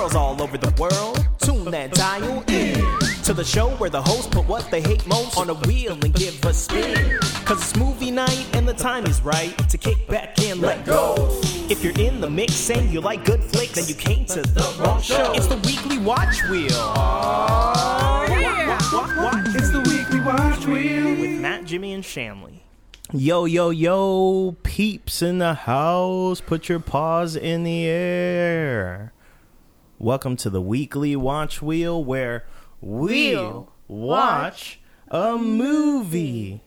girls all over the world. Tune that dial in to the show where the hosts put what they hate most on a wheel and give a spin. Cause it's movie night and the time is right to kick back and let go. If you're in the mix and you like good flicks, then you came to the wrong show. It's the weekly watch wheel. It's the weekly watch wheel. with Matt, Jimmy, and Shanley. Yo, yo, yo, peeps in the house, put your paws in the air. Welcome to the weekly watch wheel where we'll We'll watch a movie.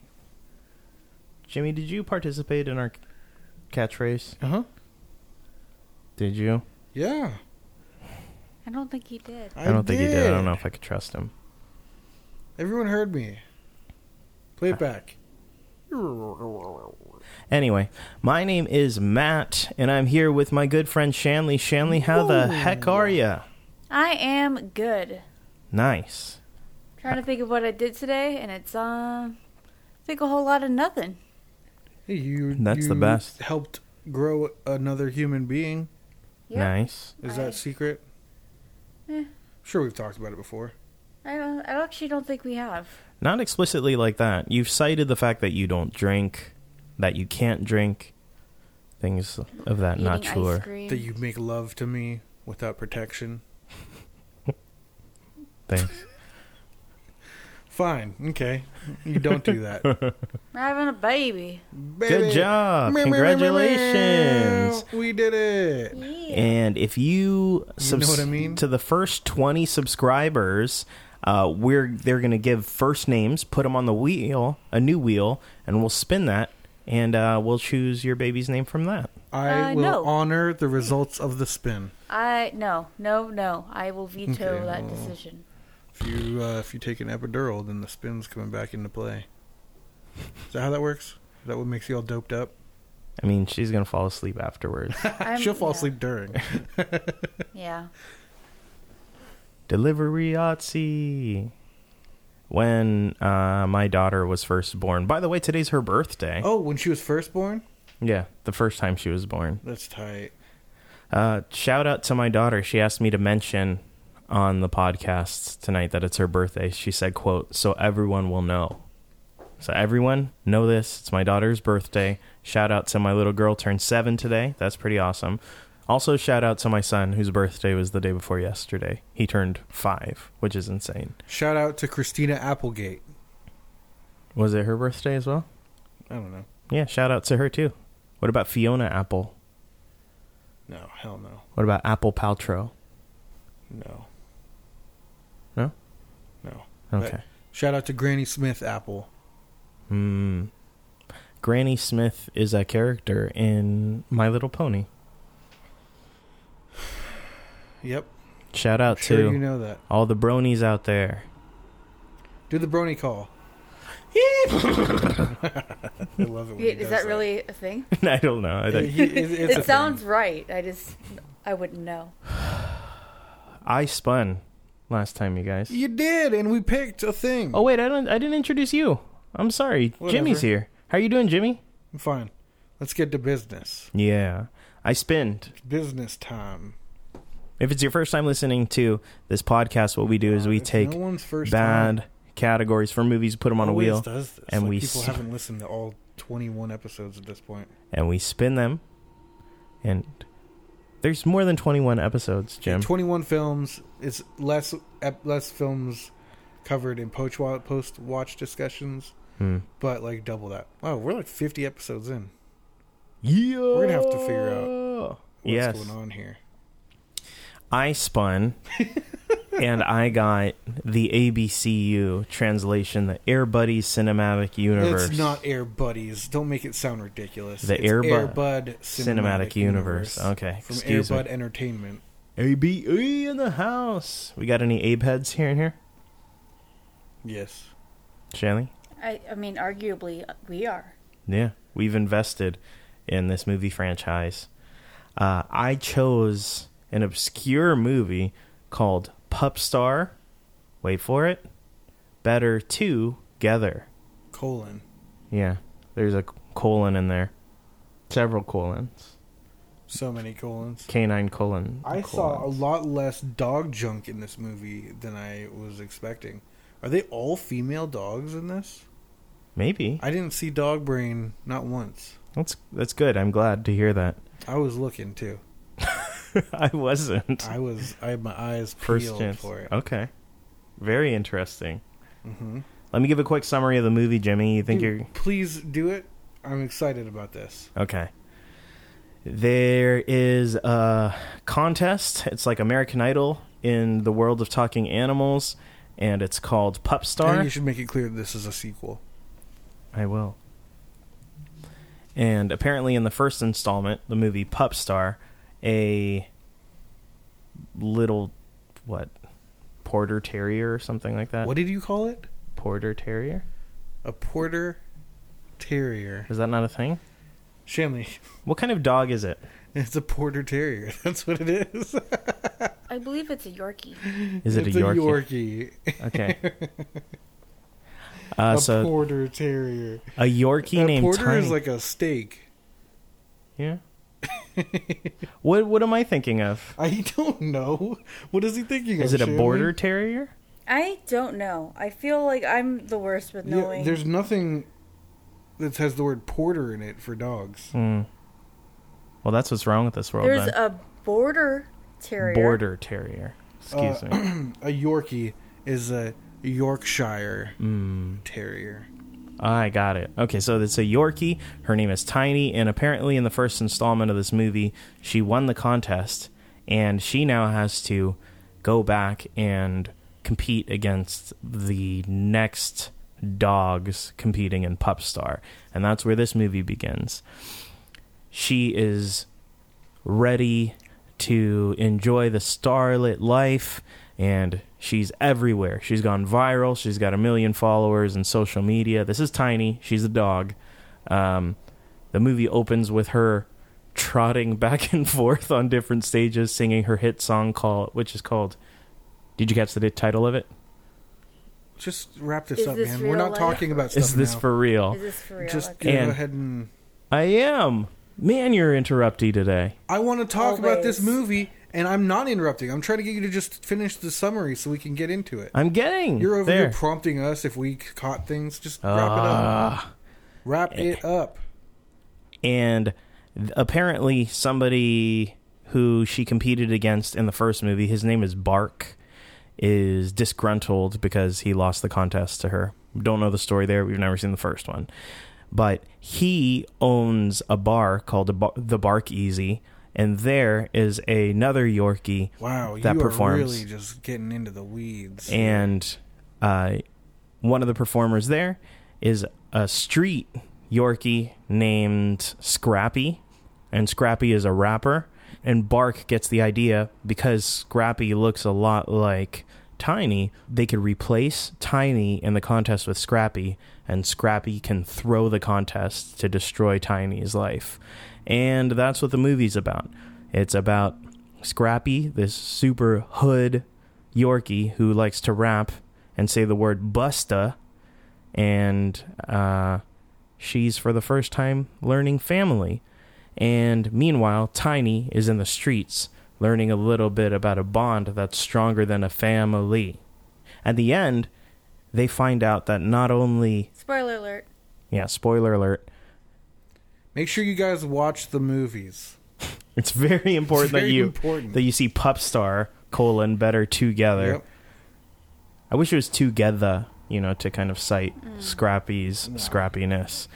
Jimmy, did you participate in our catchphrase? Uh huh. Did you? Yeah. I don't think he did. I, don't think he did. I don't know if I could trust him. Everyone heard me. Play it back. Anyway, my name is Matt, and I'm here with my good friend Shanley. Shanley, how the heck are you? I am good. Nice. Trying to think of what I did today, and it's um, I think a whole lot of nothing. Hey, you. That's the best. Helped grow another human being. Yep. Nice. Is I- that secret? Eh. Sure, we've talked about it before. I don't. I actually don't think we have. Not explicitly like that. You've cited the fact that you don't drink, that you can't drink, things of that Eating nature. That you make love to me without protection. Thanks. Fine. Okay. You don't do that. We're having a baby. Good job. Congratulations. We did it. Yeah. And if you, You know what I mean? to the first 20 subscribers, uh, we're they're going to give first names, put them on the wheel, a new wheel, and we'll spin that and uh, we'll choose your baby's name from that. I Uh, will no. honor the results of the spin. I no no no. I will veto Okay, that well. decision. If you uh, if you take an epidural, then the spin's coming back into play. Is that how that works? Is that what makes you all doped up? I mean, she's going to fall asleep afterwards. I'm- She'll fall yeah. asleep during. Yeah. Delivery Yahtzee. When uh, my daughter was first born. By the way, today's her birthday. Oh, when she was first born? Yeah, the first time she was born. That's tight. Uh, shout out to my daughter. She asked me to mention on the podcast tonight that it's her birthday. She said, "quote So everyone will know." So everyone know this. It's my daughter's birthday. Shout out to my little girl turned seven today. That's pretty awesome. Also, shout out to my son whose birthday was the day before yesterday. He turned five, which is insane. Shout out to Christina Applegate. Was it her birthday as well? I don't know. Yeah, shout out to her too. What about Fiona Apple? No, hell no. What about Apple Paltrow? No. No? No. Okay. Shout out to Granny Smith Apple. Hmm. Granny Smith is a character in My Little Pony. Yep. Shout out Sure to you know that. all the bronies out there. Do the brony call. I love it when he Is does that really a thing? I don't know. I, It, think- he- it- it's it sounds thing. right. I just I wouldn't know. I spun last time, you guys. You did, and we picked a thing. Oh wait, I don't. I didn't introduce you. I'm sorry. Whatever. Jimmy's here. How are you doing, Jimmy? I'm fine. Let's get to business. Yeah, I spinned. Business time. If it's your first time listening to this podcast, what we do is we take no bad time. categories for movies, put them on a wheel, does this. and Like, we people s- haven't listened to all 21 episodes at this point. and we spin them. And there's more than 21 episodes, Jim. 21 films. It's less ep- less films covered in post post watch discussions, Hmm. but like double that. Wow, we're like 50 episodes in. Yeah. We're gonna have to figure out What's yes. going on here? I spun and I got the ABCU translation, the Air Buddies Cinematic Universe. It's not Air Buddies. Don't make it sound ridiculous. The it's Air Air Bud- Bud Cinematic, Universe. Okay. From excuse Air me. Entertainment. ABE in the house. We got any Abe heads here and here? Yes. Shanley? I I mean, arguably uh, we are. Yeah. We've invested in this movie franchise. Uh, I chose an obscure movie called Pup Star. Wait for it. Better Together. Colon. Yeah. There's a colon in there. Several colons. So many colons. Canine colon. I saw a lot less dog junk in this movie than I was expecting. Are they all female dogs in this? Maybe I didn't see dog brain not once. that's that's good. I'm glad to hear that. I was looking too. I wasn't. I was. I had my eyes First peeled chance. for it. Okay. Very interesting. hmm Let me give a quick summary of the movie, Jimmy. You think you're Please do it. I'm excited about this. okay? There is a contest. It's like American Idol in the world of talking animals, and it's called Pup think Star. you should make it clear that this is a sequel. I will. And apparently, in the first installment, the movie Pup Star, a little what porter terrier or something like that. What did you call it? porter terrier? A porter terrier. Is that not a thing? Shanley, What kind of dog is it? it's a porter terrier. That's what it is. I believe it's a Yorkie. Is it it's a Yorkie? Yorkie. Okay. Uh, a so porter terrier. a Yorkie a named porter Tiny. is like a steak. yeah. what what am I thinking of? I don't know. What is he thinking Is of? it a Shanley? border terrier? I don't know. I feel like I'm the worst with Yeah, knowing. there's nothing that has the word porter in it for dogs. Hmm. Well, that's what's wrong with this world. There's then. a border terrier. border terrier. Excuse Uh, me. A Yorkie is a Yorkshire Mm. terrier. I got it. Okay, so it's a Yorkie. Her name is Tiny, and apparently in the first installment of this movie, she won the contest, and she now has to go back and compete against the next dogs competing in Pup Star, and that's where this movie begins. She is ready to enjoy the starlit life and she's everywhere. She's gone viral. She's got a million followers in social media. This is Tiny. She's a dog. Um, the movie opens with her trotting back and forth on different stages, singing her hit song called, which is called. Did you catch the title of it? Just wrap this Is up, this man. We're not life? talking about stuff Is this now. for real? Is this for real? Just Okay. go ahead and. I am. Man, you're interrupty today. I want to talk about this movie, and I'm not interrupting. I'm trying to get you to just finish the summary so we can get into it. I'm getting You're over there. here prompting us if we caught things. Just wrap it up. Ah. Wrap it up. and apparently somebody who she competed against in the first movie his name is bark is disgruntled because he lost the contest to her don't know the story there we've never seen the first one but he owns a bar called the bark easy and there is another yorkie Wow, that you performs. are really just getting into the weeds. and uh, one of the performers there is a street Yorkie named Scrappy, and Scrappy is a rapper. And Bark gets the idea because Scrappy looks a lot like Tiny. They could replace Tiny in the contest with Scrappy, and Scrappy can throw the contest to destroy Tiny's life. And that's what the movie's about. It's about Scrappy, this super hood Yorkie who likes to rap and say the word busta, and uh, she's for the first time learning family. And meanwhile, Tiny is in the streets learning a little bit about a bond that's stronger than a family. At the end, they find out that not only, Spoiler alert. yeah, spoiler alert, Make sure you guys watch the movies. it's very important It's very that you important. that you see Pup Star colon better together. Yep. I wish it was together, you know, to kind of cite mm. Scrappy's No. scrappiness.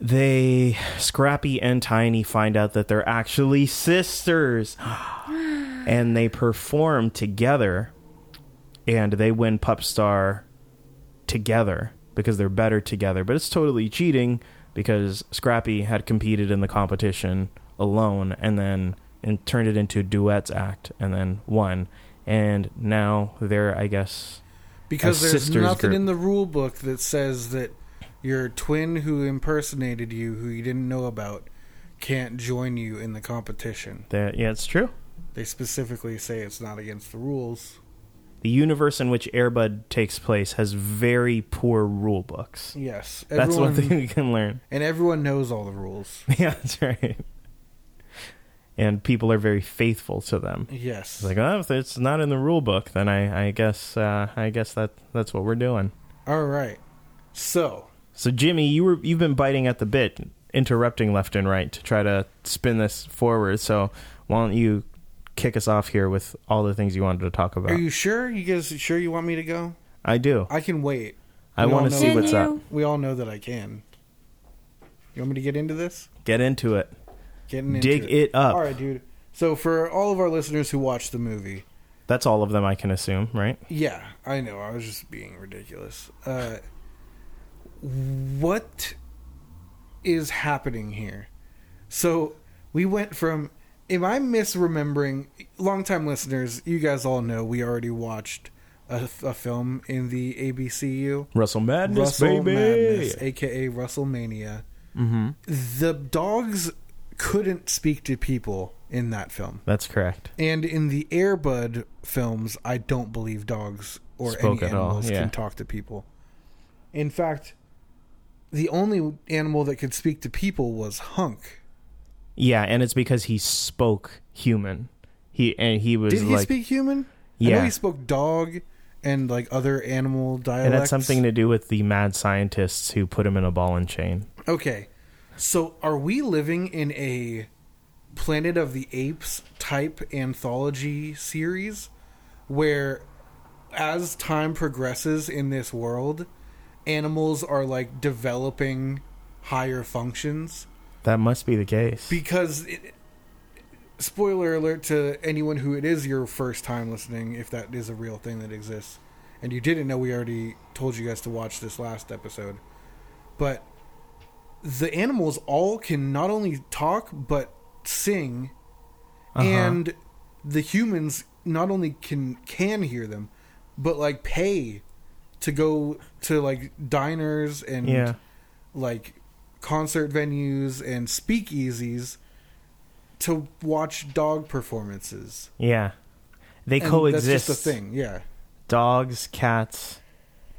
They, Scrappy and Tiny, find out that they're actually sisters. and they perform together. And they win Pup Star together because they're better together. But it's totally cheating because Scrappy had competed in the competition alone and then and turned it into a duets act and then won. And now they're, I guess, Because there's nothing group. in the rule book that says that your twin who impersonated you, who you didn't know about, can't join you in the competition. that yeah, it's true. They specifically say it's not against the rules. The universe in which Airbud takes place has very poor rule books. Yes, That's one thing we can learn. and everyone knows all the rules. yeah, that's right. and people are very faithful to them. Yes. It's like, oh, if it's not in the rule book, then I, I guess uh, I guess that that's what we're doing. All right. So, So Jimmy, you were you've been biting at the bit, interrupting left and right to try to spin this forward. So why don't you kick us off here with all the things you wanted to talk about? are you sure? You guys sure you want me to go? I do. I can wait. I We all want to know see what's up. you? We all know that I can. You want me to get into this? Get into it. Getting into Dig it up. All right, dude. So for all of our listeners who watched the movie, That's all of them, I can assume, right? yeah, I know. I was just being ridiculous. Uh, what is happening here? So we went from. Am I misremembering? Longtime listeners, you guys all know we already watched a, a film in the ABCU. Russell Madness, Russell baby. Madness, aka Russellmania. Mm-hmm. The dogs couldn't speak to people in that film. That's correct. And in the Airbud films, I don't believe dogs or Spoke any animals yeah. can talk to people. In fact, the only animal that could speak to people was Hunk. Yeah, and it's because he spoke human. He and he was Did he like, speak human? I know yeah, he spoke dog and like other animal dialects. it had something to do with the mad scientists who put him in a ball and chain. Okay. So are we living in a Planet of the Apes type anthology series where as time progresses in this world, animals are like developing higher functions? That must be the case. Because it, spoiler alert to anyone who it is your first time listening if that is a real thing that exists. And you didn't know we already told you guys to watch this last episode. But the animals all can not only talk but sing Uh-huh. and the humans not only can can hear them but like pay to go to like diners and yeah, like concert venues and speakeasies to watch dog performances. yeah, they And coexist. That's just a thing, yeah. Dogs, cats,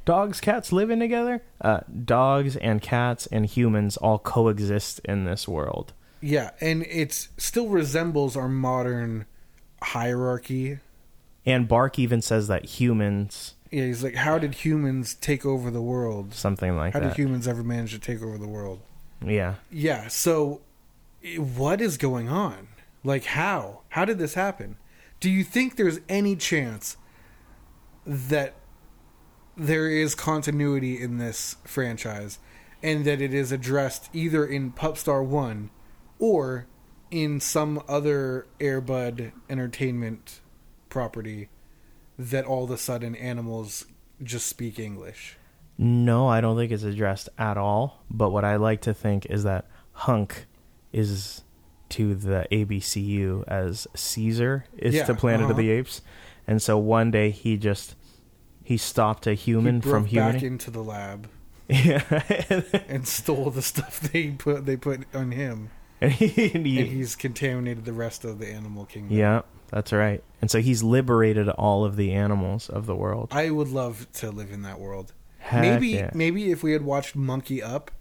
dogs, cats living together. Uh, dogs and cats and humans all coexist in this world. Yeah, and it still resembles our modern hierarchy. And Bark even says that humans, Yeah, he's like, how did humans take over the world? something like How did humans ever manage to take over the world? Yeah, Yeah, so eh, what is going on? Like, how? How did this happen? Do you think there's any chance that there is continuity in this franchise and that it is addressed either in Pupstar 1 or in some other Airbud entertainment property that all of a sudden animals just speak English? No, I don't think it's addressed at all. But what I like to think is that Hunk is to the ABCU as Caesar is Yeah, to Planet of uh-huh. the Apes, and so one day he just he stopped a human he from back human. into the lab Yeah, and stole the stuff they put they put on him, and he, and he's contaminated the rest of the animal kingdom. yeah, that's right. And so he's liberated all of the animals of the world. I would love to live in that world. Heck maybe yeah. maybe if we had watched Monkey Up,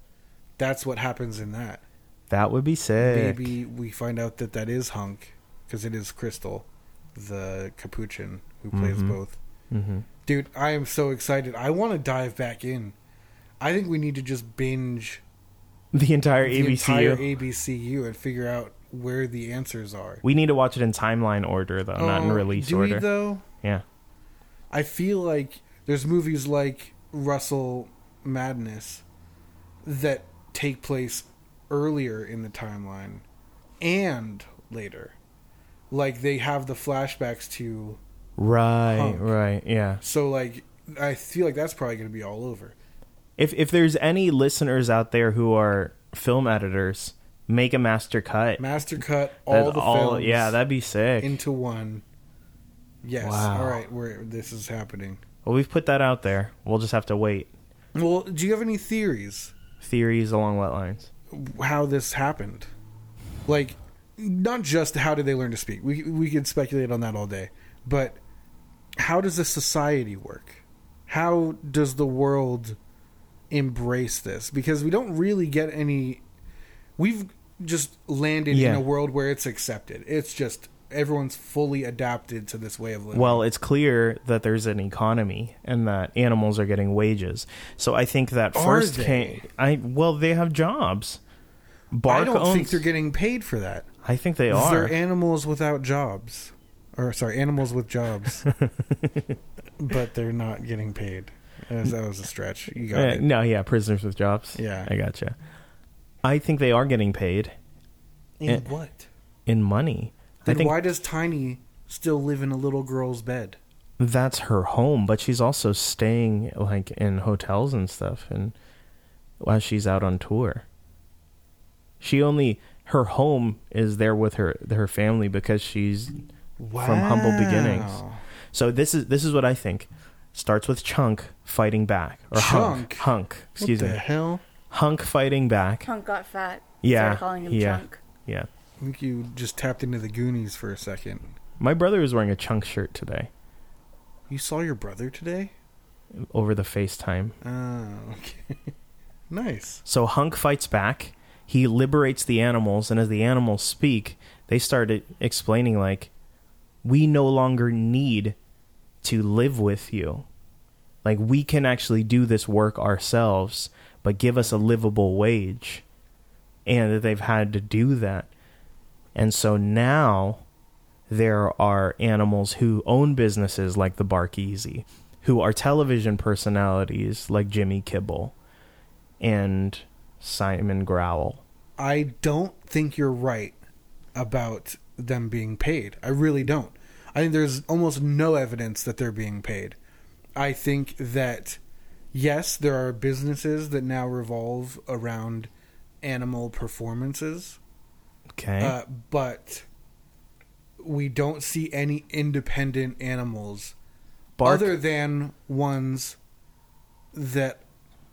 that's what happens in that. that would be sick. Maybe we find out that that is Hunk because it is Crystal, the capuchin who plays Mhm. both. hmm Dude, I am so excited. I want to dive back in. I think we need to just binge The entire the ABCU. entire ABCU and figure out where the answers are. we need to watch it in timeline order though, not in Oh, release do order. We, though, yeah. I feel like there's movies like Russell Madness that take place earlier in the timeline and later. Like they have the flashbacks to Right, Hunk. right, yeah. so like I feel like that's probably going to be all over. If if there's any listeners out there who are film editors, make a master cut. Master cut all That- the films yeah, that'd be sick. into one. Yes. Wow. All right, where this is happening. Well, we've put that out there. We'll just have to wait. Well, do you have any theories Theories along what lines? how this happened? Like, not just how did they learn to speak. We we could speculate on that all day, but how does the society work? How does the world embrace this? Because we don't really get any. We've just landed in a world where it's accepted. It's just everyone's fully adapted to this way of living. Well, it's clear that there's an economy and that animals are getting wages. So I think that Are first they? came. I well, they have jobs. Bark I don't owns, think they're getting paid for that. I think they are. They're animals without jobs, or sorry, animals with jobs, but they're not getting paid. That was, that was a stretch. You got Uh, it. no, yeah, prisoners with jobs. Yeah. I gotcha. I think they are getting paid In eh, what? in money. Then I think why does Tiny still live in a little girl's bed? that's her home, but she's also staying like in hotels and stuff, and while she's out on tour, she only her home is there with her her family because she's From humble beginnings. So this is this is what I think. Starts with Chunk fighting back or Hunk. Chunk? Hunk. Excuse what me. hell? Hunk fighting back. Punk got fat. Yeah, Started calling him yeah. Chunk. Yeah. I think you just tapped into the Goonies for a second. My brother was wearing a Chunk shirt today You saw your brother today? over the FaceTime. Oh, okay. nice. So Hunk fights back. He liberates the animals, and as the animals speak, they started explaining like, "We no longer need to live with you. Like we can actually do this work ourselves, but give us a livable wage." And that they've had to do that. And so now there are animals who own businesses like the Bark Easy, who are television personalities like Jimmy Kibble and Simon Growl. I don't think you're right about them being paid. I really don't. I think there's almost no evidence that they're being paid. I think that yes, there are businesses that now revolve around animal performances, Okay. uh, but we don't see any independent animals Bark other than ones that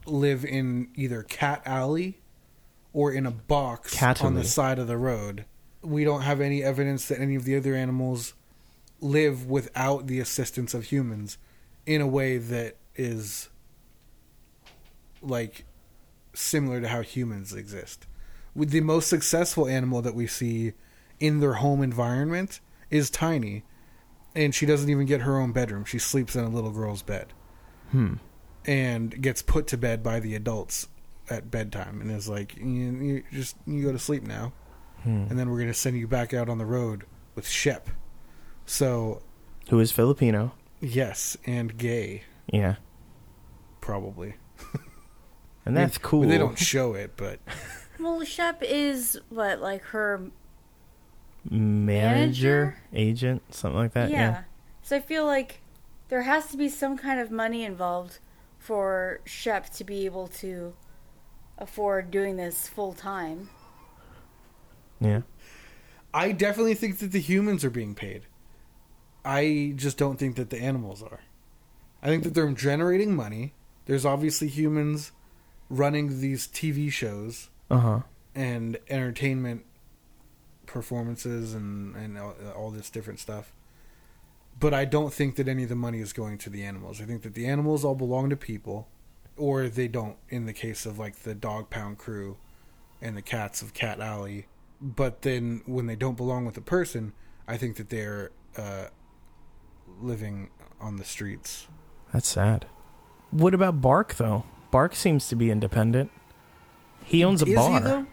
live in either cat alley or in a box on the side of the road. We don't have any evidence that any of the other animals live without the assistance of humans in a way that is like similar to how humans exist. With the most successful animal that we see in their home environment is Tiny, and she doesn't even get her own bedroom. She sleeps in a little girl's bed hmm. and gets put to bed by the adults at bedtime and is like, you, you just you go to sleep now, Hmm. and then we're gonna send you back out on the road with Shep. So Who is Filipino? yes, and gay Yeah. probably. And that's I mean, cool. They don't show it, but Well, Shep is what like her. Manager, Manager? agent, something like that. yeah. Yeah. So I feel like there has to be some kind of money involved for Shep to be able to afford doing this full time. Yeah. I definitely think that the humans are being paid. I just don't think that the animals are. I think that they're generating money. There's obviously humans running these TV shows Uh huh. and entertainment performances and, and all, all this different stuff. But I don't think that any of the money is going to the animals. I think that the animals all belong to people, or they don't in the case of like the Dog Pound crew and the cats of Cat Alley. But then when they don't belong with a person, I think that they're uh, living on the streets. That's sad. What about Bark though? Bark seems to be independent. He owns a Is bar. he though?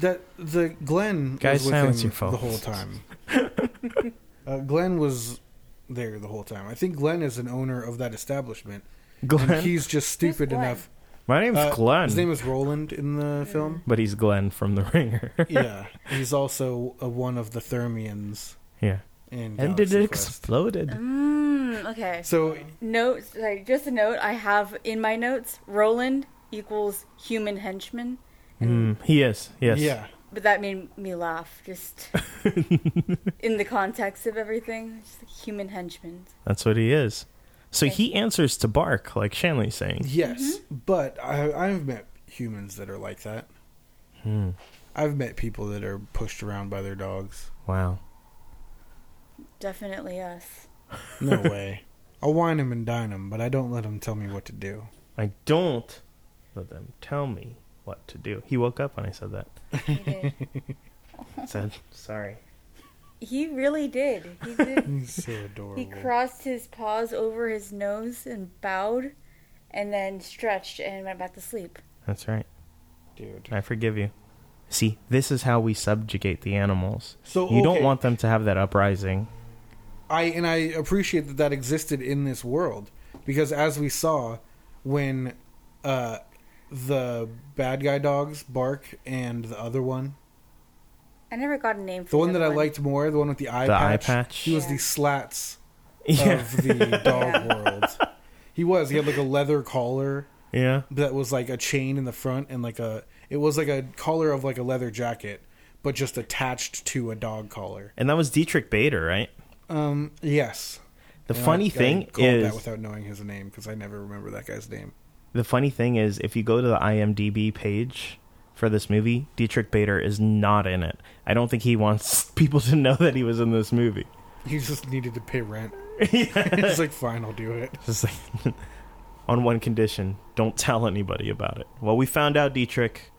That the Glenn Guys, was with silence him your phones. the whole time. uh, Glenn was there the whole time. I think Glenn is an owner of that establishment, Glenn. and he's just stupid Glenn? enough. My name's uh, Glenn. His name is Roland in the film. but he's Glenn from The Ringer. yeah, he's also a, one of the Thermians yeah. in. And did Galaxy it Quest. exploded? Mm, okay. So Note, sorry, just a note. I have in my notes Roland equals human henchman, Mm, he is. Yes. yeah, but that made me laugh just in the context of everything. Just like human henchman. That's what he is. So Okay. he answers to Bark, like Shanley's saying. yes, but I, I've met humans that are like that. Hmm. I've met people that are pushed around by their dogs. Wow. Definitely us. No way. I'll wine them and dine them, but I don't let them tell me what to do. I don't let them tell me what to do. He woke up when I said that. He did. Said, sorry. He really did. He did. He's so adorable. He crossed his paws over his nose and bowed, and then stretched and went back to sleep. That's right. Dude. I forgive you. See, this is how we subjugate the animals. So You don't want them to have that uprising. I and I appreciate that that existed in this world because as we saw when uh the bad guy dogs bark and the other one I never got a name for the one the that I liked more the one with the eye The eye patch, patch? he was the slats Yeah. of the dog world he was he had like a leather collar yeah. that was like a chain in the front and like a it was like a collar of like a leather jacket but just attached to a dog collar And that was Diedrich Bader, right? um yes The And funny I thing called is that without knowing his name because I never remember that guy's name. The funny thing is if you go to the IMDb page for this movie, Diedrich Bader is not in it. I don't think he wants people to know that he was in this movie. He just needed to pay rent. yeah. He's like, fine, I'll do it. Just like on one condition, don't tell anybody about it. Well, we found out Diedrich.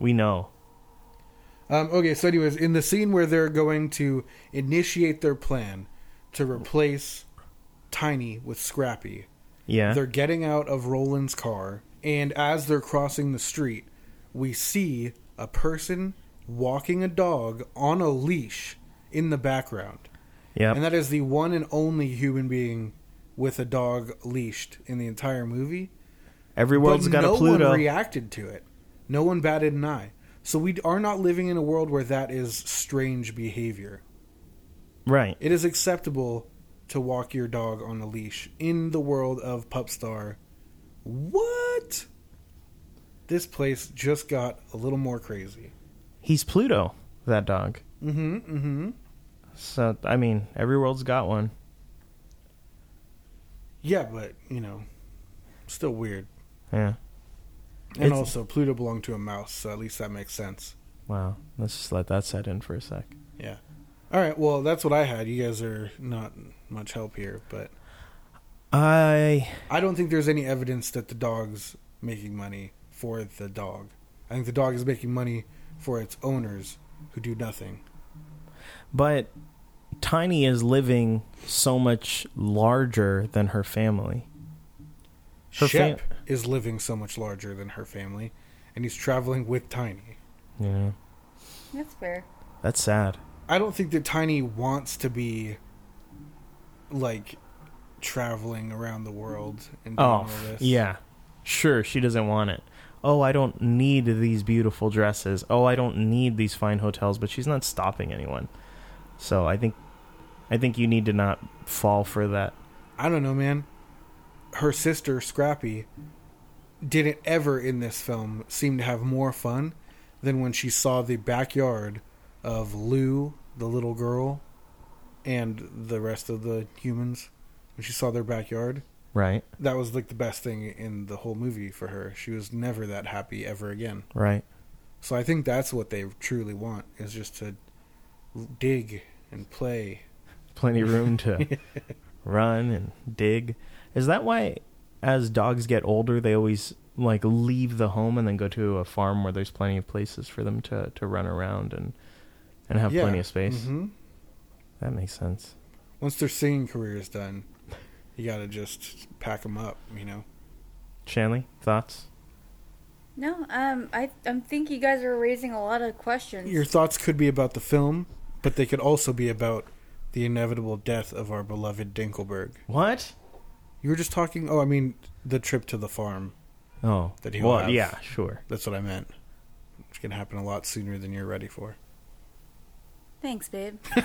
We know. Um, okay, so anyways, in the scene where they're going to initiate their plan to replace Tiny with Scrappy, Yeah. they're getting out of Roland's car, and as they're crossing the street, we see a person walking a dog on a leash in the background. Yep. And that is the one and only human being with a dog leashed in the entire movie. Every world's but got no a Pluto. No one reacted to it. No one batted an eye. So we are not living in a world where that is strange behavior. right. It is acceptable to walk your dog on a leash in the world of Pupstar. What? This place just got a little more crazy. He's Pluto, that dog. Mm-hmm. Mm-hmm. So I mean, every world's got one. Yeah, but you know, still weird. Yeah. And It's- also, Pluto belonged to a mouse, so at least that makes sense. Wow. Let's just let that set in for a sec. Yeah. All right. Well, that's what I had. You guys are not much help here, but I I don't think there's any evidence that the dog's making money for the dog. I think the dog is making money for its owners who do nothing. but Tiny is living so much larger than her family. Her Shep fam- is living so much larger than her family, and he's traveling with Tiny. Yeah. That's fair. That's sad. I don't think that Tiny wants to be like traveling around the world and doing Oh, all this. yeah. Sure, she doesn't want it. Oh, I don't need these beautiful dresses. Oh, I don't need these fine hotels, but she's not stopping anyone. So, I think I think you need to not fall for that. I don't know, man. Her sister Scrappy didn't ever in this film seem to have more fun than when she saw the backyard of Lou, the little girl, and the rest of the humans. When she saw their backyard, Right? that was like the best thing in the whole movie for her. She was never that happy ever again. Right. So I think that's what they truly want is just to dig and play. Plenty of room to run and dig. Is that why as dogs get older they always like leave the home and then go to a farm where there's plenty of places for them to to run around and and have Yeah. plenty of space? hmm That makes sense. Once their singing career is done, you got to just pack them up, you know. Shanley, thoughts? No, um, I I think you guys are raising a lot of questions. Your thoughts could be about the film, but they could also be about the inevitable death of our beloved Dinkelberg. What? You were just talking. Oh, I mean, the trip to the farm. Oh, That he'll well, have. yeah, sure. That's what I meant. It's gonna happen a lot sooner than you're ready for. Thanks, babe.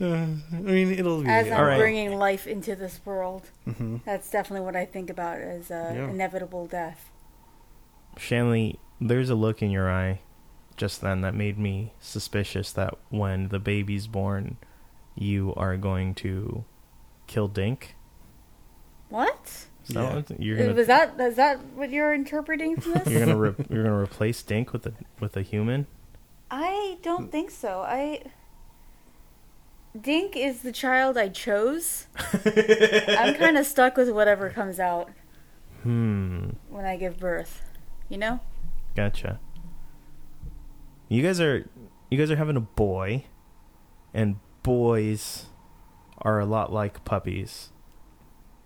I mean, it'll be. As I'm All right. bringing life into this world, hmm that's definitely what I think about as uh, Yeah. inevitable death. Shanley, there's a look in your eye just then that made me suspicious that when the baby's born, you are going to kill Dink. What? So Yeah. you're Uh, gonna Was that is that what you're interpreting from this? you're gonna re- you're gonna replace Dink with a with a human. I don't think so. I Dink is the child I chose. I'm kind of stuck with whatever comes out. Hmm. when I give birth. You know? Gotcha. You guys are you guys are having a boy, and boys are a lot like puppies.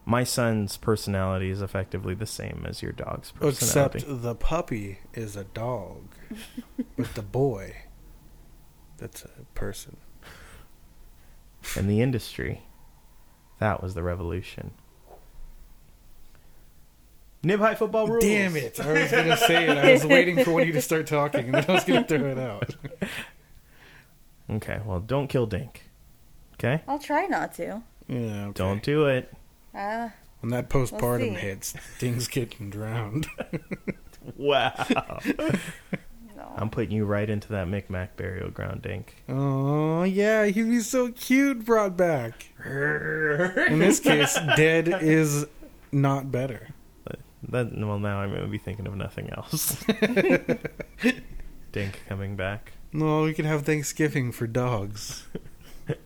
My son's personality is effectively the same as your dog's personality. Except the puppy is a dog, but the boy, that's a person. in the industry, that was the revolution. Nib high football rules. Damn it! I was gonna say it. I was waiting for one of you to start talking, and then I was gonna throw it out. Okay, well, don't kill Dink. Okay, I'll try not to. Yeah. okay. don't do it. Uh, When that postpartum see. hits, things getting drowned. Wow, no. I'm putting you right into that Micmac burial ground, Dink. Oh yeah, he'd be so cute brought back. In this case, dead is not better. That well, now I'm gonna be thinking of nothing else. Dink coming back. No, we could have Thanksgiving for dogs.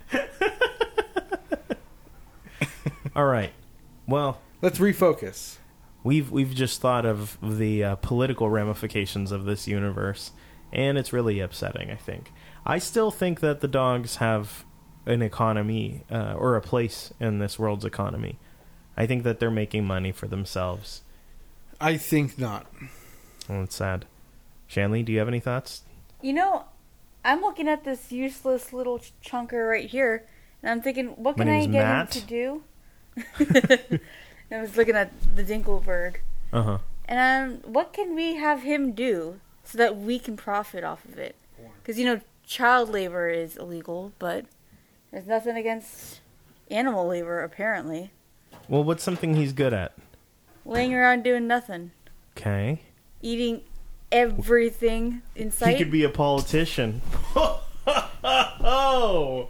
All right. Well, Let's refocus. We've we've just thought of the uh, political ramifications of this universe, and it's really upsetting. I think. I still think that the dogs have an economy uh, or a place in this world's economy. I think that they're making money for themselves. I think not. Oh, it's sad. Shanley, do you have any thoughts? You know, I'm looking at this useless little ch- chunker right here, and I'm thinking, what can I get Matt. him to do? I was looking at the Dinkelberg, Uh huh. and um, what can we have him do so that we can profit off of it? Because you know, child labor is illegal, but there's nothing against animal labor apparently. Well, what's something he's good at? Laying around doing nothing, Okay. eating everything in sight. He could be a politician. oh,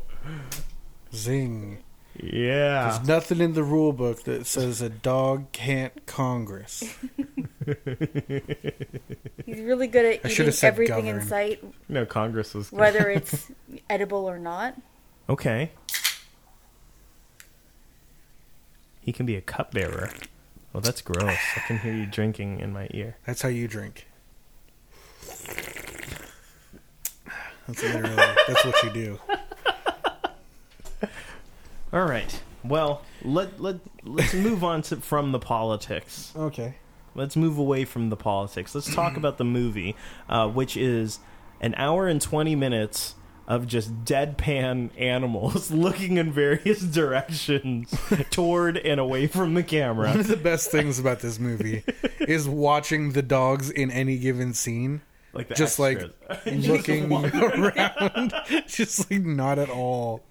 Zing. Yeah. There's nothing in the rule book that says a dog can't Congress. He's really good at I eating should've said everything in sight, No, Congress was good. whether it's edible or not. Okay. He can be a cupbearer. Well, that's gross. I can hear you drinking in my ear. That's how you drink. That's literally that's what you do. All right. Well, let let let's move on to from the politics. Okay. Let's move away from the politics. Let's talk about the movie, uh, which is an hour and twenty minutes of just deadpan animals looking in various directions toward and away from the camera. One of the best things about this movie is watching the dogs in any given scene Like just like extras. looking around, just like not at all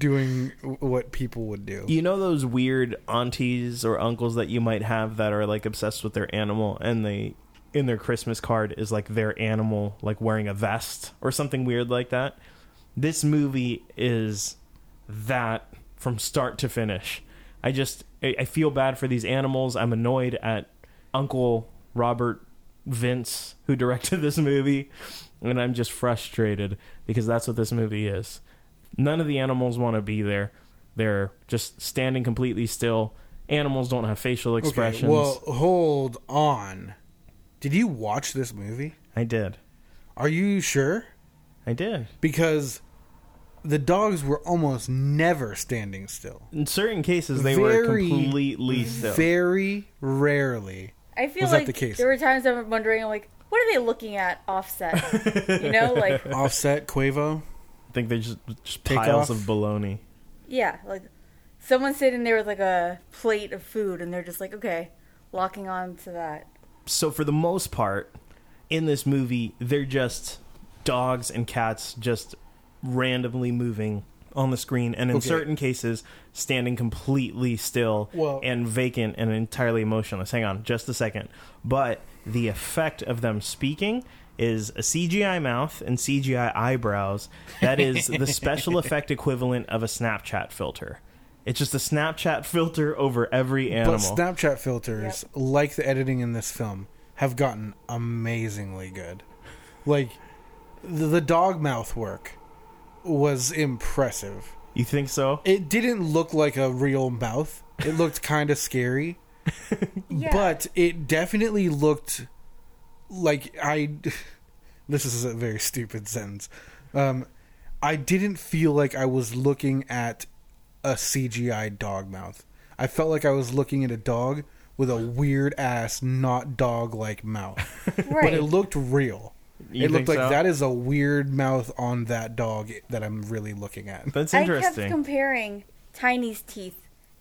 doing what people would do. You know those weird aunties or uncles that you might have that are like obsessed with their animal and they in their Christmas card is like their animal like wearing a vest or something weird like that. This movie is that from start to finish. I just I feel bad for these animals. I'm annoyed at Uncle Robert Vince who directed this movie and I'm just frustrated because that's what this movie is. None of the animals want to be there. They're just standing completely still. Animals don't have facial expressions. Okay, well, hold on. Did you watch this movie? I did. Are you sure? I did. Because the dogs were almost never standing still. In certain cases, they were completely still. Very rarely. I feel Was that like the case? there were times I'm wondering, like, what are they looking at offset? you know, like, Offset Quavo. I think they're just, just Take piles off? of baloney. yeah, like someone sitting there with like a plate of food, and they're just like, okay, locking on to that. So, for the most part, in this movie, they're just dogs and cats just randomly moving on the screen, and in Okay. certain cases, standing completely still Well- and vacant and entirely emotionless. Hang on, just a second. But the effect of them speaking is a CGI mouth and CGI eyebrows. That is the special effect equivalent of a Snapchat filter. It's just a Snapchat filter over every animal. But Snapchat filters, like the editing in this film, have gotten amazingly good. Like the, the dog mouth work was impressive. you think so? It didn't look like a real mouth. It looked kind of scary. Yeah. but it definitely looked like I. This is a very stupid sentence. Um, I didn't feel like I was looking at a CGI dog mouth. I felt like I was looking at a dog with a weird ass, not dog like mouth. But it looked real. You it looked like so? that is a weird mouth on that dog that I'm really looking at. That's interesting. I kept comparing Tiny's teeth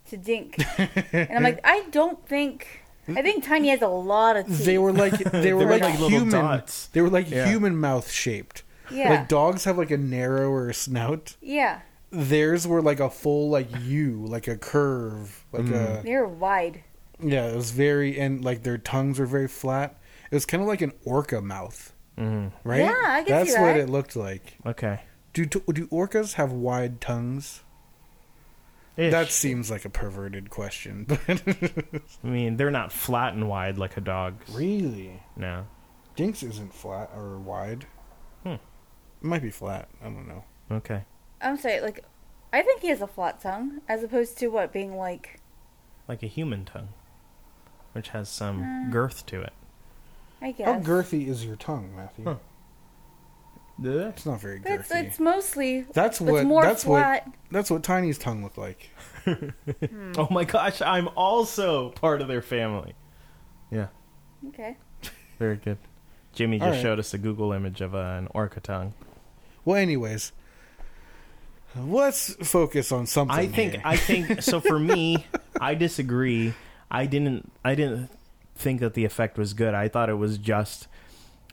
to Dink, and I'm like, I don't think. I think Tiny has a lot of teeth. They were like they were were like, like little human. dots. They were like Yeah. human mouth shaped. yeah, Like dogs have like a narrower snout. yeah. Theirs were like a full like U, like a curve, like a They're wide. yeah. It was very and like their tongues were very flat. It was kind of like an orca mouth, Mhm. right? Yeah, I can That's see what that. it looked like. Okay. Do do orcas have wide tongues? Ish. That seems like a perverted question, but I mean, they're not flat and wide like a dog's. really, No. Dinks isn't flat or wide. Hmm. It might be flat. I don't know. Okay. I'm sorry, like, I think he has a flat tongue, as opposed to what being like. Like a human tongue, which has some Mm. girth to it. I guess. How girthy is your tongue, Matthew? Huh. Yeah. It's not very But it's, it's mostly. That's it's what. more That's flat. what. That's what Tiny's tongue looked like. Oh my gosh, I'm also part of their family. Yeah, Okay. very good. Jimmy just All right. showed us a Google image of uh, an orca tongue. Well, anyways, let's focus on something. I think here. I think so for me, I disagree. I didn't I didn't think that the effect was good. I thought it was just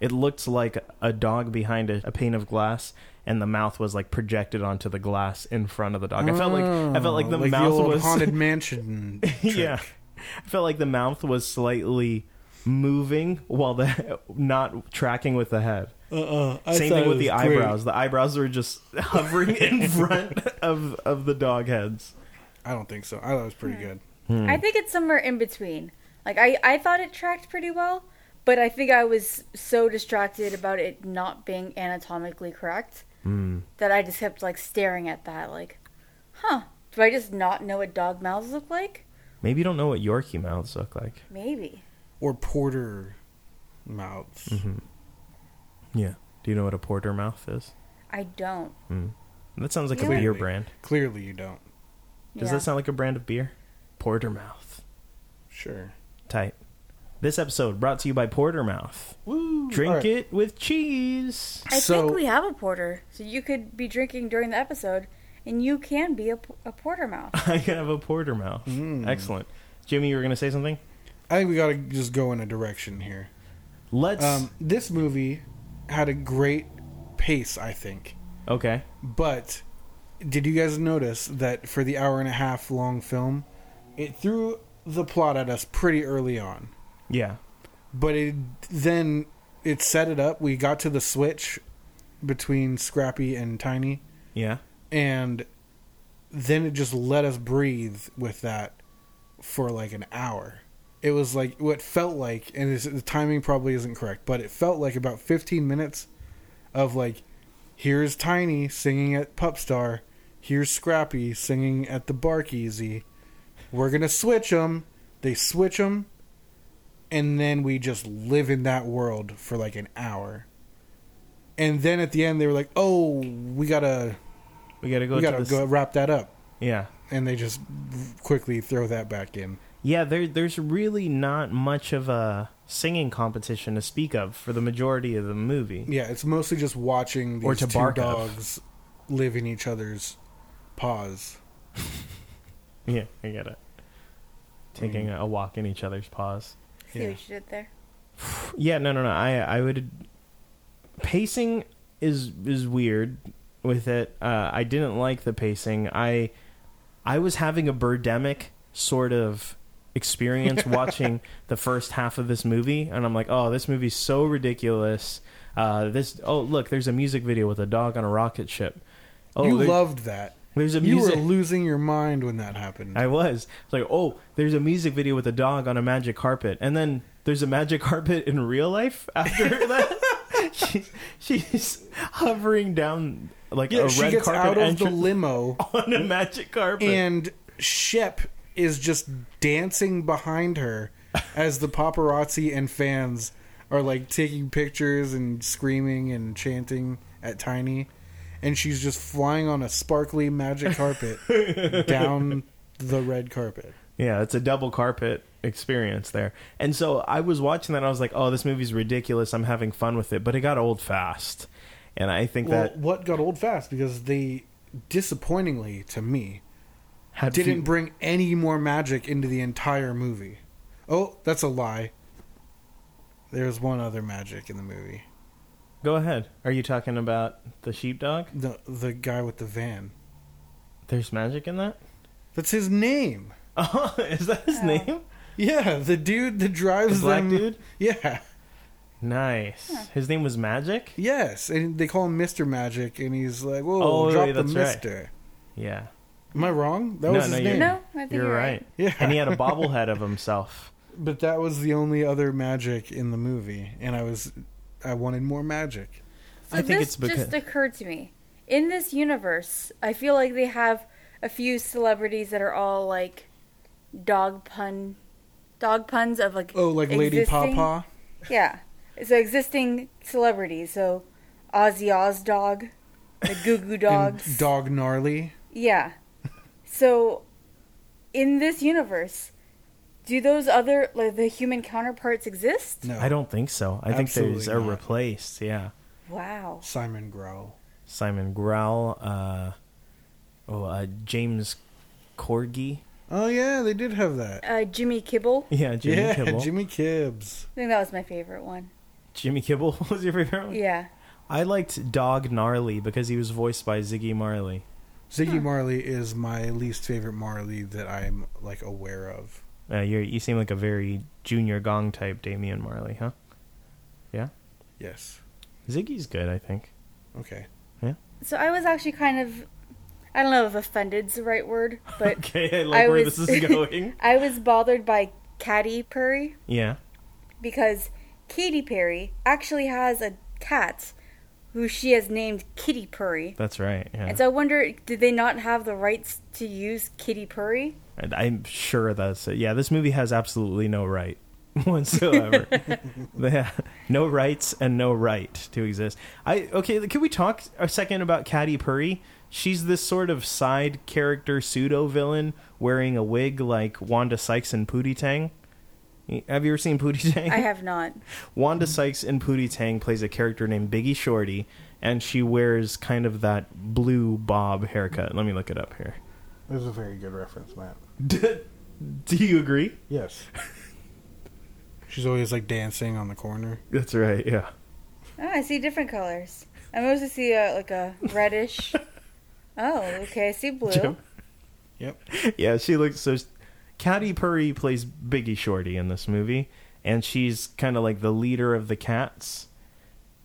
it looked like a dog behind a, a pane of glass and the mouth was like projected onto the glass in front of the dog. I felt like I felt like the Oh, mouth old was haunted mansion. yeah. I felt like the mouth was slightly moving while the not tracking with the head. Uh-uh. I Same thing with the was great. eyebrows. The eyebrows were just hovering in front of of the dog heads. I don't think so. I thought it was pretty good. Hmm. I think it's somewhere in between. Like I, I thought it tracked pretty well, but I think I was so distracted about it not being anatomically correct Hmm. that I just kept like staring at that, like, huh? Do I just not know what dog mouths look like? Maybe you don't know what Yorkie mouths look like. Maybe. Or porter mouths. Mm-hmm. Yeah. Do you know what a porter mouth is? I don't. Mm. That sounds like Yeah. a beer brand. Clearly, you don't. Does Yeah. that sound like a brand of beer? Portermouth. Sure. Tight. This episode brought to you by Portermouth. Woo! Drink All right. it with cheese. I So- think we have a porter, so you could be drinking during the episode, and you can be a, a portermouth. I can have a Portermouth. Mm. Excellent. Jimmy, you were going to say something? I think we got to just go in a direction here. Let's. Um, this movie had a great pace, I think. okay. But did you guys notice that for the hour and a half long film, it threw the plot at us pretty early on. Yeah. But it then it set it up. We got to the switch between Scrappy and Tiny, Yeah. and then it just let us breathe with that for like an hour. It was like what felt like, and the timing probably isn't correct, but it felt like about 15 minutes of like, here's Tiny singing at Pup Star, here's Scrappy singing at the Bark Easy. We're gonna switch them. They switch them, and then we just live in that world for like an hour. And then at the end, they were like, "Oh, we gotta, We got to go we gotta go wrap that up." Yeah. and they just quickly throw that back in. Yeah, there, there's really not much of a singing competition to speak of for the majority of the movie. Yeah, it's mostly just watching these Or to two dogs live in each other's paws. Yeah, I get it. Taking a walk in each other's paws. See Yeah. what you did there? Yeah, no, no, no. I, I would. Pacing is is weird with it. Uh, I didn't like the pacing. I, I was having a birdemic sort of experience watching the first half of this movie, and I'm like, oh, this movie's so ridiculous. Uh, this oh look, there's a music video with a dog on a rocket ship. Oh, you loved that. There's a You music. were losing your mind when that happened. I was. It's like, oh, there's a music video with a dog on a magic carpet, and then there's a magic carpet in real life after that. she's, she's hovering down like yeah, a she red gets carpet out of the limo, on a magic carpet. and Shep is just dancing behind her as the paparazzi and fans are like taking pictures and screaming and chanting at Tiny, and she's just flying on a sparkly magic carpet down the red carpet. Yeah, it's a double carpet experience there. And so I was watching that and I was like, "Oh, this movie's ridiculous. I'm having fun with it." But it got old fast. And I think Well, that what got old fast because they, disappointingly to me, had didn't few- bring any more magic into the entire movie. Oh, that's a lie. There's one other magic in the movie. Go ahead. Are you talking about the sheepdog? The the guy with the van. There's magic in that? That's his name. Oh, is that his Oh. name? Yeah, the dude that drives The black them. dude? Yeah. Nice. Huh. His name was Magic? Yes, and they call him Mister Magic, and he's like, "Whoa, Oh, drop yeah, the that's right. Mister." Yeah. Am I wrong? That No, was no, his you're- name. No, I think You're you're, right. Yeah, And he had a bobblehead of himself. but that was the only other magic in the movie, and I was, I wanted more magic. So I think this it's because- just occurred to me. In this universe, I feel like they have a few celebrities that are all like dog pun, dog puns of like Oh, like Lady existing- Pawpaw. Yeah, so existing celebrities. So Ozzy Ozdog, the Goo Goo Dogs. And Dog Gnarly. Yeah. So, in this universe, do those other like the human counterparts exist? No, I don't think so. I think Absolutely there's are not. replaced. Yeah. Wow. Simon Growl. Simon Growl, uh, oh, uh, James Corgi. Oh yeah, they did have that. Uh, Jimmy Kibble. Yeah, Jimmy yeah, Kibble. Jimmy Kibbs. I think that was my favorite one. Jimmy Kibble was your favorite one? Yeah. I liked Dog Gnarly because he was voiced by Ziggy Marley. Ziggy Marley is my least favorite Marley that I'm like aware of. Uh, you you seem like a very Junior Gong type Damian Marley, huh? Yeah? Yes. Ziggy's good, I think. Okay. Yeah. So I was actually kind of, I don't know if offended's the right word, but okay, I like I where was- this is going. I was bothered by Katy Perry yeah. because Katy Perry actually has a cat who she has named Kitty Purry. That's right. Yeah. And so I wonder, did they not have the rights to use Kitty Purry? And I'm sure that's it. Yeah, this movie has absolutely no right whatsoever. They have no rights and no right to exist. I okay. Can we talk a second about Katy Perry? She's this sort of side character pseudo villain wearing a wig like Wanda Sykes and Pootie Tang. Have you ever seen Pootie Tang? I have not. Wanda Sykes in Pootie Tang plays a character named Biggie Shorty, and she wears kind of that blue bob haircut. Let me look it up here. That was a very good reference, Matt. Do you agree? Yes. She's always like dancing on the corner. That's right. Yeah. Oh, I see different colors. I mostly see a, like a reddish. oh, okay. I see blue. Jim? Yep. Yeah, she looks so. Katy Perry plays Biggie Shorty in this movie, and she's kind of like the leader of the cats,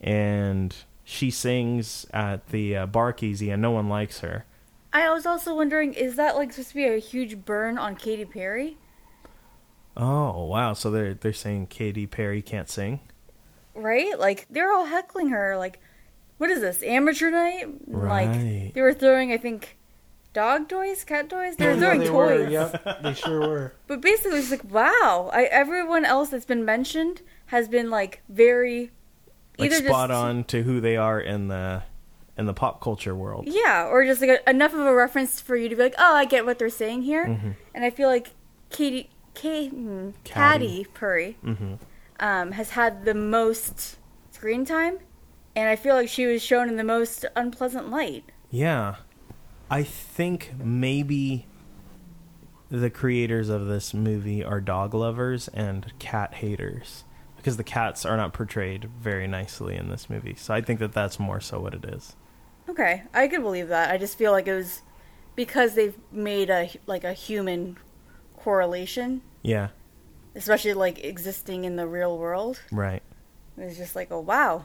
and she sings at the uh, Barkeasy, and no one likes her. I was also wondering, is that like supposed to be a huge burn on Katy Perry? Oh wow! So they're they're saying Katy Perry can't sing. Right? Like they're all heckling her. Like, what is this amateur night? Right. Like they were throwing, I think, dog toys, cat toys. They were Yeah, throwing they toys. were. Yep, they sure were. But basically, it's like, wow. I, everyone else that's been mentioned has been like very Like either spot just, on to who they are in the in the pop culture world. Yeah, or just like a, enough of a reference for you to be like, oh, I get what they're saying here. Mhm. And I feel like Katie, Kay, mm, Caddy. Purry hmm um, has had the most screen time, and I feel like she was shown in the most unpleasant light. Yeah. I think maybe the creators of this movie are dog lovers and cat haters because the cats are not portrayed very nicely in this movie. So I think that that's more so what it is. Okay, I could believe that. I just feel like it was because they've made a like a human correlation, Yeah, especially like existing in the real world. right. It was just like, oh wow.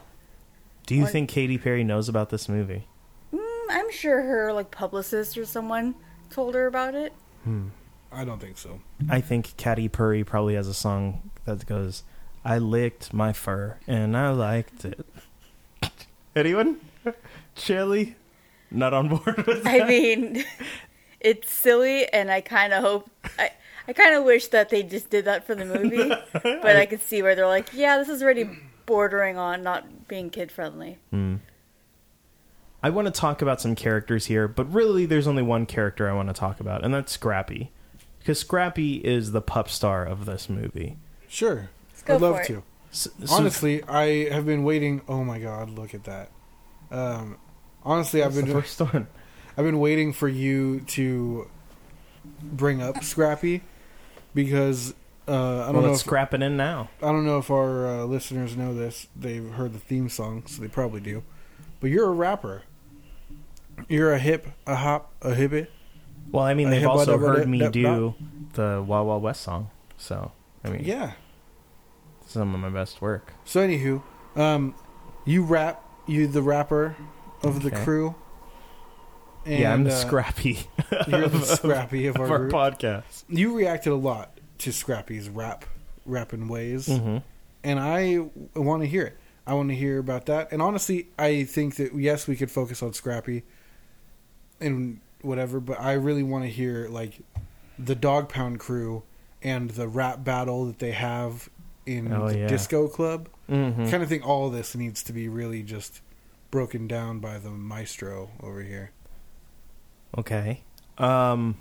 Do you What- think Katy Perry knows about this movie? Mm, I'm sure her like publicist or someone told her about it. Hmm. I don't think so. I think Katy Perry probably has a song that goes, "I licked my fur and I liked it." Anyone? Shelly? Not on board with that? I mean, it's silly, and I kind of hope. I I kind of wish that they just did that for the movie, but I could see where they're like, yeah, this is already bordering on not being kid friendly. I want to talk about some characters here, but really there's only one character I want to talk about, and that's Scrappy. Because Scrappy is the pup star of this movie. Sure. go I'd love it. to. S- so- Honestly, I have been waiting. Oh my god, look at that. Um, honestly, I've that's the been first one. I've been waiting for you to bring up Scrappy because uh, I don't Well, know if scrap it in now. I don't know if our uh, listeners know this. They've heard the theme song, so they probably do. But you're a rapper. You're a hip, a hop, a hippie. Well, I mean, they've also heard me do the Wild Wild West song. So, I mean, Yeah. some of my best work. So anywho, um, you rap. You the rapper of the Okay. crew. And, yeah, I'm the uh, Scrappy You're the Scrappy of, our, group. podcast. You reacted a lot to Scrappy's rap, rapping ways. hmm and I want to hear it. I want to hear about that. And honestly, I think that yes, we could focus on Scrappy and whatever, but I really want to hear like the Dog Pound crew and the rap battle that they have in Oh, the yeah. disco club. hmm Kind of think all of this needs to be really just broken down by the maestro over here. Okay. Um,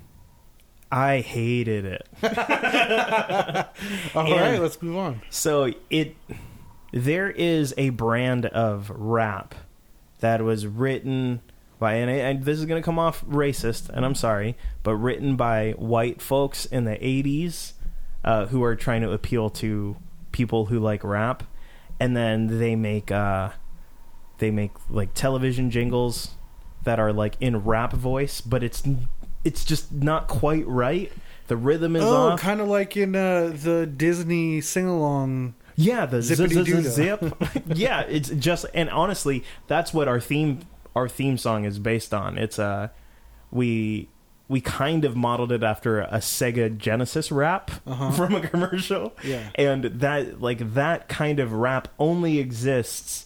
I hated it. All right, let's move on. So it there is a brand of rap that was written by and, and this is going to come off racist and I'm sorry, but written by white folks in the 80s uh, who are trying to appeal to people who like rap and then they make uh they make like television jingles that are like in rap voice, but it's it's just not quite right. The rhythm is Oh, off. kind of like in uh, the Disney sing along. Yeah, the z- z- z- zip. yeah, it's just and honestly, that's what our theme our theme song is based on. It's uh we we kind of modeled it after a Sega Genesis rap Uh-huh. from a commercial. Yeah. And that like that kind of rap only exists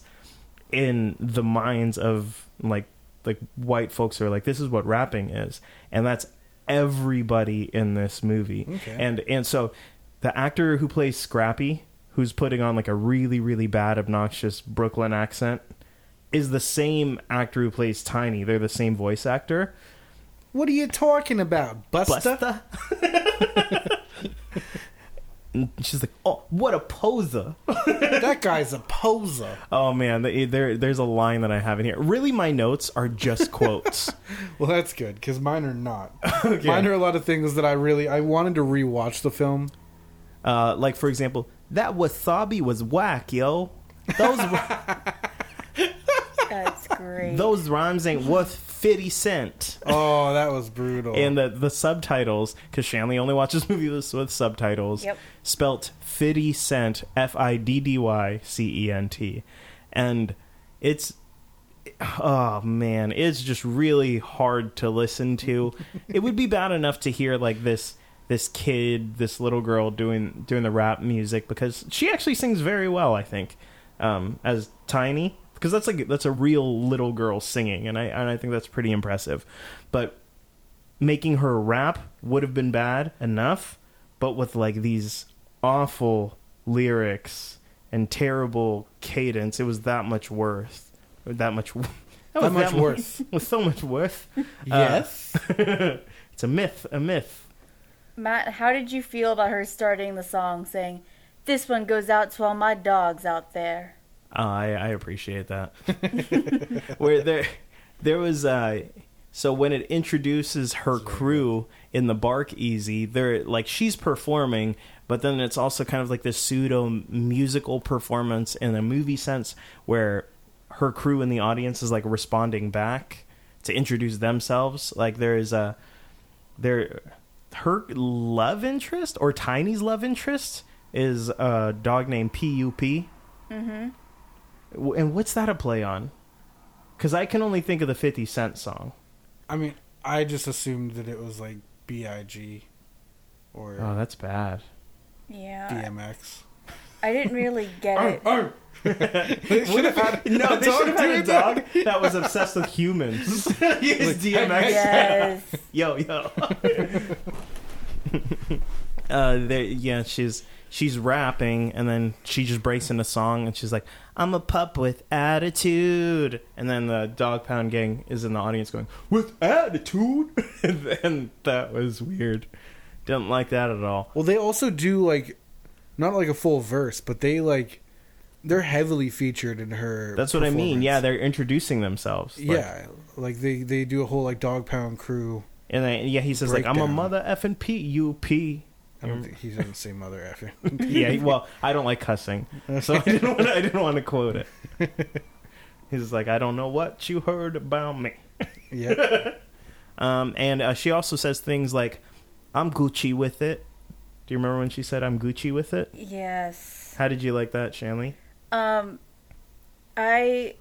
in the minds of like like white folks are like this is what rapping is. And that's everybody in this movie. Okay. And and so the actor who plays Scrappy, who's putting on like a really really bad obnoxious Brooklyn accent, is the same actor who plays Tiny. They're the same voice actor. What are you talking about, Busta? Busta. And She's like, "Oh, what a poser!" that guy's a poser. Oh man, the- there there's a line that I have in here. Really, my notes are just quotes. Well, that's good because mine are not. Okay. Mine are a lot of things that I really I wanted to rewatch the film. Uh, like for example, that wasabi was whack, yo. Those That's great. those rhymes ain't worth fifty cent. Oh, that was brutal. And the the subtitles, because Shanley only watches movies with subtitles, Yep. spelt fifty cent, F I D D Y C E N T, and it's oh man, it's just really hard to listen to. it would be bad enough to hear like this this kid, this little girl doing doing the rap music because she actually sings very well. I think um, as Tiny because that's like that's a real little girl singing, and I and I think that's pretty impressive. But making her rap would have been bad enough, but with like these awful lyrics and terrible cadence, it was that much worse. That much. That, was much mu- worth. Was so much worse. Uh, yes. it's a myth. A myth. Matt, how did you feel about her starting the song saying, "This one goes out to all my dogs out there"? Uh, I I appreciate that. Where there there was uh so when it introduces her crew in the Bark Easy, they're like she's performing, but then it's also kind of like this pseudo musical performance in a movie sense where her crew in the audience is like responding back to introduce themselves. Like there's a there her love interest or Tiny's love interest is a dog named Pup. W- And what's that a play on? Because I can only think of the 50 Cent song. I mean, I just assumed that it was like B.I.G. or Oh, that's bad. Yeah, DMX. I didn't really get it. They should have had No, a they should have had a doing that. dog that was obsessed with humans. He is DMX. Yes, Yo, yo. uh, there, yeah, she's she's rapping, and then she just breaks into a song, and she's like, "I'm a pup with attitude," and then the Dog Pound Gang is in the audience going, "With attitude," and then that was weird. Didn't like that at all. Well, they also do like not like a full verse, but they like they're heavily featured in her. That's what I mean. Yeah, they're introducing themselves. Like- yeah, like they they do a whole like dog pound crew. and then yeah, he says like, "I'm a Breakdown. mother effing p u p." I don't think he doesn't say mother effing. yeah, well, I don't like cussing, so I didn't want to, I didn't want to quote it. He's like, I don't know what you heard about me. yeah, Um, and uh, she also says things like, "I'm Gucci with it." Do you remember when she said, "I'm Gucci with it"? Yes. How did you like that, Shanley? Um, I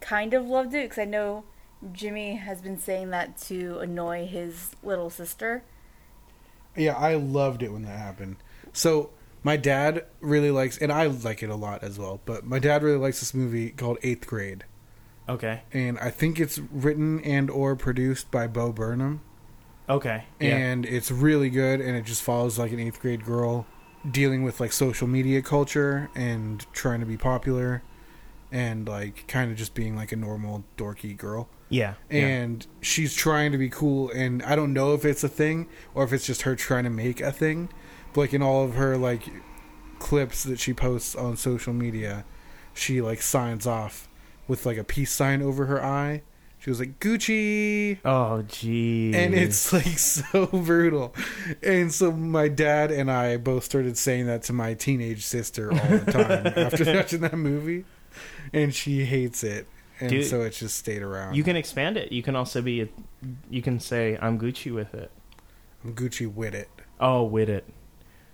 kind of loved it because I know Jimmy has been saying that to annoy his little sister. Yeah. I loved it when that happened. So my dad really likes, and I like it a lot as well. But my dad really likes this movie called Eighth Grade, Okay. and I think it's written and or produced by Bo Burnham. Okay. Yeah. and it's really good and it just follows like an eighth grade girl dealing with like social media culture and trying to be popular and like kind of just being like a normal dorky girl yeah. yeah. and she's trying to be cool and i don't know if it's a thing or if it's just her trying to make a thing but like in all of her like clips that she posts on social media she like signs off with like a peace sign over her eye she was like gucci Oh, gee. and it's like so brutal. And so my dad and I both started saying that to my teenage sister all the time after watching that movie, and she hates it, and Dude, so it just stayed around. You can expand it. You can also be. A, you can say, "I'm Gucci with it." I'm Gucci with it. Oh, with it.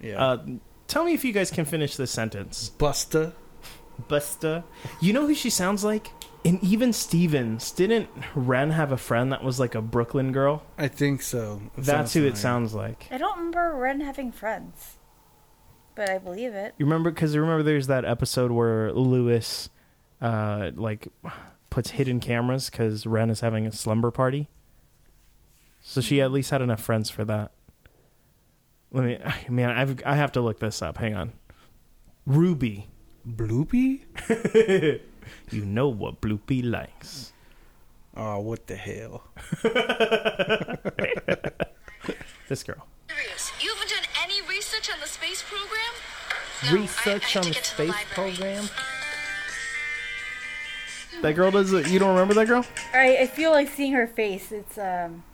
Yeah, Uh, tell me if you guys can finish this sentence. Busta. Busta. You know who she sounds like? And even Stevens. Didn't Ren have a friend that was like a Brooklyn girl? I think so. It That's sounds who it familiar. sounds like. I don't remember Ren having friends, but I believe it. You remember? Because remember, there's that episode where Louis, uh, like, puts hidden cameras because Ren is having a slumber party. So she at least had enough friends for that. Let me, man, I've I have to look this up. Hang on. Ruby. Bloopy. You know what Bloopy likes. Oh, what the hell? This girl. You haven't done any research on the space program? No, I- I on the space library. program. That girl does it. You don't remember that girl? I I feel like seeing her face. It's um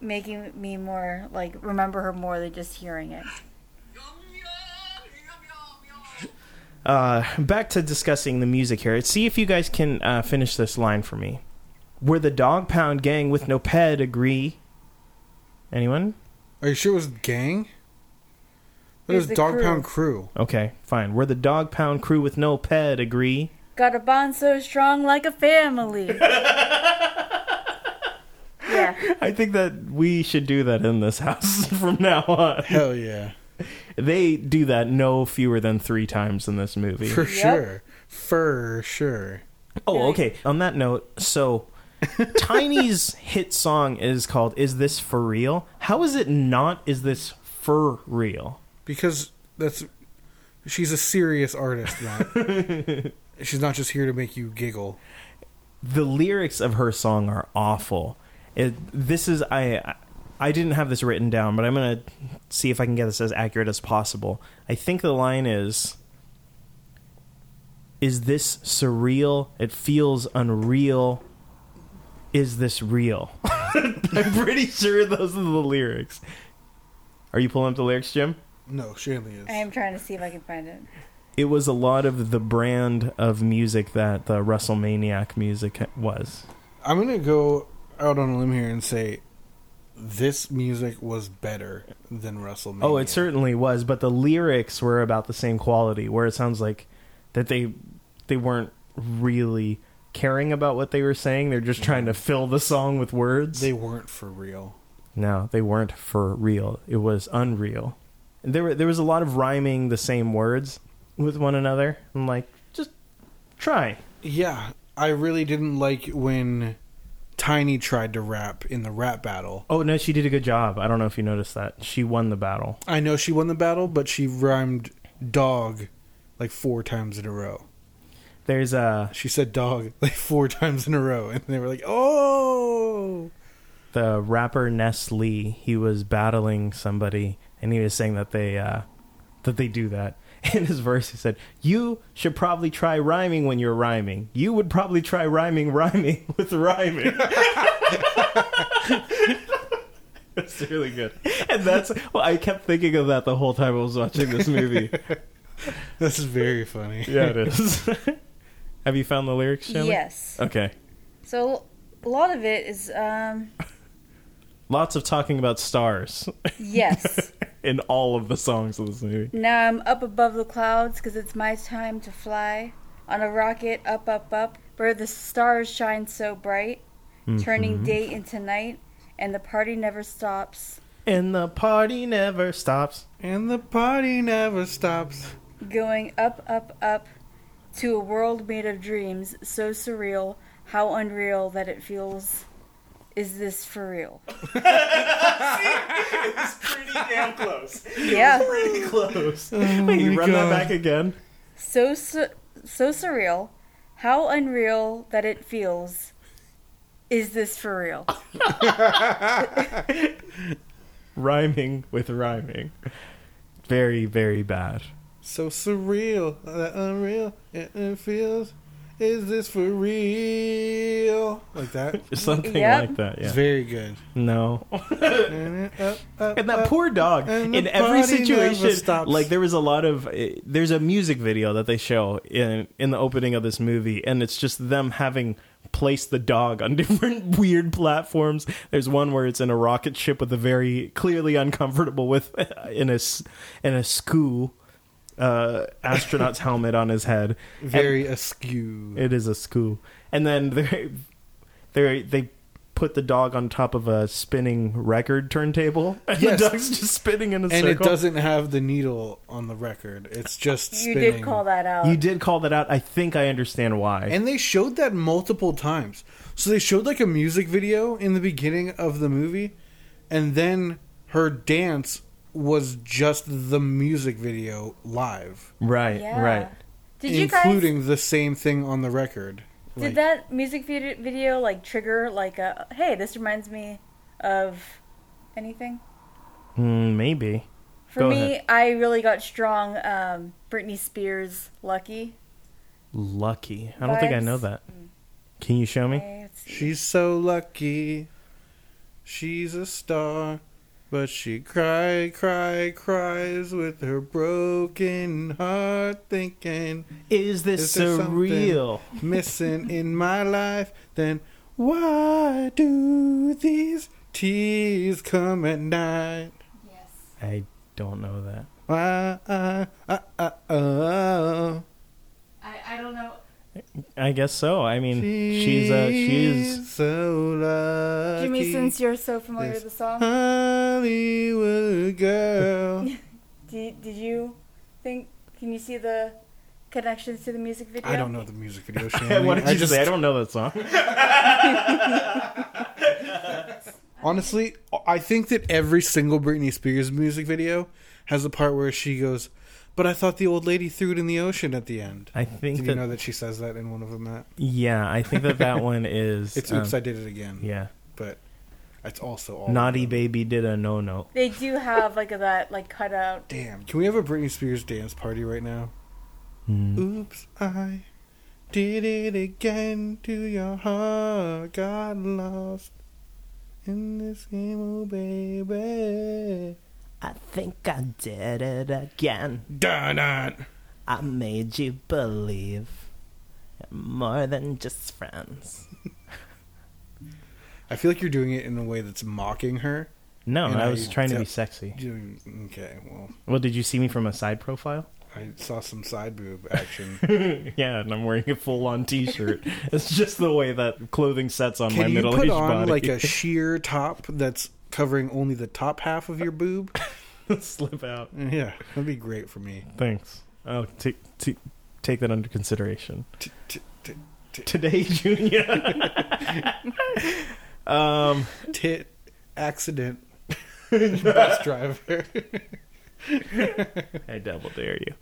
making me more like remember her more than just hearing it. Uh, back to discussing the music here. See if you guys can uh, finish this line for me. Were the Dog Pound gang with no pedigree? Anyone? Are you sure it was gang? It was Dog crew. Pound Crew. Okay, fine. Were the Dog Pound crew with no pedigree? Got a bond so strong like a family. yeah. I think that we should do that in this house from now on. Hell yeah, They do that no fewer than three times in this movie. for Yep. sure, for sure. Oh, okay. On that note, so Tiny's hit song is called "Is This For Real?" How is it not? Is this for real? Because that's she's a serious artist, Matt. she's not just here to make you giggle. The lyrics of her song are awful. It, this is I. I didn't have this written down, but I'm gonna see if I can get this as accurate as possible. I think the line is. Is this surreal? It feels unreal. Is this real? I'm pretty sure those are the lyrics. Are you pulling up the lyrics, Jim? No, Shanley is. I am trying to see if I can find it. It was a lot of the brand of music that the WrestleManiac music was. I'm gonna go out on a limb here and say this music was better than WrestleMania. Oh, it certainly was, but the lyrics were about the same quality. Where it sounds like that they they weren't really caring about what they were saying. They're just trying to fill the song with words. They weren't for real. no, they weren't for real. It was unreal. There were there was a lot of rhyming the same words with one another. I'm like, just try. Yeah, I really didn't like when Tiny tried to rap in the rap battle. Oh no, she did a good job. I don't know if you noticed that. She won the battle. I know she won the battle, but she rhymed dog like four times in a row. There's a She said dog like four times in a row, and they were like, "Oh, the rapper Ness Lee. He was battling somebody, and he was saying that they uh, that they do that. In his verse, he said, "You should probably try rhyming when you're rhyming. You would probably try rhyming, rhyming with rhyming." That's really good, and that's well. I kept thinking of that the whole time I was watching this movie. this is very funny." yeah, it is. Have you found the lyrics, Shanley? Yes. Okay. So a lot of it is um Lots of talking about stars yes. in all of the songs of this movie. now I'm up above the clouds because it's my time to fly on a rocket up up up where the stars shine so bright, mm-hmm. turning day into night, and the party never stops. And the party never stops. And the party never stops. Going up up up to a world made of dreams, so surreal, how unreal that it feels. Is this for real? It's pretty damn close. Yeah. Pretty close. Wait, you run that back again? so su- so surreal, how unreal that it feels. Is this for real? Rhyming with rhyming. Very, very bad. So surreal, uh, unreal, it, it feels. Is this for real? Like that. Something Yep. like that, It's yeah. very good. No. Up, up, And that poor dog. and the In every party never situation, stops. like there was a lot of. eh, There's a music video that they show in in the opening of this movie, and it's just them having placed the dog on different weird platforms. There's one where it's in a rocket ship with a very clearly uncomfortable with in a s- in a skoo uh, astronaut's helmet on his head. And- very askew. it is a skoo, and then they they they put the dog on top of a spinning record turntable, and Yes. the dog's just spinning in a and circle. And it doesn't have the needle on the record. It's just You spinning. did call that out. You did call that out. I think I understand why. And they showed that multiple times. So they showed like a music video in the beginning of the movie, and then her dance was just the music video live, right, Yeah. right. Did you guys including the same thing on the record. did Like, that music video, video like trigger like a hey, this reminds me of anything? Mm, maybe. For Go me, ahead. I really got strong um, Britney Spears Lucky. Lucky. I don't think I know that. Can you show me? Okay. She's so lucky. She's a star. But she cry, cry, cries with her broken heart, thinking Is this Is there something- surreal? missing in my life. Then why do these tears come at night? Yes. I don't know that. Why? Uh, uh, uh, uh, I, I don't know. I guess so. I mean, she's uh, she's so lucky. Jimmy, since you're so familiar This with the song, Hollywood girl. did, did you think? Can you see the connections to the music video? I don't know the music video. Shanley. what did you I just say? I don't know that song. honestly, I think that every single Britney Spears music video has a part where she goes, "But I thought the old lady threw it in the ocean at the end." I think Did that you know that she says that in one of them? Matt? yeah, I think that that one is It's um, "Oops, I Did It Again." yeah. but it's also all Naughty of baby did a no no. They do have like a, that like cutout. Damn, can we have a Britney Spears dance party right now? Hmm. Oops, I did it again to your heart. Got lost in this game, oh baby. I think I did it again. Dun dun. I made you believe more than just friends. I feel like you're doing it in a way that's mocking her. No, And I I was trying to be sexy. You- Okay, well, Well, did you see me from a side profile? I saw some side boob action. yeah, and I'm wearing a full on t shirt. it's just the way that clothing sets on my middle-aged body. Can you put on body. like a sheer top that's covering only the top half of your boob? slip out. yeah, that'd be great for me. Thanks. I'll take t- take that under consideration. T- t- Today, Junior. Um, Tit accident. Bus driver. I double dare you.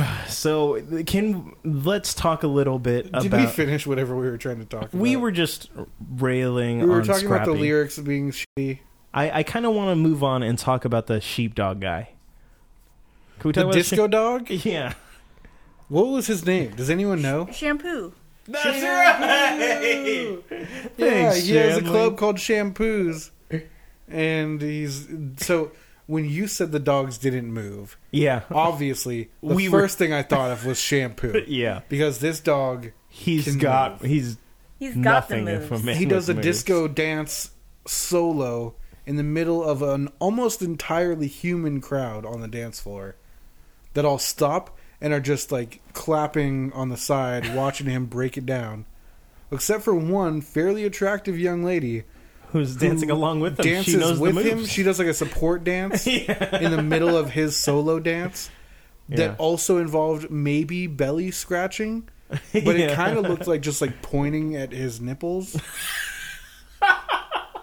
so can let's talk a little bit Did about. we finish whatever we were trying to talk about? we were just railing. we were on talking about the lyrics being shitty. I, I kind of want to move on and talk about the sheepdog guy. Can we talk The about disco dog. sheep- Yeah, What was his name? Does anyone know? Shampoo. that's right. Yeah, Thanks, he has a Shanley. club called Shampoos, and he's so. When you said the dogs didn't move, Yeah, obviously the We were- first thing I thought of was shampoo yeah. because this dog He's Can got move. he's He's got the nothing moves. if a man he does a moves. disco dance solo in the middle of an almost entirely human crowd on the dance floor that all stop and are just like clapping on the side watching him break it down except for one fairly attractive young lady who's dancing along with him. dances she knows with the him she does like a support dance in the middle of his solo dance that Yeah. also involved maybe belly scratching but it kind of looked like just like pointing at his nipples.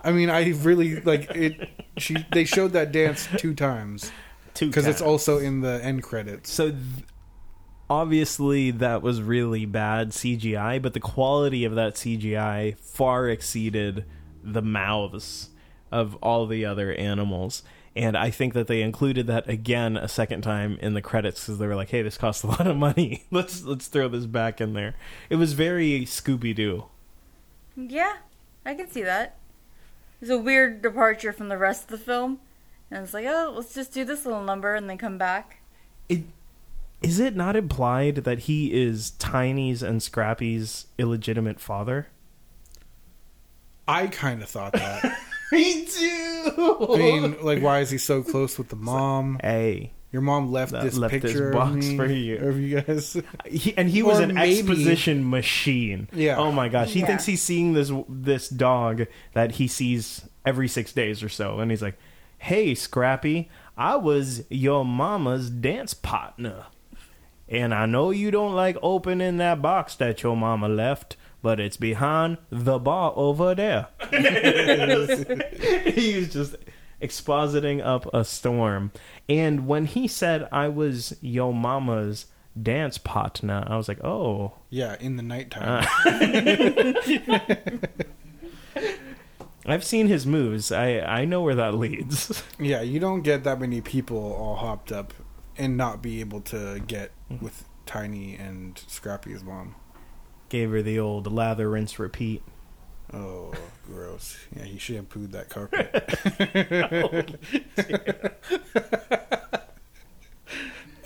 I mean, I really like it. She they showed that dance two times Two because it's also in the end credits. so. Th- obviously, that was really bad CGI, but the quality of that CGI far exceeded the mouths of all the other animals. And I think that they included that again a second time in the credits because they were like, "Hey, this cost a lot of money. let's let's throw this back in there." It was very Scooby Doo. Yeah, I can see that. It's a weird departure from the rest of the film. And it's like, oh, let's just do this little number and then come back. It is it not implied that he is Tiny's and Scrappy's illegitimate father? I kind of thought that. Me too. I mean, like, why is he so close with the mom? Hey, Your mom left this left this picture box of me, for you. of you guys. he, and he was an maybe- exposition machine. Yeah. Oh my gosh, he Yeah. thinks he's seeing this this dog that he sees every six days or so, and he's like, "Hey, Scrappy, I was your mama's dance partner, and I know you don't like opening that box that your mama left." But it's behind the bar over there. He's just expositing up a storm. And when he said I was yo mama's dance partner, I was like, oh. Yeah, in the nighttime. Uh. I've seen his moves. I, I know where that leads. Yeah, you don't get that many people all hopped up and not be able to get mm-hmm. with Tiny and Scrappy's mom. Gave her the old lather, rinse, repeat. Oh, gross. Yeah, he shampooed that carpet.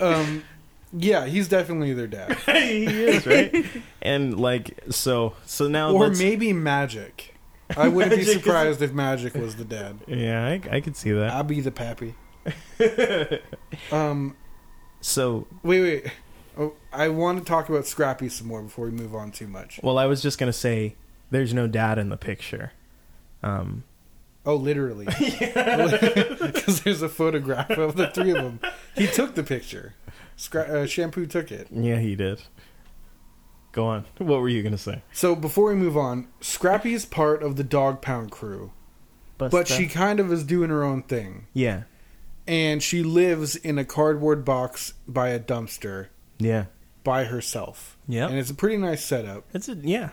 um, yeah, he's definitely their dad. he is, right? and like, so, so now Or let's- maybe Magic. I wouldn't be Magic is- surprised if Magic was the dad. Yeah, I, I could see that. I'll be the pappy. um, So, wait, wait. Oh, I want to talk about Scrappy some more before we move on too much. well, I was just going to say there's no dad in the picture. Um, Oh, literally. Because there's a photograph of the three of them. He took the picture. Scra- uh, Shampoo took it. yeah, he did. Go on. What were you going to say? So before we move on, Scrappy is part of the Dog Pound crew, but she kind of is doing her own thing. Yeah. And she lives in a cardboard box by a dumpster Yeah. by herself. Yeah. And it's a pretty nice setup. It's a, yeah.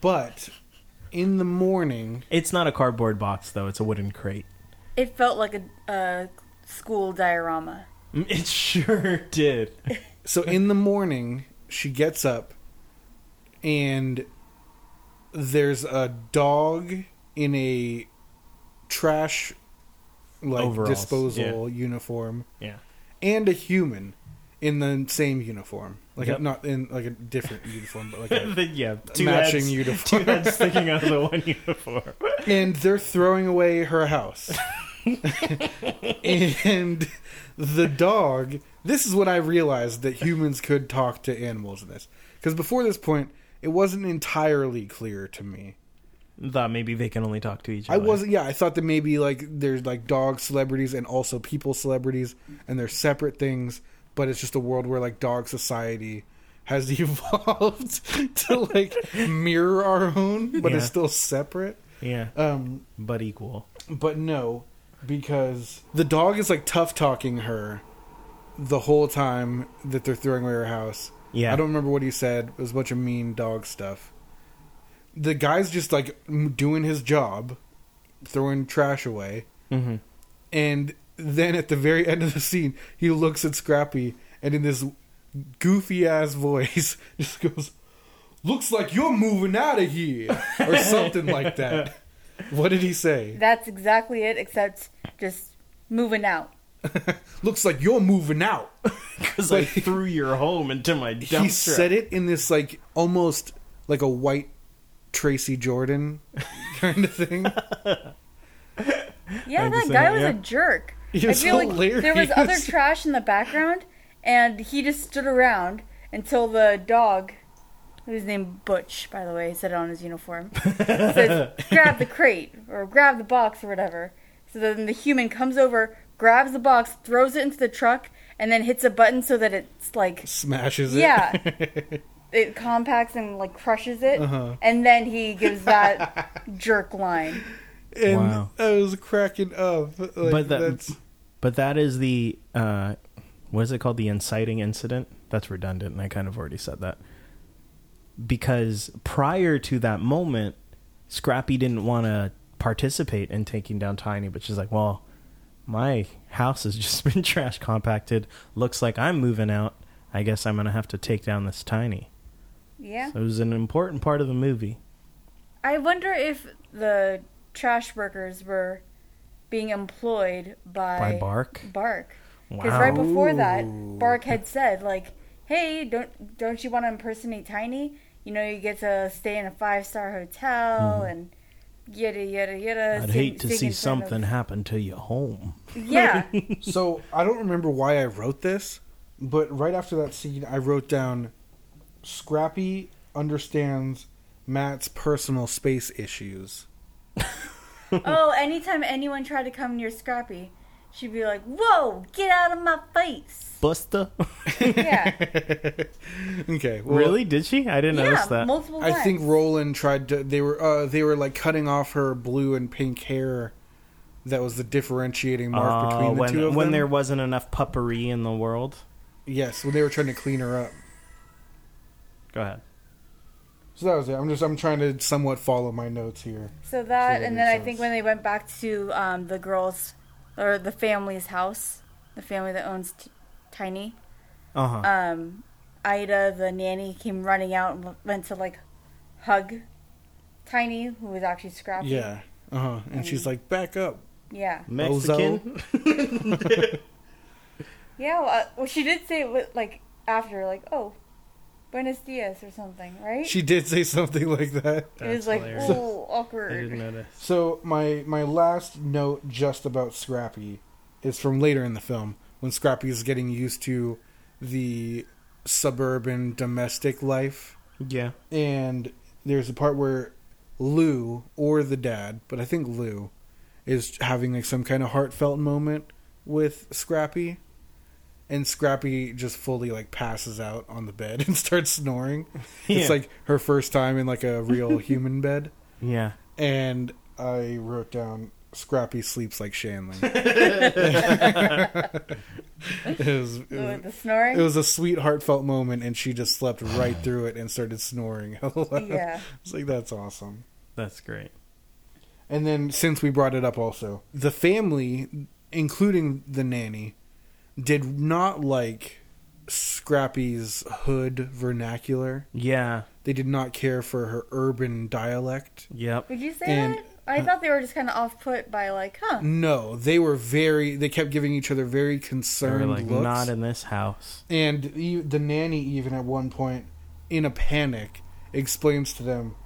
But in the morning, It's not a cardboard box though. It's a wooden crate. It felt like a, a school diorama. Mm, It sure did. so in the morning, she gets up and there's a dog in a trash like Overalls, disposal uniform Yeah. and a human in the same uniform. Like Yep. a, not in like a different uniform, but like a, The- yeah. Two matching heads, uniform. Two heads sticking out of the one uniform. and they're throwing away her house. and the dog. This is when I realized that humans could talk to animals in this. Because before this point, it wasn't entirely clear to me. Thought maybe they can only talk to each other. I wasn't. Yeah, I thought that maybe like there's like dog celebrities and also people celebrities, and they're separate things. But it's just a world where like dog society has evolved to like mirror our own, but Yeah. it's still separate. Yeah, Um, but equal. but no, because the dog is like tough talking her the whole time that they're throwing away her house. Yeah, I don't remember what he said. It was a bunch of mean dog stuff. The guy's just like doing his job, throwing trash away, hmm and then at the very end of the scene, he looks at Scrappy and in this goofy ass voice just goes, "Looks like you're moving out of here," or something like that. What did he say? That's exactly it, except just moving out. Looks like you're moving out. Because I threw your home into my dumpster. He said it in this like almost like a white Tracy Jordan kind of thing. Yeah, that guy was yeah. a jerk. I feel like there was other trash in the background, and he just stood around until the dog, who's named Butch, by the way, said it on his uniform, says, "Grab the crate or grab the box or whatever." So then the human comes over, grabs the box, throws it into the truck, and then hits a button so that it's like Smashes it. Yeah. it compacts and like crushes it, Uh-huh. and then he gives that jerk line. And Wow. I was cracking up. Like, but that, that's but that is the uh, what is it called? The inciting incident. That's redundant, and I kind of already said that. Because prior to that moment, Scrappy didn't want to participate in taking down Tiny, but she's like, "Well, my house has just been trash compacted. Looks like I'm moving out. I guess I'm gonna have to take down this Tiny." Yeah. So it was an important part of the movie. I wonder if the trash workers were being employed by By Bark? Bark. Because Wow. right before that, Bark had said like, "Hey, don't don't you want to impersonate Tiny? You know, you get to stay in a five star hotel mm-hmm. and yada yada yada." I'd sing- hate to see in front of- something happen to your home. Yeah, so. I don't remember why I wrote this, but right after that scene, I wrote down Scrappy understands Matt's personal space issues. oh, anytime anyone tried to come near Scrappy, she'd be like, "Whoa, get out of my face!" Buster. Yeah, Okay, well, really? Did she? I didn't yeah, notice that. multiple I times. think Roland tried to. They were uh, they were like cutting off her blue and pink hair. That was the differentiating mark Uh, between the when two of when them. there wasn't enough puppery in the world. yes, when they were trying to clean her up. Go ahead. So that was it. I'm just I'm trying to somewhat follow my notes here. So that, that and makes then I think when they went back to um, the girls or the family's house, the family that owns t- Tiny, Uh huh. um, Ida, the nanny, came running out and went to like hug Tiny, who was actually Scrappy. Yeah. Uh huh. And she's like, back up. Yeah. Mexican. Yeah. Well, uh, well, she did say it with, like after, like, oh, Buenos dias or something, right? She did say something like that. it was like, hilarious. oh, I awkward. didn't notice. So my my last note just about Scrappy is from later in the film when Scrappy is getting used to the suburban domestic life. Yeah. and there's a part where Lou or the dad, but I think Lou is having like some kind of heartfelt moment with Scrappy and Scrappy just fully like passes out on the bed and starts snoring. Yeah. It's like her first time in like a real human bed Yeah. and I wrote down Scrappy sleeps like Shanley. it, was, it, was, the snoring. it was a sweet heartfelt moment and she just slept right through it and started snoring. yeah. It's like that's awesome. That's great. And then since we brought it up also, the family, including the nanny, did not like Scrappy's hood vernacular. Yeah. They did not care for her urban dialect. Yep. Would you say And- that? I thought they were just kind of off put by like, huh? No, they were very. They kept giving each other very They were concerned like, looks. not in this house. and e- the nanny, even at one point, in a panic, explains to them,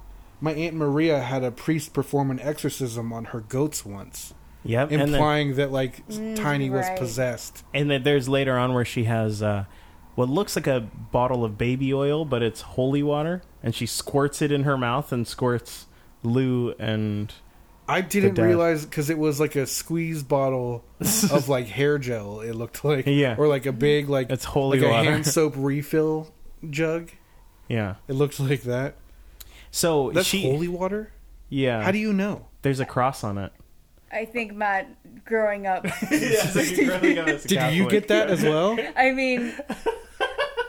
"My aunt Maria had a priest perform an exorcism on her goats once." Yep. and then, implying that like Mm, Tiny was possessed. and then there's later on where she has uh, what looks like a bottle of baby oil, but it's holy water, and she squirts it in her mouth and squirts Lou and I didn't dad. realize because it was like a squeeze bottle of like hair gel. It looked like Yeah. or like a big like It's holy like water. a hand soap refill jug. Yeah. It looks like that. So That's she, holy water. yeah. How do you know? There's a cross on it. I think Matt, growing up, Did you get that as well? I mean,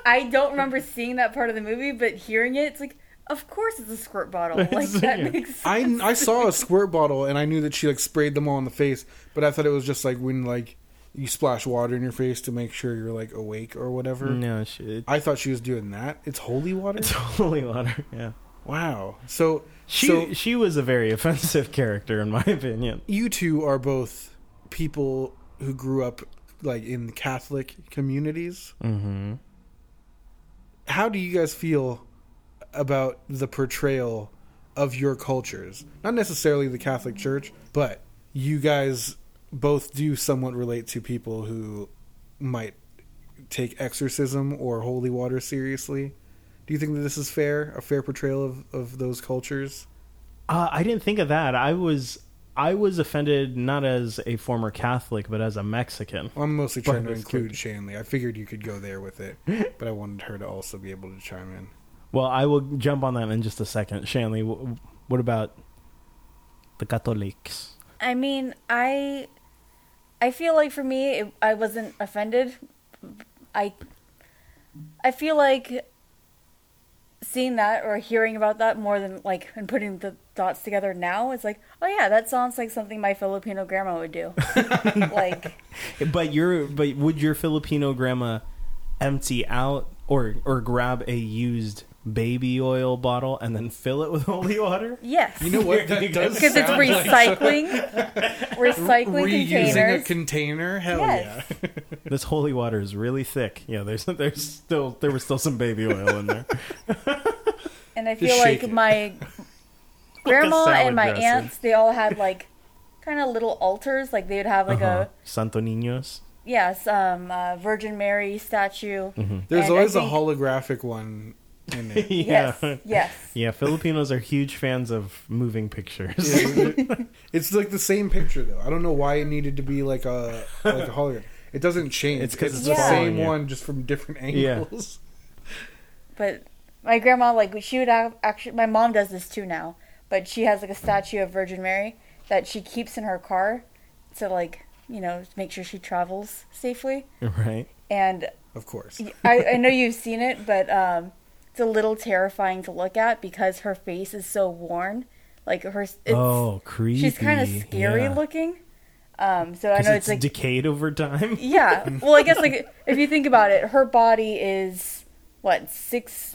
I don't remember seeing that part of the movie, but hearing it, it's like, of course it's a squirt bottle. Like that Yeah. makes sense. I I saw a squirt bottle and I knew that she like sprayed them all in the face, but I thought it was just like when like you splash water in your face to make sure you're like awake or whatever. No, she, I thought she was doing that. It's holy water. it's holy water. Yeah. Wow. So She so she was a very offensive character in my opinion. you two are both people who grew up like in Catholic communities. Mm-hmm. How do you guys feel about the portrayal of your cultures? Not necessarily the Catholic Church, but you guys both do somewhat relate to people who might take exorcism or holy water seriously. Do you think that this is fair? A fair portrayal of, of those cultures? Uh, I didn't think of that. I was I was offended not as a former Catholic, but as a Mexican. I'm mostly trying to But- include Shanley. I figured you could go there with it, but I wanted her to also be able to chime in. Well, I will jump on that in just a second. Shanley, wh- what about the Catholics? I mean, I I feel like for me, it, I wasn't offended. I I feel like seeing that or hearing about that more than like and putting the dots together now it's like oh yeah that sounds like something my filipino grandma would do. Like But your but would your Filipino grandma empty out or or grab a used baby oil bottle and then fill it with holy water? yes You know what? That does because it's sound like recycling recycling reusing containers a container. Hell Yes. yeah! This holy water is really thick. Yeah, there's there's still there was still some baby oil in there. and i feel shake like it. my grandma salad and my dressing. aunts they all had like kind of little altars like they would have like Uh-huh. a Santo Niños. Yes, um, uh, Virgin Mary statue. There's And always I a think- holographic one in it. yeah. Yes, yes. Yeah, Filipinos are huge fans of moving pictures. it's like the same picture though. I don't know why it needed to be like a like a hologram. It doesn't change. It's 'cause it's the following same you. one, just from different Yeah. angles. But my grandma, like, she would have actually. My mom does this too now, but she has like a statue of Virgin Mary that she keeps in her car to like you know make sure she travels safely. right? And Of course. I, I know you've seen it, but um, it's a little terrifying to look at because her face is so worn. Like her, it's, oh, creepy. she's kind of scary yeah. looking. Um, so I know it's, it's like decayed over time. Yeah. Well, I guess like if you think about it, her body is what six,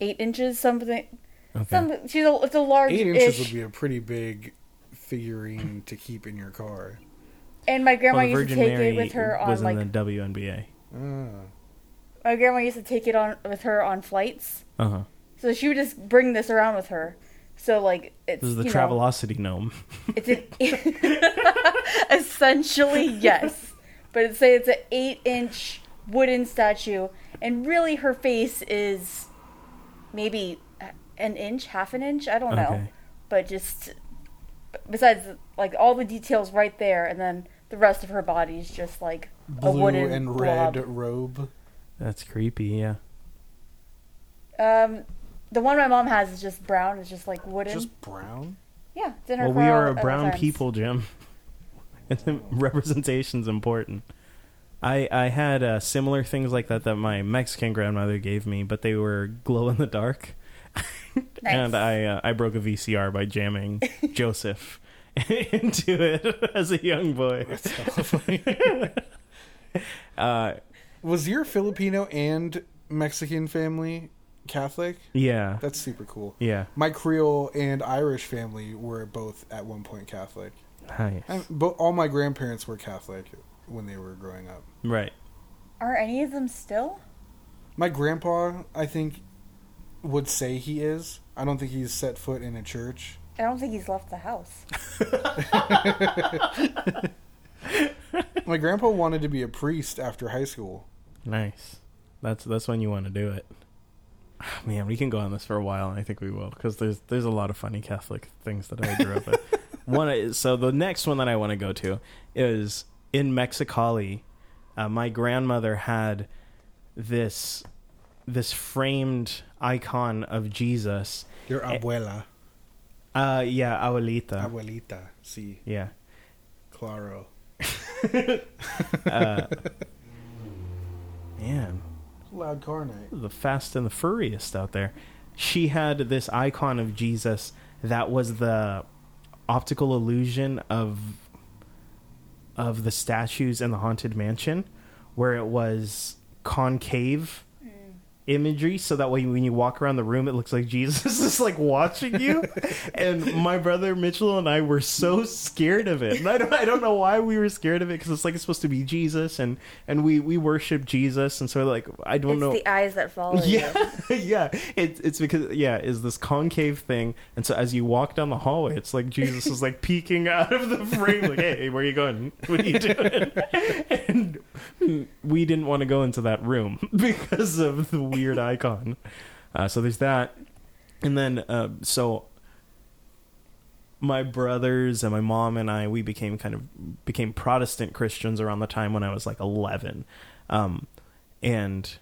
eight inches something. Okay. Some she's a it's a large Eight inches would be a pretty big figurine to keep in your car. And my grandma well, the used to Virgin take Mary it with her was on like in the WNBA. Ah. My grandma used to take it on with her on flights. Uh huh. So she would just bring this around with her. So like it's This is the you know, Travelocity gnome. It's an essentially yes, but it's say it's an eight inch wooden statue, and really her face is maybe an inch, half an inch. I don't know, Okay. but just besides like all the details right there, and then the rest of her body is just like a Blue wooden and blob. red robe. That's creepy. Yeah. Um, the one my mom has is just brown. It's just like wooden. Just brown. yeah, it's in her Well, we are a brown people, Jim. Representation's important. I I had uh, similar things like that that my Mexican grandmother gave me, but they were glow in the dark. And I uh, I broke a VCR by jamming Joseph into it as a young boy. uh, Was your Filipino and Mexican family Catholic? yeah, That's super cool. yeah. My Creole and Irish family were both at one point Catholic. Nice. And, but all my grandparents were Catholic when they were growing up. Right. Are any of them still? My grandpa, I think, would say he is. I don't think he's set foot in a church. I don't think he's left the house. My grandpa wanted to be a priest after high school. Nice. That's that's when you want to do it. Man, we can go on this for a while, and I think we will because there's there's a lot of funny Catholic things that I grew up with. One, is- so the next one that I want to go to is in Mexicali. Uh, my grandmother had this this framed icon of Jesus. Your abuela, Uh, yeah, abuelita. abuelita, sí, yeah. claro. Uh, man, Loud car night. the fast and the furriest out there. She had this icon of Jesus that was the optical illusion of of the statues in the haunted mansion, where it was concave imagery, so that way when you walk around the room, it looks like Jesus is like watching you. and my brother Mitchell and I were so scared of it, and I don't, I don't know why we were scared of it because it's like it's supposed to be Jesus, and and we we worship Jesus, and so like I don't It's know. the eyes that follow you. Yeah, yeah. It's it's because yeah, is this concave thing, and so as you walk down the hallway, it's like Jesus is like peeking out of the frame, like, "Hey, where are you going? What are you doing?" And we didn't want to go into that room because of the weird icon. Uh, so there's that, and then uh, so my brothers and my mom and I we became kind of became Protestant Christians around the time when I was like 11, um, and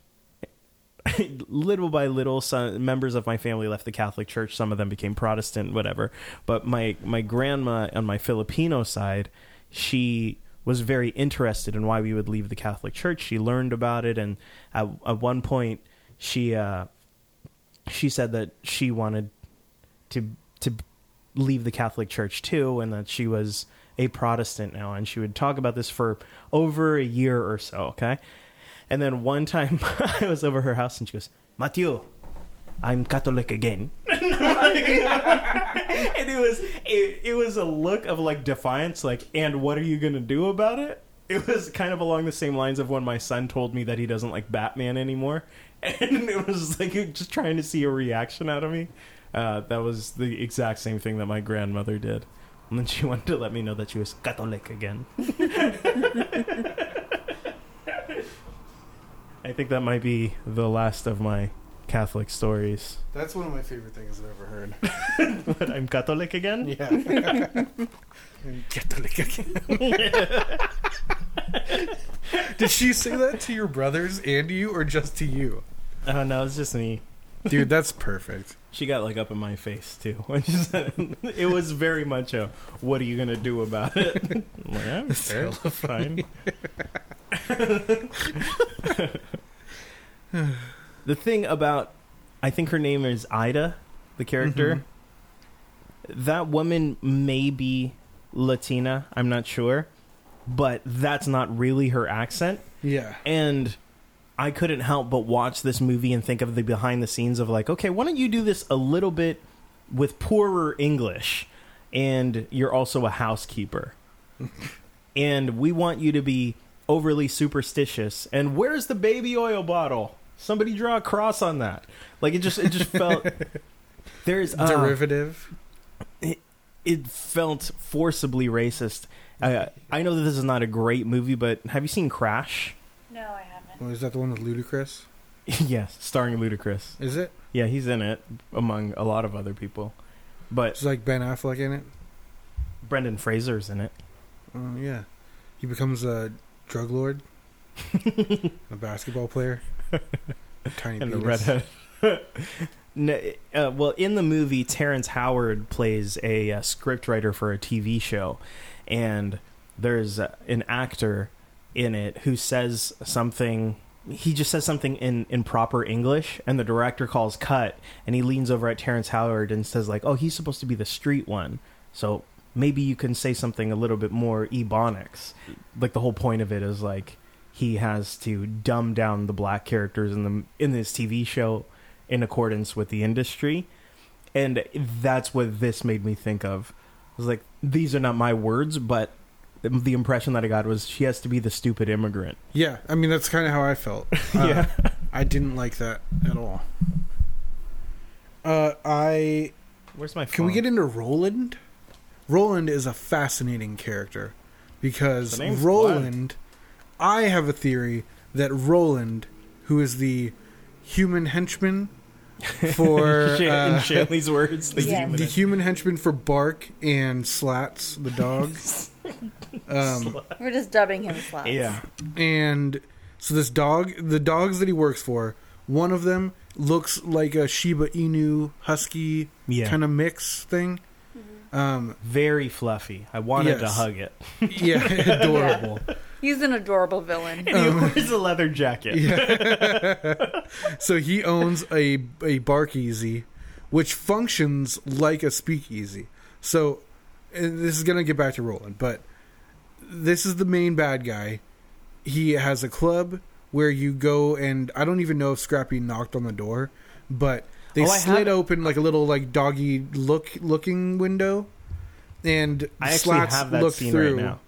little by little some members of my family left the catholic church. Some of them became protestant whatever. But my my grandma on my filipino side she was very interested in why we would leave the catholic church. She learned about it. And at, at one point she uh she said that she wanted to to leave the Catholic Church too, and that she was a Protestant now, and she would talk about this for over a year or so. Okay, and then one time I was over her house, and she goes, "Matthew, I'm Catholic again," and it was it, it was a look of like defiance, like, "And what are you gonna do about it?" It was kind of along the same lines of when my son told me that he doesn't like Batman anymore, and it was like just trying to see a reaction out of me. Uh, that was the exact same thing that my grandmother did. And then she wanted to let me know that she was Catholic again. I think that might be the last of my Catholic stories. That's one of my favorite things I've ever heard. But I'm Catholic again? Yeah. Catholic again. Did she say that to your brothers and you, or just to you? Oh, no, it's just me. Dude, that's perfect. She got like up in my face too when she said it. it was very much a "What are you gonna do about it?" I'm like, "I'm fair, fine. the thing about, I think her name is Ida, the character. Mm-hmm. That woman may be Latina. I'm not sure, but that's not really her accent Yeah. and I couldn't help but watch this movie and think of the behind the scenes of like, okay, why don't you do this a little bit with poorer English, and you're also a housekeeper, and we want you to be overly superstitious. And where's the baby oil bottle? Somebody draw a cross on that. Like it just it just felt there's uh, Derivative. it felt forcibly racist. Uh, I know that this is not a great movie, but have you seen Crash? No, I haven't. Well, is that the one with Ludacris? yes, starring Ludacris. Is it? Yeah, he's in it among a lot of other people. But It's like Ben Affleck in it. Brendan Fraser's in it. Oh yeah. He becomes a drug lord, a basketball player, tiny And penis. redhead. No, uh, well, in the movie, Terrence Howard plays a, uh scriptwriter for a TV show, and there's uh, an actor in it who says something. He just says something in, proper English, and the director calls cut, and he leans over at Terrence Howard and says like, "Oh, he's supposed to be the street one, so maybe you can say something a little bit more ebonics." Like the whole point of it is like he has to dumb down the black characters in the in this TV show in accordance with the industry. And that's what this made me think of. I was like, these are not my words, but the impression that I got was she has to be the stupid immigrant. Yeah, I mean that's kind of how I felt. Uh, yeah. I didn't like that at all. Uh, I Where's my can we get into Roland? Roland is a fascinating character because The name's Roland. I have a theory that Roland, who is the human henchman for Shan- uh, in Shanley's words? The Yeah. human- the human henchman for Bark and Slats, the dog. um, We're just dubbing him Slats. yeah. and so this dog, the dogs that he works for, One of them looks like a Shiba Inu husky Yeah. kind of mix thing. Um, Very fluffy. I wanted to Yes. hug it. yeah, adorable. He's an adorable villain. And he wears a leather jacket. So he owns a a bark easy, which functions like a speakeasy. So and this is gonna get back to Roland, but this is the main bad guy. He has a club where you go and I don't even know if Scrappy knocked on the door, but they Oh, slid have- open like a little like doggy look looking window, and I actually Slats have that looked scene through. right now.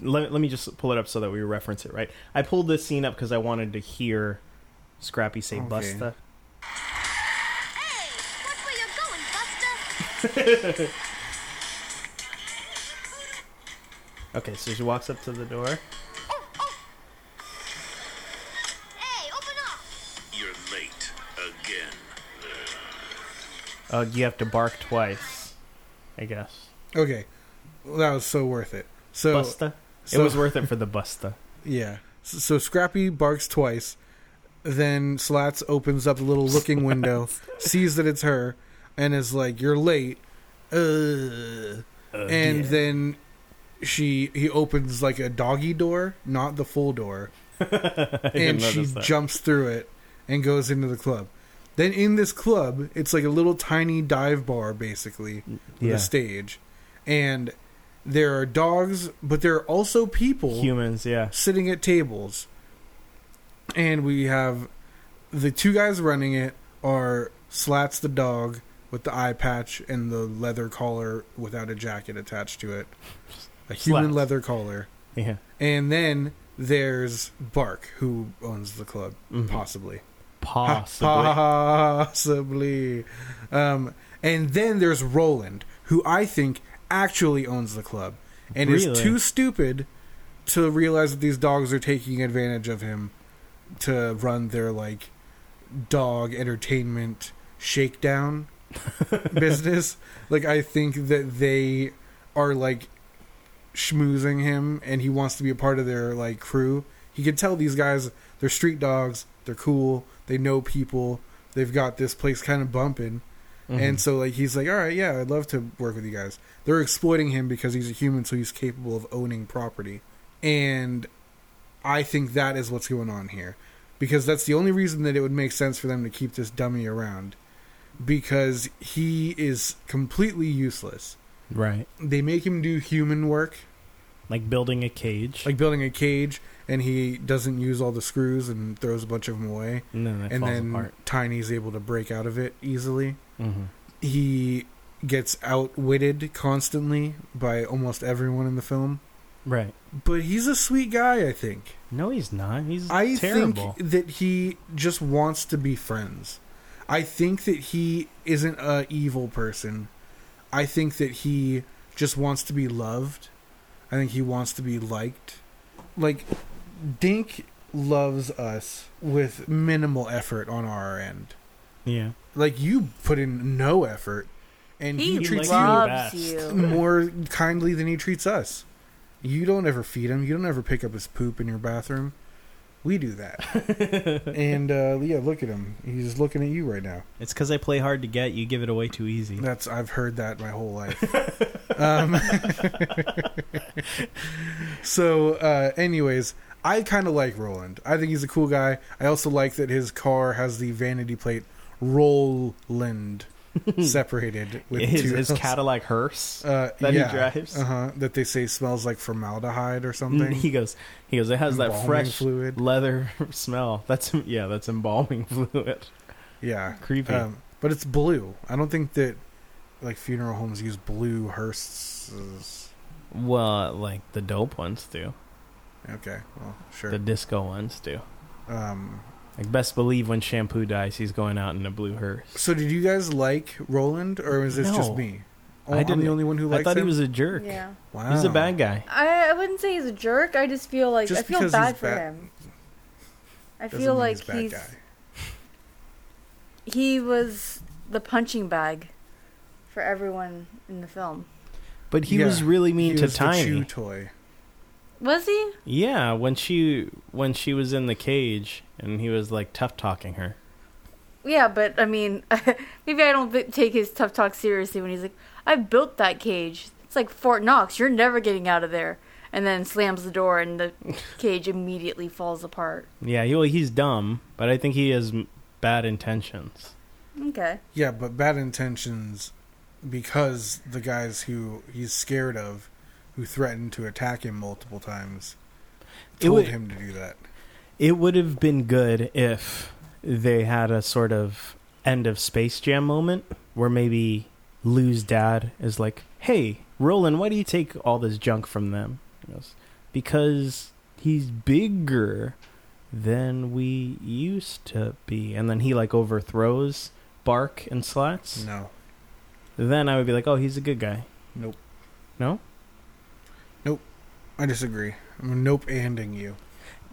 Let, let me just pull it up so that we reference it right. I pulled this scene up because I wanted to hear Scrappy say Okay. "Busta." Hey, watch where you're going, Buster. Okay, so she walks up to the door. Oh, oh. Hey, open up. You're late again. Uh, you have to bark twice, I guess. Okay, well, that was so worth it. So Busta. so- it was worth it for the Busta. Yeah. So, so Scrappy barks twice. Then Slats opens up the little looking window, sees that it's her, and is like, "You're late." Uh. and then she he opens like a doggy door, not the full door, and she that. jumps through it and goes into the club. Then in this club, it's like a little tiny dive bar, basically, mm, with Yeah. a stage, and there are dogs, but there are also people Humans, yeah. sitting at tables, and we have the two guys running it are Slats the dog with the eye patch and the leather collar without a jacket attached to it, a human Slats. leather collar, Yeah. and then there's Bark who owns the club, Mhm. possibly. Possibly. Possibly. Um, and then there's Roland, who I think actually owns the club and is too stupid to realize that these dogs are taking advantage of him to run their like dog entertainment shakedown business. Like I think that they are like schmoozing him and he wants to be a part of their like crew. He can tell these guys they're street dogs, they're cool, they know people, they've got this place kind of bumping. Mhm. And so like he's like, "All right, yeah, I'd love to work with you guys." They're exploiting him because he's a human so he's capable of owning property. And I think that is what's going on here. Because that's the only reason that it would make sense for them to keep this dummy around. Because he is completely useless. Right. They make him do human work, Like building a cage. like building a cage, and he doesn't use all the screws and throws a bunch of them away. and then and falls then apart. Tiny's able to break out of it easily. hmm He gets outwitted constantly by almost everyone in the film. Right. But he's a sweet guy, I think. No, he's not. He's I terrible. think that he just wants to be friends. I think that he isn't a evil person. I think that he just wants to be loved. I think he wants to be liked. Like Dink loves us with minimal effort on our end. yeah. Like you put in no effort and he, He treats likes you best. you you. more kindly than he treats us. You don't ever feed him. You don't ever pick up his poop in your bathroom. We do that. and uh, yeah, look at him. He's looking at you right now. It's because I play hard to get. You give it away too easy. That's I've heard that my whole life. um, so, uh, anyways, I kind of like Roland. I think he's a cool guy. I also like that his car has the vanity plate Roland separated with his two his. Cadillac hearse uh, that yeah, he drives. Uh-huh, that they say smells like formaldehyde or something. He goes. He goes. It has that fresh fluid. leather smell. That's yeah. That's embalming fluid. Yeah, Creepy. Um, but it's blue. I don't think that like funeral homes use blue hearses. Well, like the dope ones do. Okay, well, sure. The disco ones do. Um, Like best believe when shampoo dies, he's going out in a blue hearse. so did you guys like Roland, or is this just me? Oh, I I'm didn't- the only one who liked him. I thought him. he was a jerk. Yeah. wow. He's a bad guy. I, I wouldn't say he's a jerk. I just feel like Just I feel because bad he's for bad- him. I Doesn't feel mean like he's a bad he's guy. he was the punching bag for everyone in the film. But he Yeah, was really mean he to was the chew Tiny. toy. Was he? Yeah, when she when she was in the cage and he was like tough talking her. Yeah, but I mean, maybe I don't bi- take his tough talk seriously when he's like, "I built that cage. It's like Fort Knox. You're never getting out of there." And then slams the door, and the cage immediately falls apart. Yeah, he, well, he's dumb, but I think he has m- bad intentions. Okay. Yeah, but bad intentions because the guys who he's scared of, who threatened to attack him multiple times, It told would- him to do that. It would have been good if they had a sort of end of Space Jam moment where maybe Lou's dad is like, "Hey, Roland, why do you take all this junk from them?" He goes, "Because he's bigger than we used to be." And then he like overthrows Bark and Slats. No, Then I would be like, "Oh, he's a good guy." Nope. No? I disagree. I'm nope anding you.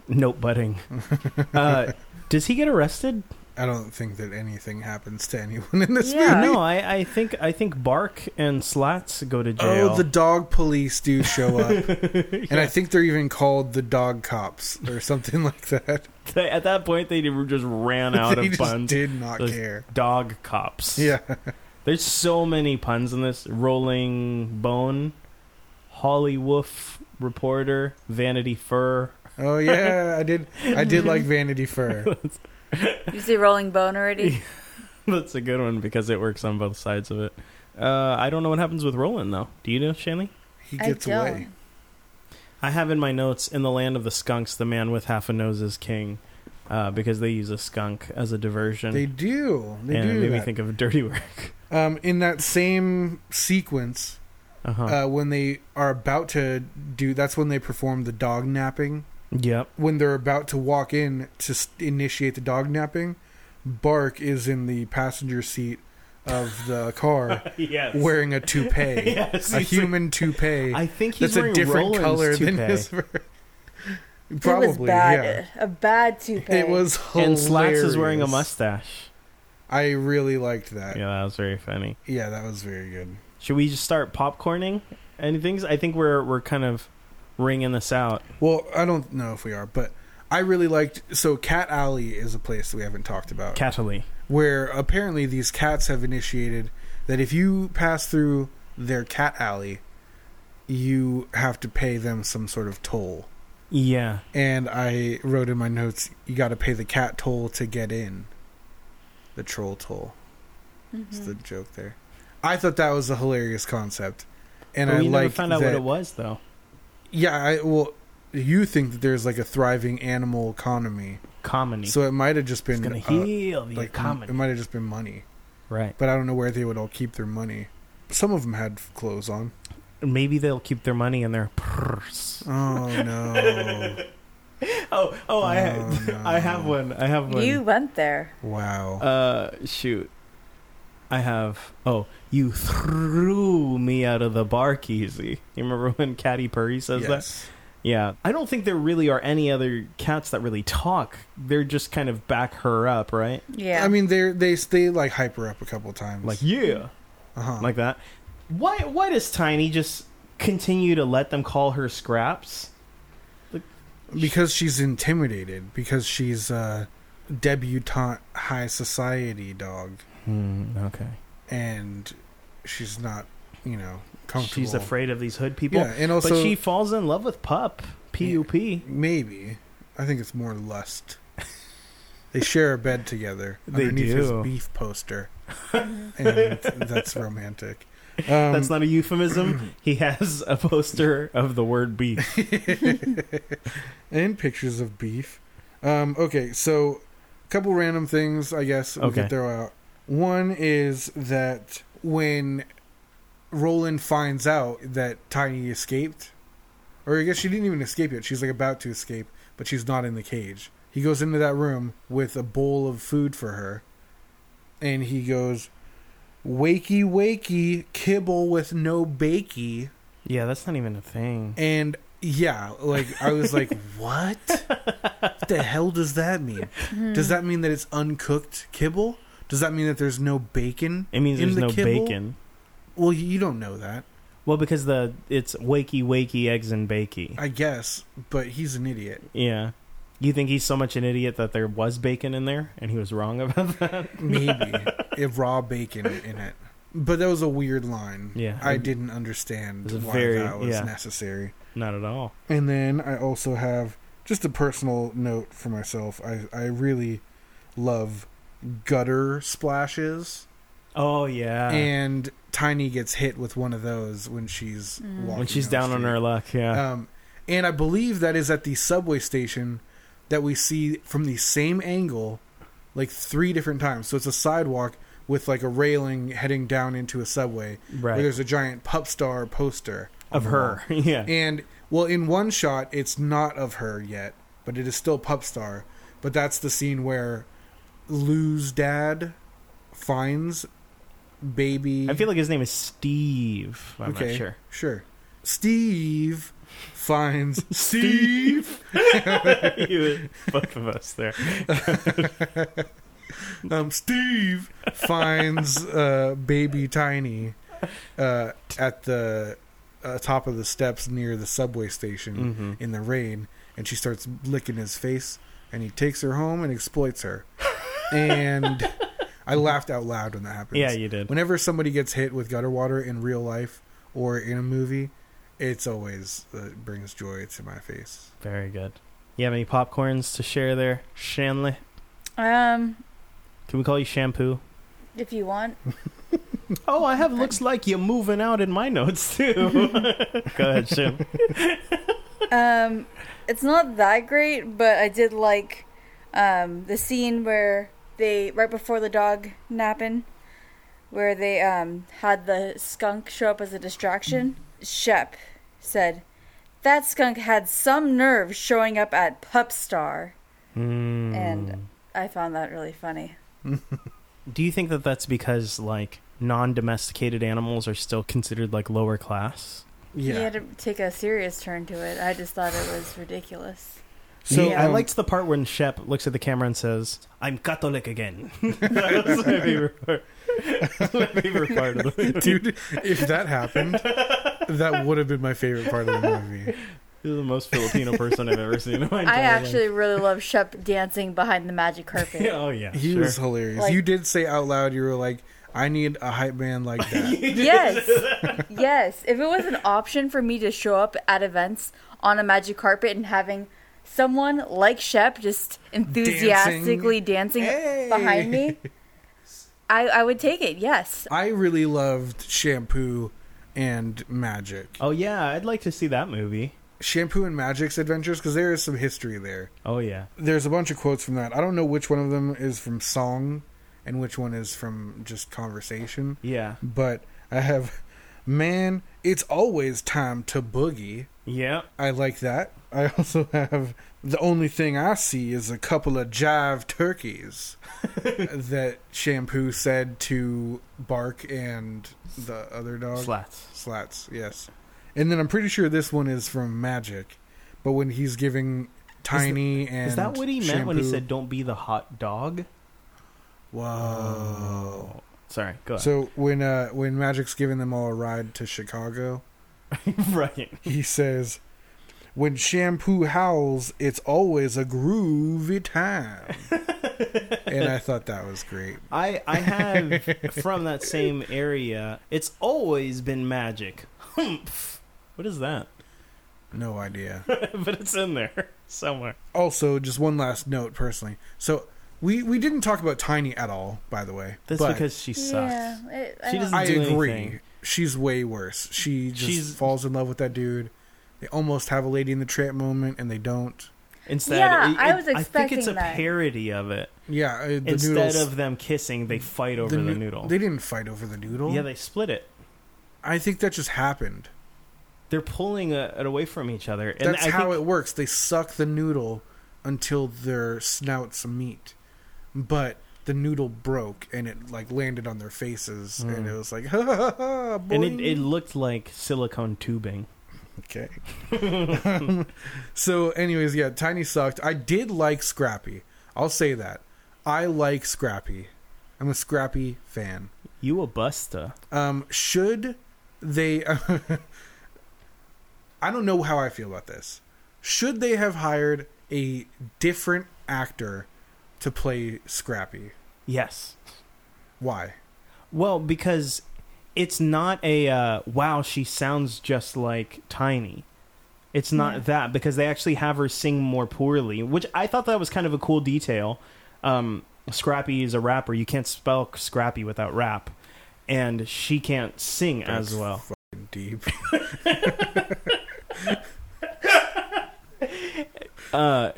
Nope butting. uh, does he get arrested? I don't think that anything happens to anyone in this Yeah. movie. No, I, I think I think Bark and Slats go to jail. Oh, the dog police do show up, and I think they're even called the dog cops or something like that. At that point, they just ran out they of just puns. did not Those care. Dog cops. Yeah, There's so many puns in this. Rolling Bone, Holly Wolf Reporter, Vanity Fur. oh yeah, I did. I did like Vanity Fur. You see Rolling Bone already? That's a good one because it works on both sides of it. Uh, I don't know what happens with Roland though. Do you know, Shanley? He I gets don't. away. I have in my notes in the land of the skunks, the man with half a nose is king, uh, because they use a skunk as a diversion. They do. They and it do made me think of dirty work. um, in that same sequence, Uh-huh. uh, when they are about to do, that's when they perform the dog napping. yep. When they're about to walk in to s- initiate the dog napping, Bark is in the passenger seat of the car Yes. wearing a toupee, Yes, a he's human toupee. I think he's that's a different Roland's color toupee. than his. it was Probably, bad. yeah. A bad toupee. It was hilarious. And Slats is wearing a mustache. I really liked that. Yeah, that was very funny. Yeah, that was very good. Should we just start popcorning anything? I think we're we're kind of ringing this out. Well, I don't know if we are, but I really liked. So, Cat Alley is a place that we haven't talked about, Cat Alley, where apparently these cats have initiated that if you pass through their cat alley, you have to pay them some sort of toll. Yeah. And I wrote in my notes, you got to pay the cat toll to get in. The troll toll. It's mm-hmm. the joke there. I thought that was a hilarious concept, and but I we never like found out that, what it was though. Yeah, I well, you think that there's like a thriving animal economy, Comedy. so it might have just been gonna uh, heal the like comedy. it might have just been money, right. but I don't know where they would all keep their money. Some of them had clothes on. Maybe they'll keep their money in their purse. Oh no! Oh, oh, I, Oh, no. I have one. I have one. You went there. wow. Uh, shoot. I have. Oh, you threw me out of the bar, Keezy. You remember when Catty Purry says that? Yeah. I don't think there really are any other cats that really talk. They're just kind of back her up, right? Yeah. I mean, they they they like hype her up a couple times. Like, yeah. uh-huh. Like that. Why, why does Tiny just continue to let them call her Scraps? because she's intimidated because she's a debutante high society dog Hmm, okay. and she's not you know comfortable She's afraid of these hood people. yeah and also but she falls in love with Pup. P-U-P. maybe i think it's more lust they share a bed together They underneath do. his beef poster and that's romantic um, That's not a euphemism. he has a poster of the word beef. and pictures of beef. Um, okay, so a couple random things I guess we Okay. could throw out. One is that when Roland finds out that Tiny escaped, or I guess she didn't even escape yet. She's like about to escape, but she's not in the cage. He goes into that room with a bowl of food for her, and he goes, "Wakey, wakey, kibble with no bakey." Yeah, that's not even a thing. And yeah, like I was like, what? what the hell does that mean? Does that mean that it's uncooked kibble? Does that mean that there's no bacon? It means in there's the no kibble? bacon. Well, you don't know that. Well, because the it's wakey wakey eggs and bakey. I guess, but he's an idiot. Yeah. You think he's so much an idiot that there was bacon in there and he was wrong about that? Maybe if raw bacon in it. But that was a weird line. Yeah. I didn't understand why very- that was yeah. necessary. Not at all. And then I also have just a personal note for myself. I I really love gutter splashes, Oh yeah. and Tiny gets hit with one of those when she's walking when she's the down on her luck, yeah. Um, and I believe that is at the subway station that we see from the same angle, like three different times. So it's a sidewalk with like a railing heading down into a subway, Right. where there's a giant pup star poster of her. yeah. And well, in one shot, it's not of her yet, but it is still pup star. But that's the scene where Lou's dad finds baby. I feel like his name is Steve. I'm okay, not sure. Sure. Steve finds Steve. You- Both of us there. Um, Steve finds uh, baby Tiny uh, at the uh, top of the steps near the subway station Mhm. in the rain, and she starts licking his face, and he takes her home and exploits her. And I laughed out loud when that happened. Yeah, you did. Whenever somebody gets hit with gutter water in real life or in a movie, it's always uh, brings joy to my face. Very good. You have any popcorns to share there, Shanley? Um, Can we call you Shampoo? if you want. Oh, I have looks like you're moving out in my notes too. Go ahead, Shim. Um, it's not that great, but I did like um, the scene where they right before the dog napping, where they um, had the skunk show up as a distraction. Shep said that skunk had some nerve showing up at Pup Star, Mm. and I found that really funny. Do you think that that's because like non-domesticated animals are still considered like lower class? Yeah. He Yeah. had to take a serious turn to it. I just thought it was ridiculous. So Yeah, I liked the part when Shep looks at the camera and says, "I'm Catholic again." that was my favorite part. my favorite part of the movie. dude. If that happened, that would have been my favorite part of the movie. You're the most Filipino person I've ever seen in my entire I life. actually really love Shep dancing behind the magic carpet. oh yeah, He sure. was hilarious. Like- you did say out loud, you were like, "I need a hype man like that." Yes. yes. If it was an option for me to show up at events on a magic carpet and having someone like Shep just enthusiastically dancing, Hey. behind me, I, I would take it. Yes. I really loved Shampoo and Magic. Oh yeah, I'd like to see that movie. Shampoo and Magic's adventures because there is some history there. Oh yeah, There's a bunch of quotes from that. I don't know which one of them is from song and which one is from just conversation, yeah, but I have, man, it's always time to boogie. yeah. I like that. I also have the only thing I see is a couple of jive turkeys that Shampoo said to Bark and the other dog. Slats. Slats, yes. And then I'm pretty sure this one is from Magic, but when he's giving Tiny and Is that what he meant when he said "Don't be the hot dog"? Whoa. Sorry, go ahead. So when uh when Magic's giving them all a ride to Chicago, right. he says, "When shampoo howls, it's always a groovy time." and I thought that was great. I I have from that same area. It's always been magic. Humph. What is that? No idea. but it's in there somewhere. also, just one last note, personally. So we we didn't talk about Tiny at all, by the way. That's but because she sucks. Yeah. It, I She doesn't I do agree. anything. She's way worse. She just She's- falls in love with that dude. They almost have a lady in the tramp moment, and they don't. Instead, Yeah, it- I it- was I think it's a that. parody of it. Yeah, uh, the Instead noodles, of them kissing, they fight over the, noo- noodle. They didn't fight over the noodle. yeah, they split it. I think that just happened. They're pulling uh it away from each other. And That's I how think, it works. They suck the noodle until their snouts meet, but the noodle broke and it like landed on their faces, and it was like ha ha ha. ha Hmm. And it, it looked like silicone tubing. Okay. Um, so, anyways, yeah, Tiny sucked. I did like Scrappy. I'll say that. I like Scrappy. I'm a Scrappy fan. You a busta. Um, should they I don't know how I feel about this. Should they have hired a different actor to play Scrappy? Yes. Why? Well, because it's not a uh, wow. She sounds just like Tiny. It's not Yeah. that because they actually have her sing more poorly, which I thought that was kind of a cool detail. Um, Scrappy is a rapper. You can't spell Scrappy without rap, and she can't sing as well. fucking deep. Uh,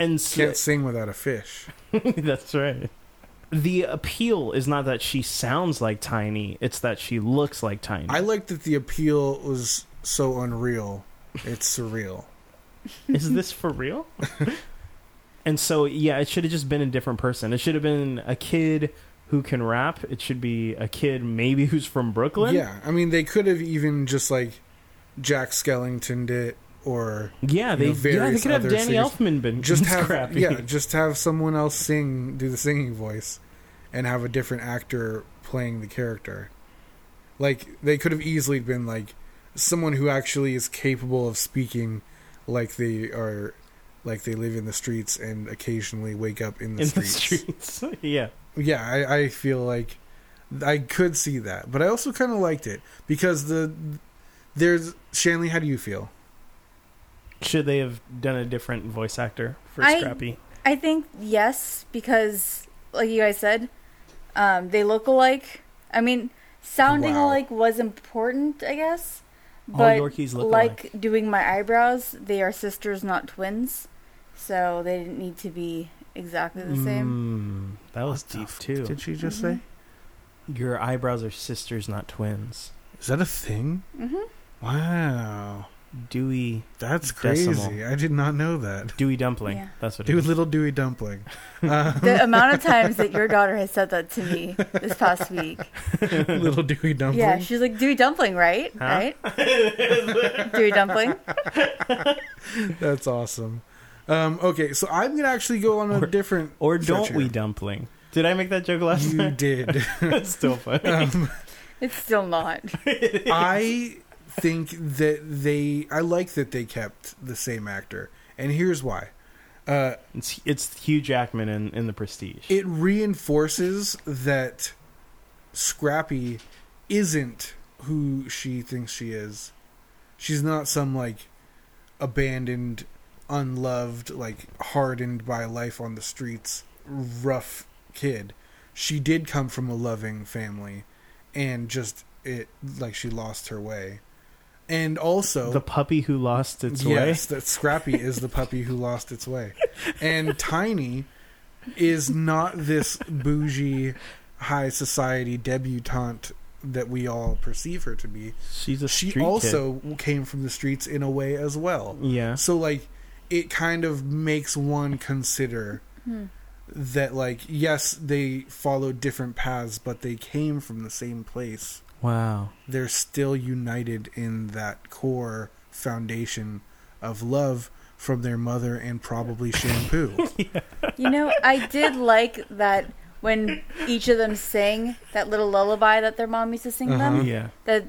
and so, Can't sing without a fish. That's right. The appeal is not that she sounds like Tiny; it's that she looks like Tiny. I like that the appeal was so unreal. It's surreal. is this for real? and so, yeah, it should have just been a different person. It should have been a kid who can rap. It should be a kid maybe who's from Brooklyn. Yeah, I mean they could have even just like Jack Skellington it or yeah, they know, yeah they could have Danny singers. Elfman been just have Scrappy. yeah, just have someone else sing do the singing voice and have a different actor playing the character. Like they could have easily been like someone who actually is capable of speaking like they are like they live in the streets and occasionally wake up in the in streets. the streets. yeah, Yeah, I, I feel like I could see that, but I also kind of liked it because the there's Shanley. How do you feel? Should they have done a different voice actor for I- Scrappy? I think yes, because like you guys said, um, they look alike. I mean, sounding Wow. alike was important, I guess. All But Yorkies look like alike. doing my eyebrows, they are sisters, not twins, so they didn't need to be exactly the same. Mm, that was What the deep f- too. Did she just say? Your eyebrows are sisters, not twins. Is that a thing? hmm Wow, Dewey, that's crazy. Decimal. I did not know that. Dewey dumpling. Yeah. That's what it Dude, is. little Dewey Dumpling. Uh, The amount of times that your daughter has said that to me this past week. little Dewey Dumpling. Yeah, she's like, Dewey Dumpling, right? Huh? Right? Dewey Dumpling? That's awesome. Um, okay, so I'm gonna actually go on a Or- different. Or don't we dumpling? Did I make that joke last You time? did. That's still funny. um, It's still not. I think that they. I like that they kept the same actor, and here's why. Uh, it's, it's Hugh Jackman in, in The Prestige. it reinforces that Scrappy isn't who she thinks she is. She's not some like abandoned, unloved, like hardened by life on the streets, rough kid. She did come from a loving family and just it like she lost her way. And also the puppy who lost its way. yes, that Scrappy is the puppy who lost its way. And Tiny is not this bougie high society debutante that we all perceive her to be. She's a She street also came from the streets in a way as well. Yeah. So like it kind of makes one consider hmm. that like yes, they followed different paths, but they came from the same place Wow. they're still united in that core foundation of love from their mother and probably shampoo. You know, I did like that when each of them sang that little lullaby that their mom used to sing Uh-huh. them, Yeah. that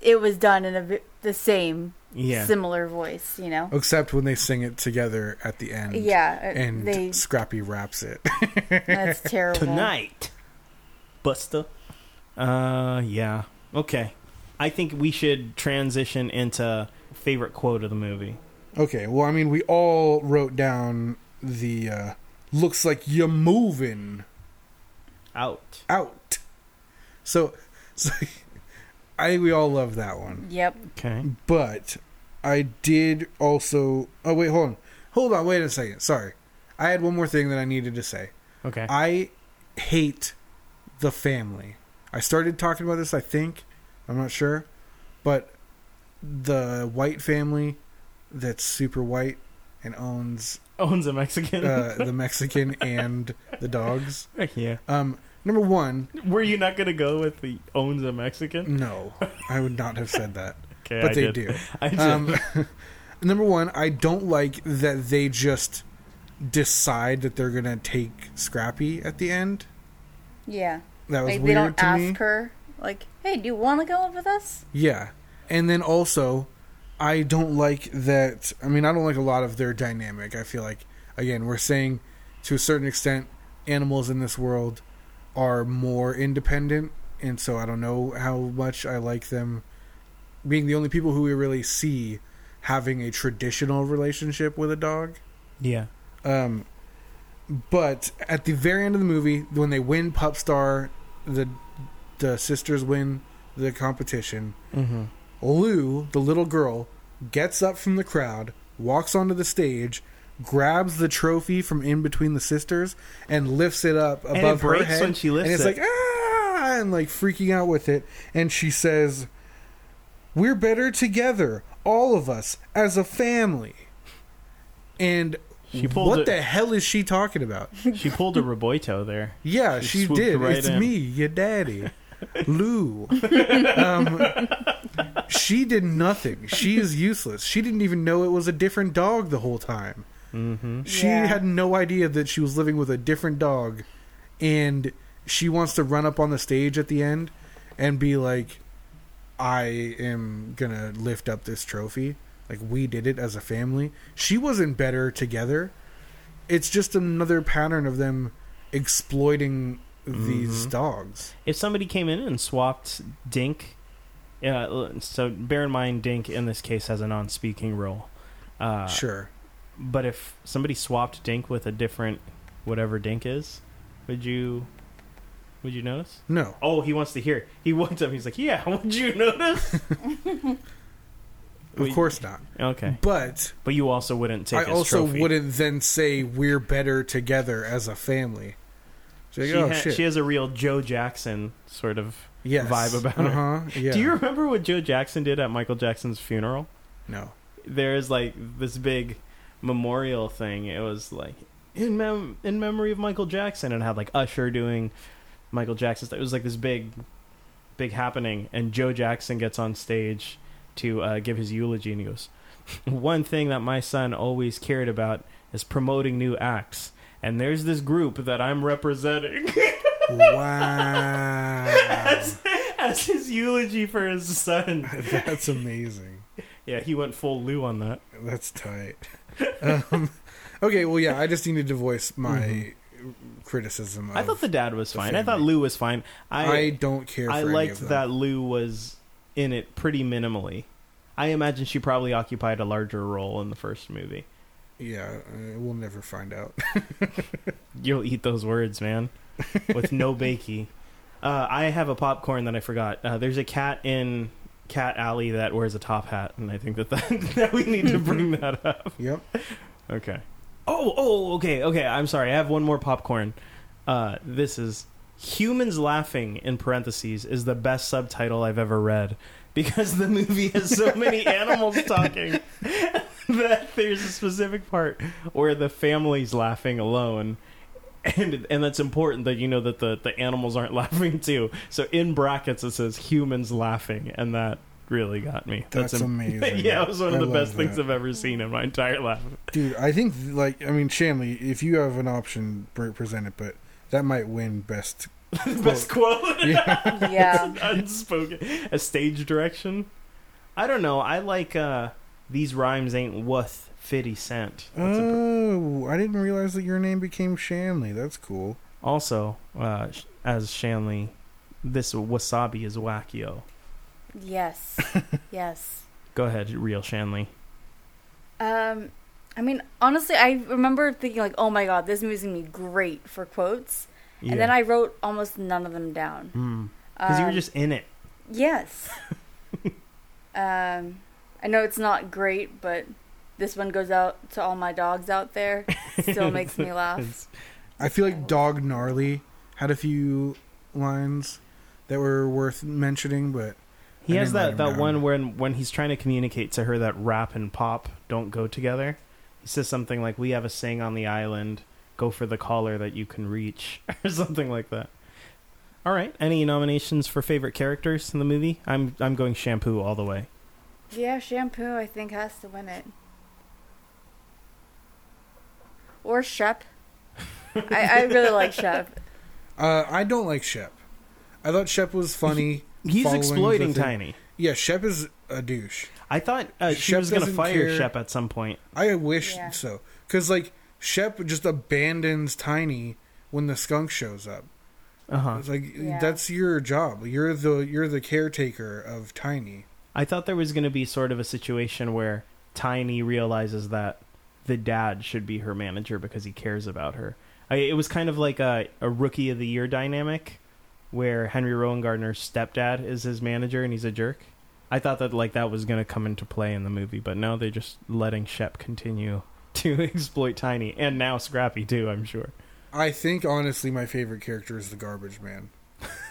it was done in a, the same, Yeah. similar voice, you know? Except when they sing it together at the end. Yeah, uh, And they, Scrappy raps it. that's terrible. Tonight. Buster. Uh, yeah. Okay. I think we should transition into favorite quote of the movie. okay, well, I mean, we all wrote down the uh, looks like you're moving Out. out. So, so I think we all love that one. Yep. Okay. But I did also. Oh wait, hold on, hold on, wait a second. Sorry, I had one more thing that I needed to say. Okay. I hate the family. I started talking about this. I think I'm not sure, but the white family that's super white and owns Owns a Mexican. uh, the Mexican and the dogs. yeah. Um, number one, Were you not gonna go with the owns a Mexican? no, I would not have said that. Okay, but I they did. do. I did. Um, number one, I don't like that they just decide that they're gonna take Scrappy at the end. Yeah. That was Like, they don't to ask me. her, Like, hey, do you want to go with us? Yeah. And then also, I don't like that. I mean, I don't like a lot of their dynamic. I feel like, again, we're saying to a certain extent, animals in this world are more independent. And so I don't know how much I like them being the only people who we really see having a traditional relationship with a dog. Yeah. Um, but at the very end of the movie, when they win Pup Star, the the sisters win the competition. Mm-hmm. Lou, the little girl, gets up from the crowd, walks onto the stage, grabs the trophy from in between the sisters, and lifts it up it above her breaks head. when she lifts and it's it. like ah, and like freaking out with it. And she says, "We're better together, all of us, as a family." And She pulled what it- the hell is she talking about? She pulled a Roboito there. Yeah, She she, did. right it's in. me, your daddy, Lou. um, she did nothing. She is useless. She didn't even know it was a different dog the whole time. Mm-hmm. She Yeah. had no idea that she was living with a different dog, and she wants to run up on the stage at the end and be like, "I am gonna lift up this trophy." Like we did it as a family. She wasn't better together. It's just another pattern of them exploiting these Mhm. dogs. If somebody came in and swapped Dink, uh, so bear in mind Dink in this case has a non-speaking role. Uh, sure. But if somebody swapped Dink with a different whatever Dink is, would you would you notice? No. Oh, he wants to hear. He walked up. He's like, "Yeah, would you notice?" Of course not. okay, But but you also wouldn't take. I also trophy. wouldn't then say we're better together as a family. She's She, oh ha- she has a real Joe Jackson sort of yes. vibe about her. uh-huh. Yeah. Do you remember what Joe Jackson did at Michael Jackson's funeral? No. There's like this big memorial thing. It was like in mem- in memory of Michael Jackson, and had like Usher doing Michael Jackson. It was like this big, big happening, and Joe Jackson gets on stage to uh, give his eulogy, and he goes, "One thing that my son always cared about is promoting new acts." And there's this group that I'm representing Wow. as, as his eulogy for his son. That's amazing. Yeah, he went full Lou on that. That's tight. Um, okay, well, yeah, I just needed to voice my criticism. Of, Mm-hmm. I thought the dad was the fine. I thought. Lou was fine. I, I don't care. For I liked that Lou was in it pretty minimally. I imagine she probably occupied a larger role in the first movie. Yeah, uh, we'll never find out. You'll eat those words, man, with no bakey. Uh, I have a popcorn that I forgot. Uh, there's a cat in Cat Alley that wears a top hat, and I think that that, that we need to bring that up. yep. Okay. Oh, oh, okay, okay. I'm sorry. I have one more popcorn. Uh, this is humans laughing in parentheses is the best subtitle I've ever read because the movie has so many animals talking that there's a specific part where the family's laughing alone. And and that's important that you know that the, the animals aren't laughing too. So in brackets it says humans laughing, and that really got me. That's am- amazing. yeah, it was one of I the love best things. I've ever seen in my entire life. Dude, I think like I mean Shanley, if you have an option, pre- present it. But that might win best. Best quote. Yeah. Unspoken. A stage direction. I don't know. I like uh these rhymes ain't worth fifty cent. That's Oh, I didn't realize that your name became Shanley. That's cool. also, uh, as Shanley, this wasabi is wackio. Yes. yes. Go ahead, real Shanley. Um, I mean, honestly, I remember thinking like, "Oh my god, this movie's gonna be great for quotes," and then I wrote almost none of them down. because you were Um, just in it. yes. um, I know it's not great, but this one goes out to all my dogs out there. Still makes me laugh. It's- I feel like Dog Gnarly had a few lines that were worth mentioning, but He I has didn't that, that down. one when when he's trying to communicate to her that rap and pop don't go together. He says something like, "We have a saying on the island: go for the collar that you can reach," or something like that. All right. Any nominations for favorite characters in the movie? I'm I'm going shampoo all the way. Yeah, shampoo I think has to win it. Or Shep. I, I really like Shep. uh, I don't like Shep. I thought Shep was funny. He's exploiting. Tiny. Yeah, Shep is a douche. I thought uh, she Shep was going to doesn't fire care. Shep at some point. I wish Yeah. so. Because, like, Shep just abandons Tiny when the skunk shows up. Uh huh. It's like Yeah. that's your job. You're the you're the caretaker of Tiny. I thought there was going to be sort of a situation where Tiny realizes that the dad should be her manager because he cares about her. I, it was kind of like a, a rookie of the year dynamic where Henry Rowengartner's stepdad is his manager and he's a jerk. I thought that like that was going to come into play in the movie, but no, they're just letting Shep continue to exploit Tiny and now Scrappy too. I'm sure. I think honestly, my favorite character is the Garbage Man.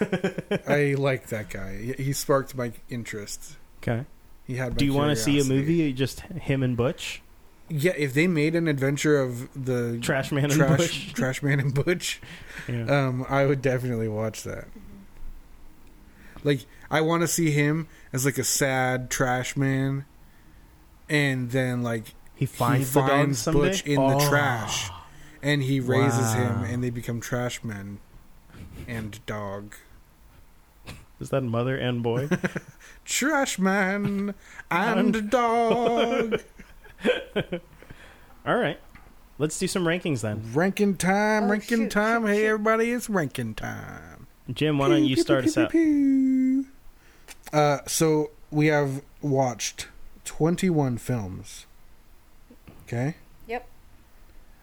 I like that guy. He- sparked my interest. Okay. He had. Do you want to see a movie just him and Butch, Yeah, if they made an adventure of the Trash Man and trash, Butch? Trash Man and Butch, Yeah. um, I would definitely watch that. Like, I want to see him as like a sad trash man, and then like he finds, he finds? Butch in Oh. the trash, and he raises him, and they become trash men and dog. Is that mother and boy? Trash man and dog. All right. Let's do some rankings then. ranking time, Oh, ranking shoot, time. shoot, hey, shoot. everybody, it's ranking time. Jim, why don't you Pew, start pew, us out? pew, pew. Uh, so we have watched 21 films. Okay? Yep.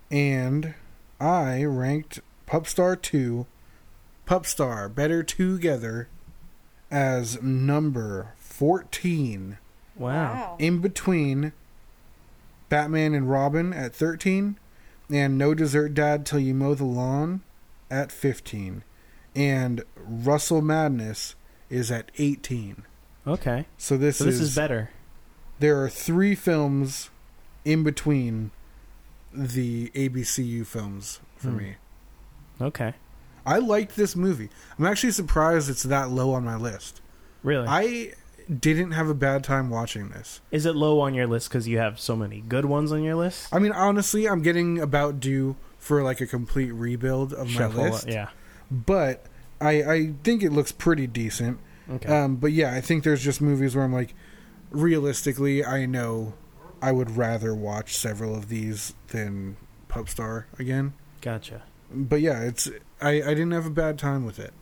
And I ranked Pupstar 2, Pupstar Better Together, as number 14. Wow. In between Batman and Robin at 13, and No Dessert Dad Till You Mow the Lawn at 15. And Russell Madness is at 18. Okay. So this, So this is, is better. there are three films in between the ABCU films for Hmm. me. Okay. I liked this movie. I'm actually surprised it's that low on my list. Really? I didn't have a bad time watching this. is it low on your list because you have so many good ones on your list? I mean, honestly, I'm getting about due for like a complete rebuild of my Shuffle it, list. Yeah. But I, I think it looks pretty decent. Okay. Um, but yeah, I think there's just movies where I'm like, realistically, I know I would rather watch several of these than Pupstar again. gotcha. But yeah, it's I, I didn't have a bad time with it.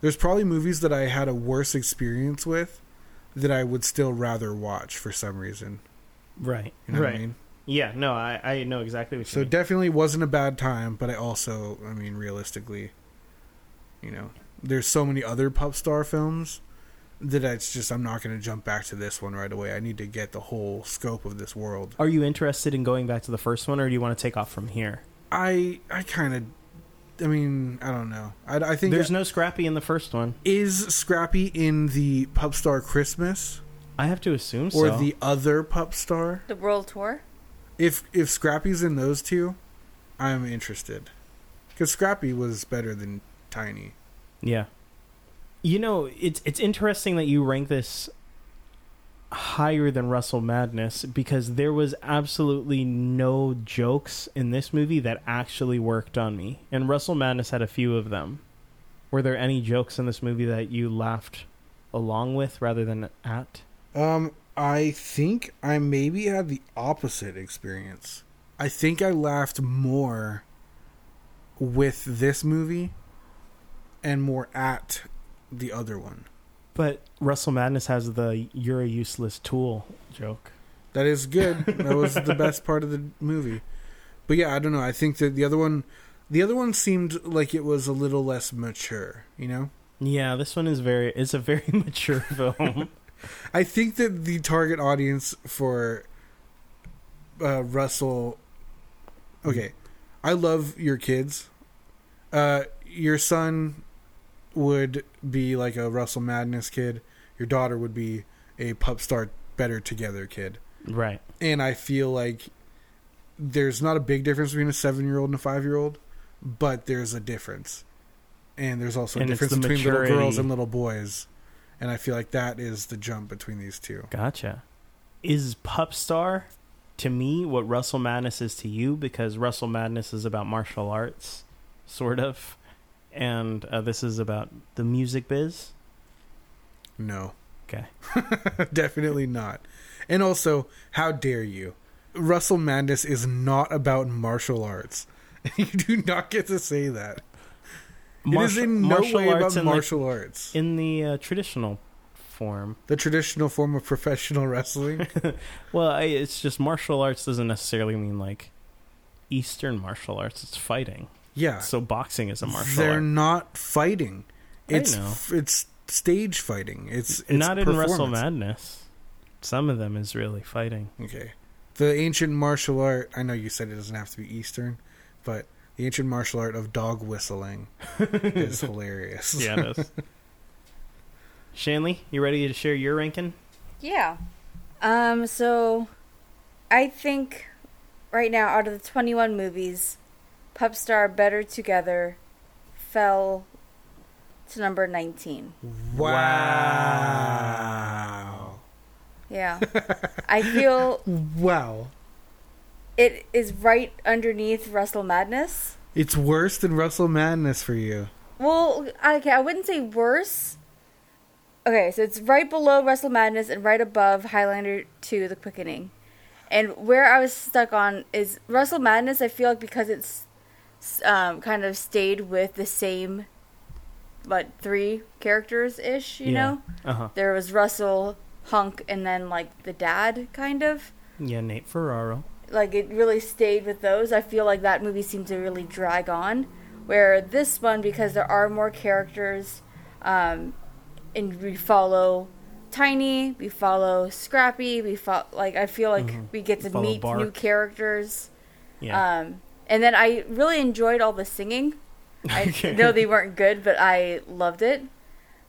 There's probably movies that I had a worse experience with that I would still rather watch for some reason. Right. You know right. what I mean? Yeah. No, I, I know exactly what you So mean. definitely wasn't a bad time, but I also, I mean, realistically, you know, there's so many other pop star films that it's just I'm not going to jump back to this one right away. I need to get the whole scope of this world. Are you interested in going back to the first one, or do you want to take off from here? I I kind of, I mean, I don't know. I, I think There's no Scrappy in the first one. is Scrappy in the Pup Star Christmas I have to assume or so. the other Pup Star? The world tour. If if Scrappy's in those two, I'm interested because Scrappy was better than Tiny. Yeah. You know, it's it's interesting that you rank this higher than Russell Madness because there was absolutely no jokes in this movie that actually worked on me. And Russell Madness had a few of them. Were there any jokes in this movie that you laughed along with rather than at? Um, I think I maybe had the opposite experience. I think I laughed more with this movie and more at the other one. But Russell Madness has the you're a useless tool joke. That is good. that was the best part of the movie. But yeah, I don't know. I think that the other one the other one seemed like it was a little less mature, you know? Yeah, this one is very it's a very mature film. I think that the target audience for uh, Russell. Okay, I love your kids. Uh, your son would be like a Russell Madness kid. Your daughter would be a Pup Star Better Together kid. right. And I feel like there's not a big difference between a seven year old and a five year old, but there's a difference. And there's also a And difference the between little girls and little boys. And I feel like that is the jump between these two. Gotcha. Is Pup Star to me what Russell Madness is to you? Because Russell Madness is about martial arts, sort of, and uh, this is about the music biz. No. Okay. Definitely not. And also, how dare you? Russell Madness is not about martial arts. You do not get to say that. it is in no way about martial arts. in the uh, traditional form. The traditional form of professional wrestling. Well, I, it's just martial arts doesn't necessarily mean like Eastern martial arts. It's fighting. Yeah. So boxing is a martial art. They're art. not fighting. I It's know. it's stage fighting. It's, it's not in Wrestle. Madness. Some of them is really fighting. Okay. The ancient martial art, I know you said it doesn't have to be Eastern, but the ancient martial art of dog whistling is hilarious. Yeah, it is. Shanley, you ready to share your ranking? Yeah. Um, so I think right now out of the 21 movies, Pupstar Better Together fell to number 19. Wow. Yeah. I feel Wow. it is right underneath Russell Madness. It's worse than Russell Madness for you. Well, okay, I wouldn't say worse. Okay, so it's right below Russell Madness and right above Highlander 2 The Quickening. And where I was stuck on is Russell Madness, I feel like because it's um, kind of stayed with the same, but three characters ish, you know? Uh huh. There was Russell, Hunk, and then like the dad, kind of. Yeah, Nate Ferraro. like it really stayed with those. I feel like that movie seemed to really drag on. Where this one, because there are more characters, um, and we follow Tiny, we follow Scrappy, we follow like I feel like Mhm. we get to Follow meet new characters. Yeah. Um, and then I really enjoyed all the singing. I know they weren't good, but I loved it.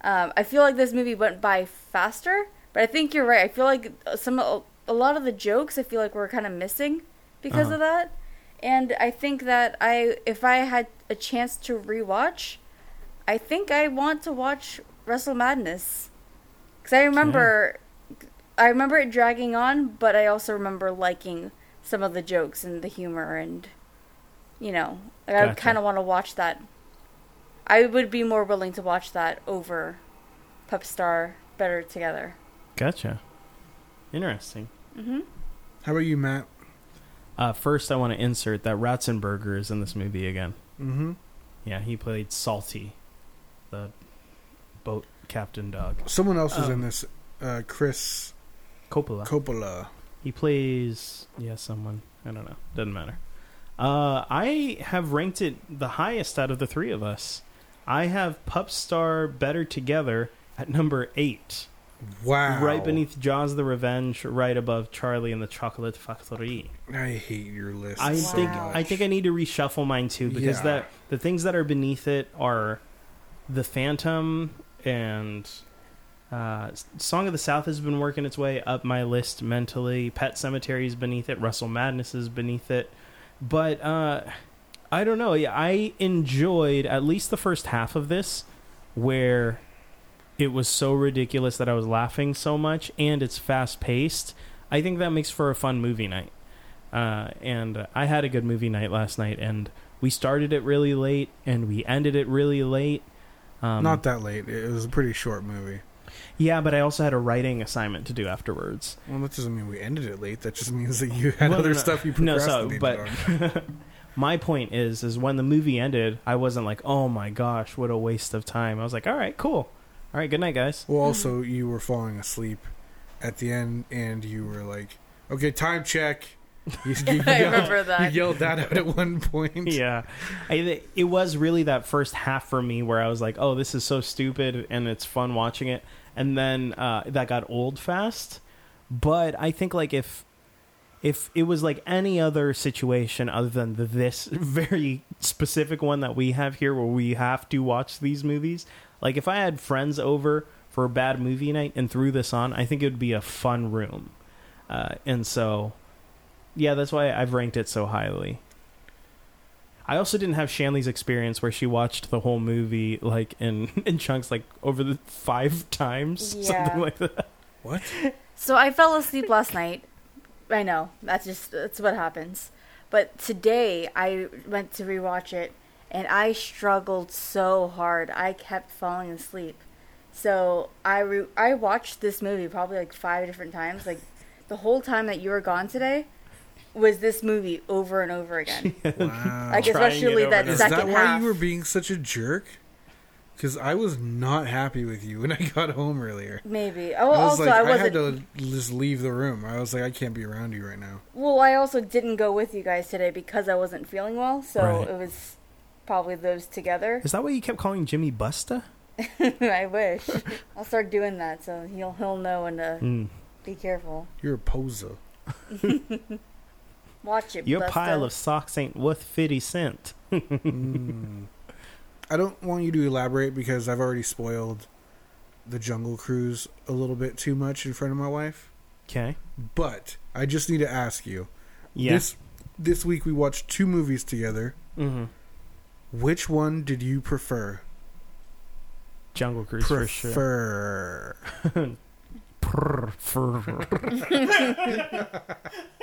Um, I feel like this movie went by faster, but I think you're right. I feel like some a lot of the jokes I feel like we're kind of missing because Uh-huh. of that. And I think that I if I had a chance to rewatch, I think I want to watch Russell Madness. Cuz I remember I remember it dragging on, but I also remember liking some of the jokes and the humor and you know, like I kind of want to watch that. I would be more willing to watch that over Pup Star Better Together. gotcha. Interesting. Mhm. How about you, Matt? Uh, first, I want to insert that Ratzenberger is in this movie again. Mm-hmm. Yeah, he played Salty, the boat captain dog. Someone else is in Um, this. Uh, Chris Coppola. Coppola. He plays yeah someone I don't know doesn't matter. Uh, I have ranked it the highest out of the three of us. I have Pupstar Better Together at number eight, Wow. right beneath Jaws the Revenge, right above Charlie and the Chocolate Factory. I hate your list. I so think much. I think I need to reshuffle mine too because Yeah. that the things that are beneath it are the Phantom and uh, Song of the South has been working its way up my list mentally. Pet Sematary is beneath it. Russell Madness is beneath it. But uh, I don't know. Yeah, I enjoyed at least the first half of this, where it was so ridiculous that I was laughing so much, and it's fast paced. I think that makes for a fun movie night. Uh, and I had a good movie night last night, and we started it really late, and we ended it really late. Um, Not that late. It was a pretty short movie. Yeah, but I also had a writing assignment to do afterwards. Well, that doesn't mean we ended it late. That just means that you had Well, other no, stuff you progressed. no, so, but- My point is, is when the movie ended, I wasn't like, "Oh my gosh, what a waste of time." I was like, "All right, cool. All right, good night, guys." Well, also you were falling asleep at the end, and you were like, "Okay, time check." You, you I yelled- remember that. You yelled that out at one point. yeah, I, it was really that first half for me where I was like, "Oh, this is so stupid," and it's fun watching it, and then uh, that got old fast. But I think like if if it was like any other situation other than this very specific one that we have here, where we have to watch these movies, like if I had friends over for a bad movie night and threw this on, I think it would be a fun room. Uh, and so, yeah, that's why I've ranked it so highly. I also didn't have Shanley's experience where she watched the whole movie like in in chunks, like over the five times, Yeah. something like that. What? So I fell asleep last night. I know that's just that's what happens. But today I went to rewatch it, and I struggled so hard. I kept falling asleep, So I re- I watched this movie probably like five different times. Like the whole time that you were gone today was this movie over and over again. Wow. like especially that and over. Is that why half. you were being such a jerk? Because I was not happy with you when I got home earlier. Maybe. Oh, I was also like, I I, wasn't. had to just leave the room. I was like, I can't be around you right now. Well, I also didn't go with you guys today because I wasn't feeling well. So Right. it was probably those together. Is that why you kept calling Jimmy Busta? I wish. I'll start doing that so he'll he'll know and uh, Mm. be careful. You're a poser. Watch it. Your Busta. pile of socks ain't worth 50 cent. Mm. I don't want you to elaborate because I've already spoiled the Jungle Cruise a little bit too much in front of my wife. Okay. But I just need to ask you. Yeah. This this week we watched two movies together. hmm Which one did you prefer? Jungle Cruise for sure. prefer.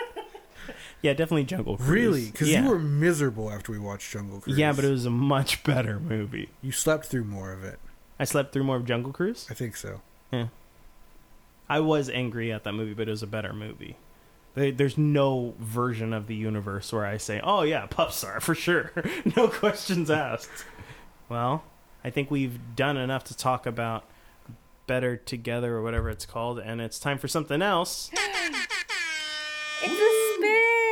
Prefer. yeah, definitely Jungle Cruise. Really? Because yeah. you were miserable after we watched Jungle Cruise. Yeah, but it was a much better movie. you slept through more of it. I slept through more of Jungle Cruise. I think so. Yeah. I was angry at that movie, but it was a better movie. There's no version of the universe where I say, "Oh yeah, Puffstar for sure, no questions asked." Well, I think we've done enough to talk about Better Together or whatever it's called, and it's time for something else. It's a spin.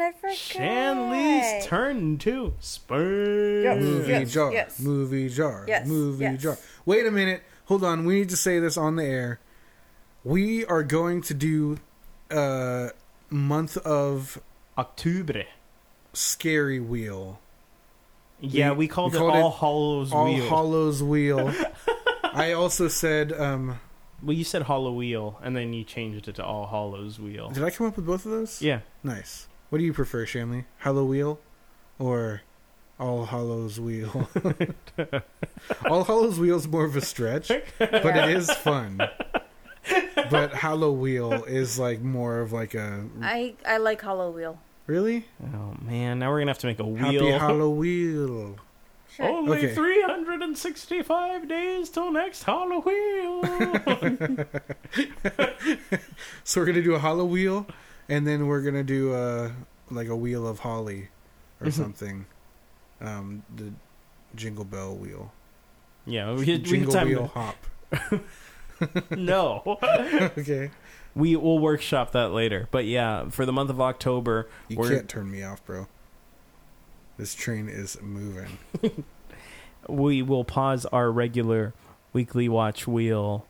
I forgot. Shanley's turn to spin. Yes. Movie yes, jar. yes. Movie jar. Yes, Movie yes. jar. Wait a minute. Hold on. We need to say this on the air. We are going to do a month of Octubre. scary wheel. Yeah, We- we called we it called All Hollows Hallows All Wheel. Hollows wheel. I also said, um, well, you said Hollow Wheel, and then you changed it to All Hollows Wheel. did I come up with both of those? Yeah. Nice. What do you prefer, Shanley? Hollow wheel or All Hollows wheel? All Hollows wheel is more of a stretch, but it is fun. But Hollow wheel is like more of like a I I like Hollow Wheel. really Oh man, now we're gonna have to make a happy wheel. Hollow wheel. Sure. Only Okay. 365 days till next Halloween. So we're gonna do a hollow wheel, and then we're gonna do a like a wheel of holly or something. Um, the jingle bell wheel, yeah, we, we jingle time wheel to- hop. No, okay, we will workshop that later. But yeah, for the month of October, you we're can't turn me off, bro. This train is moving. we will pause our regular weekly watch wheel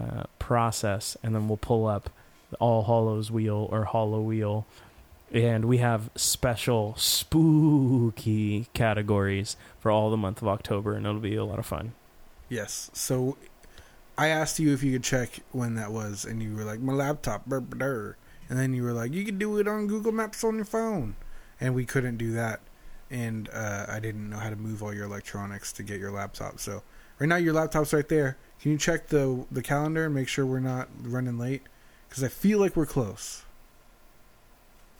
uh, process, and then we'll pull up All Hollows wheel or Hollow wheel, and we have special spooky categories for all the month of October, and it'll be a lot of fun. Yes. So I asked you if you could check when that was, and you were like, my laptop, brr, brr. and then you were like, you could do it on Google Maps on your phone, and we couldn't do that, and uh, I didn't know how to move all your electronics to get your laptop. So right now your laptop's right there. Can you check the the calendar and make sure we're not running late? Because I feel like we're close.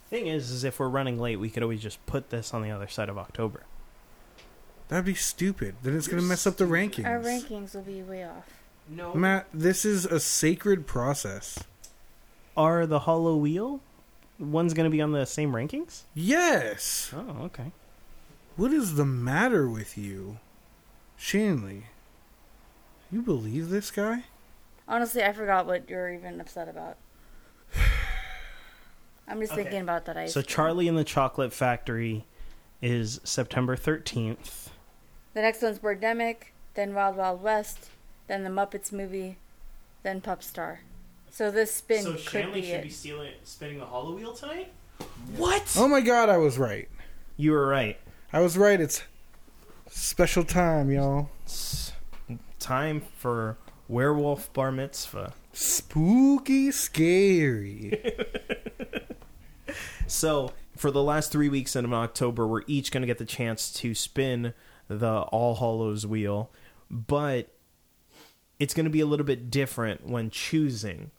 Thing is, is if we're running late, we could always just put this on the other side of October. That'd be stupid. Then it's gonna mess up the rankings. Our rankings will be way off. No, Matt, this is a sacred process. are the Hollow Wheel ones going to be on the same rankings? Yes. Oh, okay. What is the matter with you? Shanley, you believe this guy? Honestly, I forgot what you're even upset about. I'm just Okay. thinking about that ice. So cream. Charlie and the Chocolate Factory is September 13th. The next one's Birdemic, then Wild Wild West, then the Muppets movie, then Pup Star. So this spin could be it. stealing, spinning the Hollow Wheel tonight? What? Oh my god, I was right. You were right. I was right. It's special time, y'all. It's time for Werewolf Bar Mitzvah. Spooky, scary. So, for the last three weeks in October, we're each going to get the chance to spin the All Hollows wheel, but it's going to be a little bit different when choosing.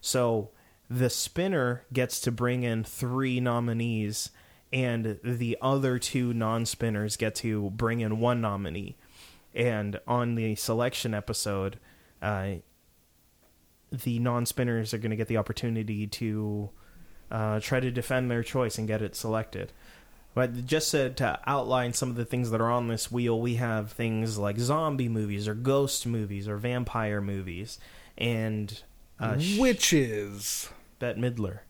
So, the spinner gets to bring in three nominees, and the other two non spinners get to bring in one nominee. And on the selection episode, uh, the non-spinners are going to get the opportunity to uh, try to defend their choice and get it selected. But just to, to outline some of the things that are on this wheel, we have things like zombie movies or ghost movies or vampire movies, and uh, Sh- Witches, Bette Midler.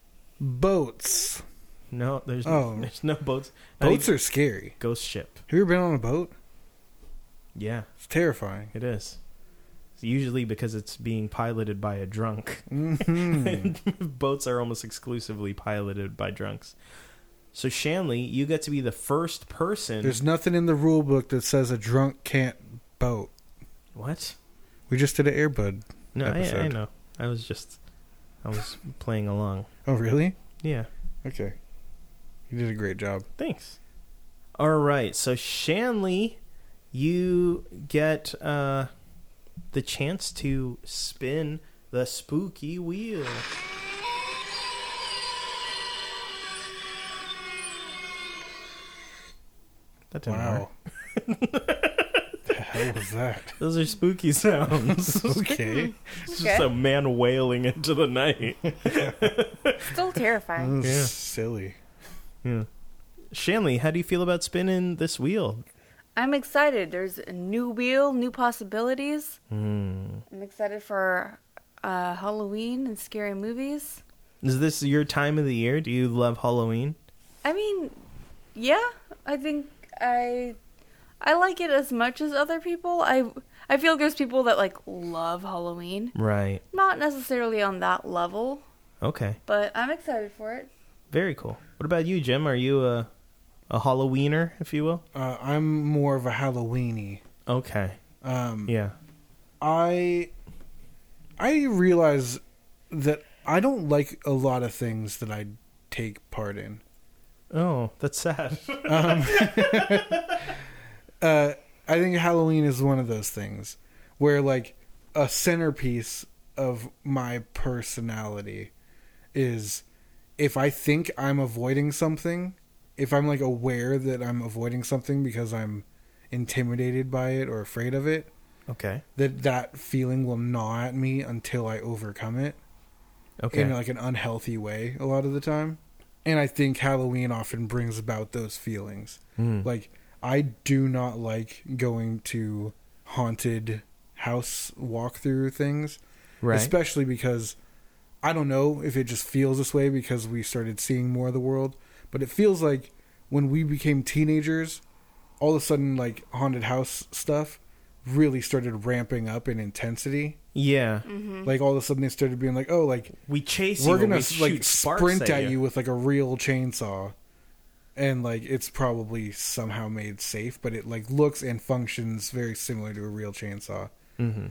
boats. No, there's Oh. there's no boats. Not Boats are scary. ghost ship. Have you ever been on a boat? Yeah, It's terrifying. it is. It's usually because it's being piloted by a drunk. hmm Boats are almost exclusively piloted by drunks. So Shanley, you get to be the first person. There's nothing in the rule book that says a drunk can't boat. what? We just did an Airbud. No, I, I know. I was just, I was playing along. Oh, really? Yeah. Okay. You did a great job. Thanks. All right, so Shanley, you get uh, the chance to spin the spooky wheel. That didn't Wow. work. the hell was that? Those are spooky sounds. Okay. It's Okay. just a man wailing into the night. Still terrifying. Mm, yeah. silly. Yeah. Shanley, how do you feel about spinning this wheel? I'm excited. There's a new wheel, new possibilities. Hmm. I'm excited for uh, Halloween and scary movies. Is this your time of the year? Do you love Halloween? I mean, yeah, I think I I like it as much as other people. I I feel there's people that like love Halloween. Right. Not necessarily on that level, Okay. but I'm excited for it. Very cool. What about you, Jim? Are you a a Halloweener, if you will? Uh, I'm more of a Halloweeny. Okay. Um, Yeah. I I realize that I don't like a lot of things that I take part in. Oh, that's sad. Uh, I think Halloween is one of those things where like a centerpiece of my personality is if I think I'm avoiding something, if I'm like aware that I'm avoiding something because I'm intimidated by it or afraid of it, okay. that that feeling will gnaw at me until I overcome it Okay. in like an unhealthy way a lot of the time. And I think Halloween often brings about those feelings. Hmm. Like I do not like going to haunted house walkthrough things, right. especially because I don't know if it just feels this way because we started seeing more of the world, but it feels like when we became teenagers, all of a sudden like haunted house stuff really started ramping up in intensity. yeah. Like all of a sudden they started being like, "Oh, like We chase we're gonna we like sprint at you with like a real chainsaw. And like it's probably somehow made safe but it like looks and functions very similar to a real chainsaw. Hmm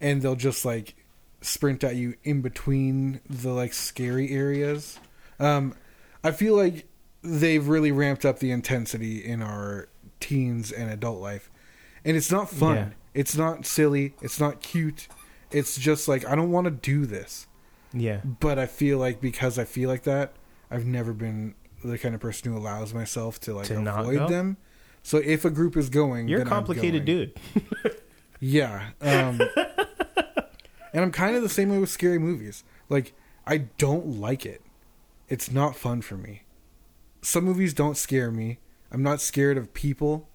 and they'll just like sprint at you in between the like scary areas. Um i feel like they've really ramped up the intensity in our teens and adult life and it's not fun Yeah. it's not silly it's not cute it's just like i don't want to do this Yeah. but I feel like because I feel like that, I've never been the kind of person who allows myself to like To avoid them. So if a group is going, You're a complicated dude. Yeah, um, and I'm kind of the same way with scary movies. Like I don't like it. It's not fun for me. Some movies don't scare me. I'm not scared of people.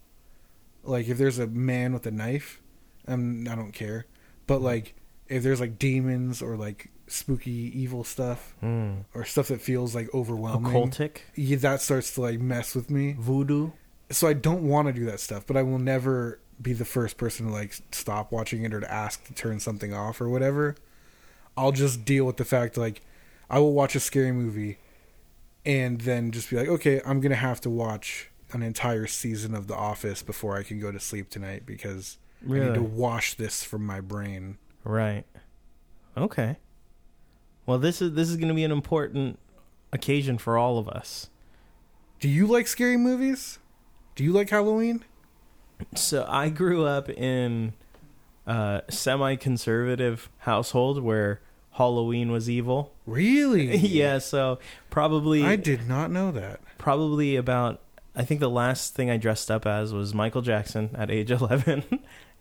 Like if there's a man with a knife, I'm I don't care. But like if there's like demons or like spooky evil stuff Mm. or stuff that feels like overwhelming, Occultic. yeah, that starts to like mess with me. Voodoo. So I don't want to do that stuff, but I will never be the first person to like stop watching it or to ask to turn something off or whatever. I'll just deal with the fact like I will watch a scary movie and then just be like, okay, I'm gonna have to watch an entire season of The Office before I can go to sleep tonight because I need to wash this from my brain. Right. Okay. Well, this is this is going to be an important occasion for all of us. Do you like scary movies? Do you like Halloween? So I grew up in a semi-conservative household where Halloween was evil. Really? yeah, so probably I did not know that. probably about I think the last thing I dressed up as was Michael Jackson at age 11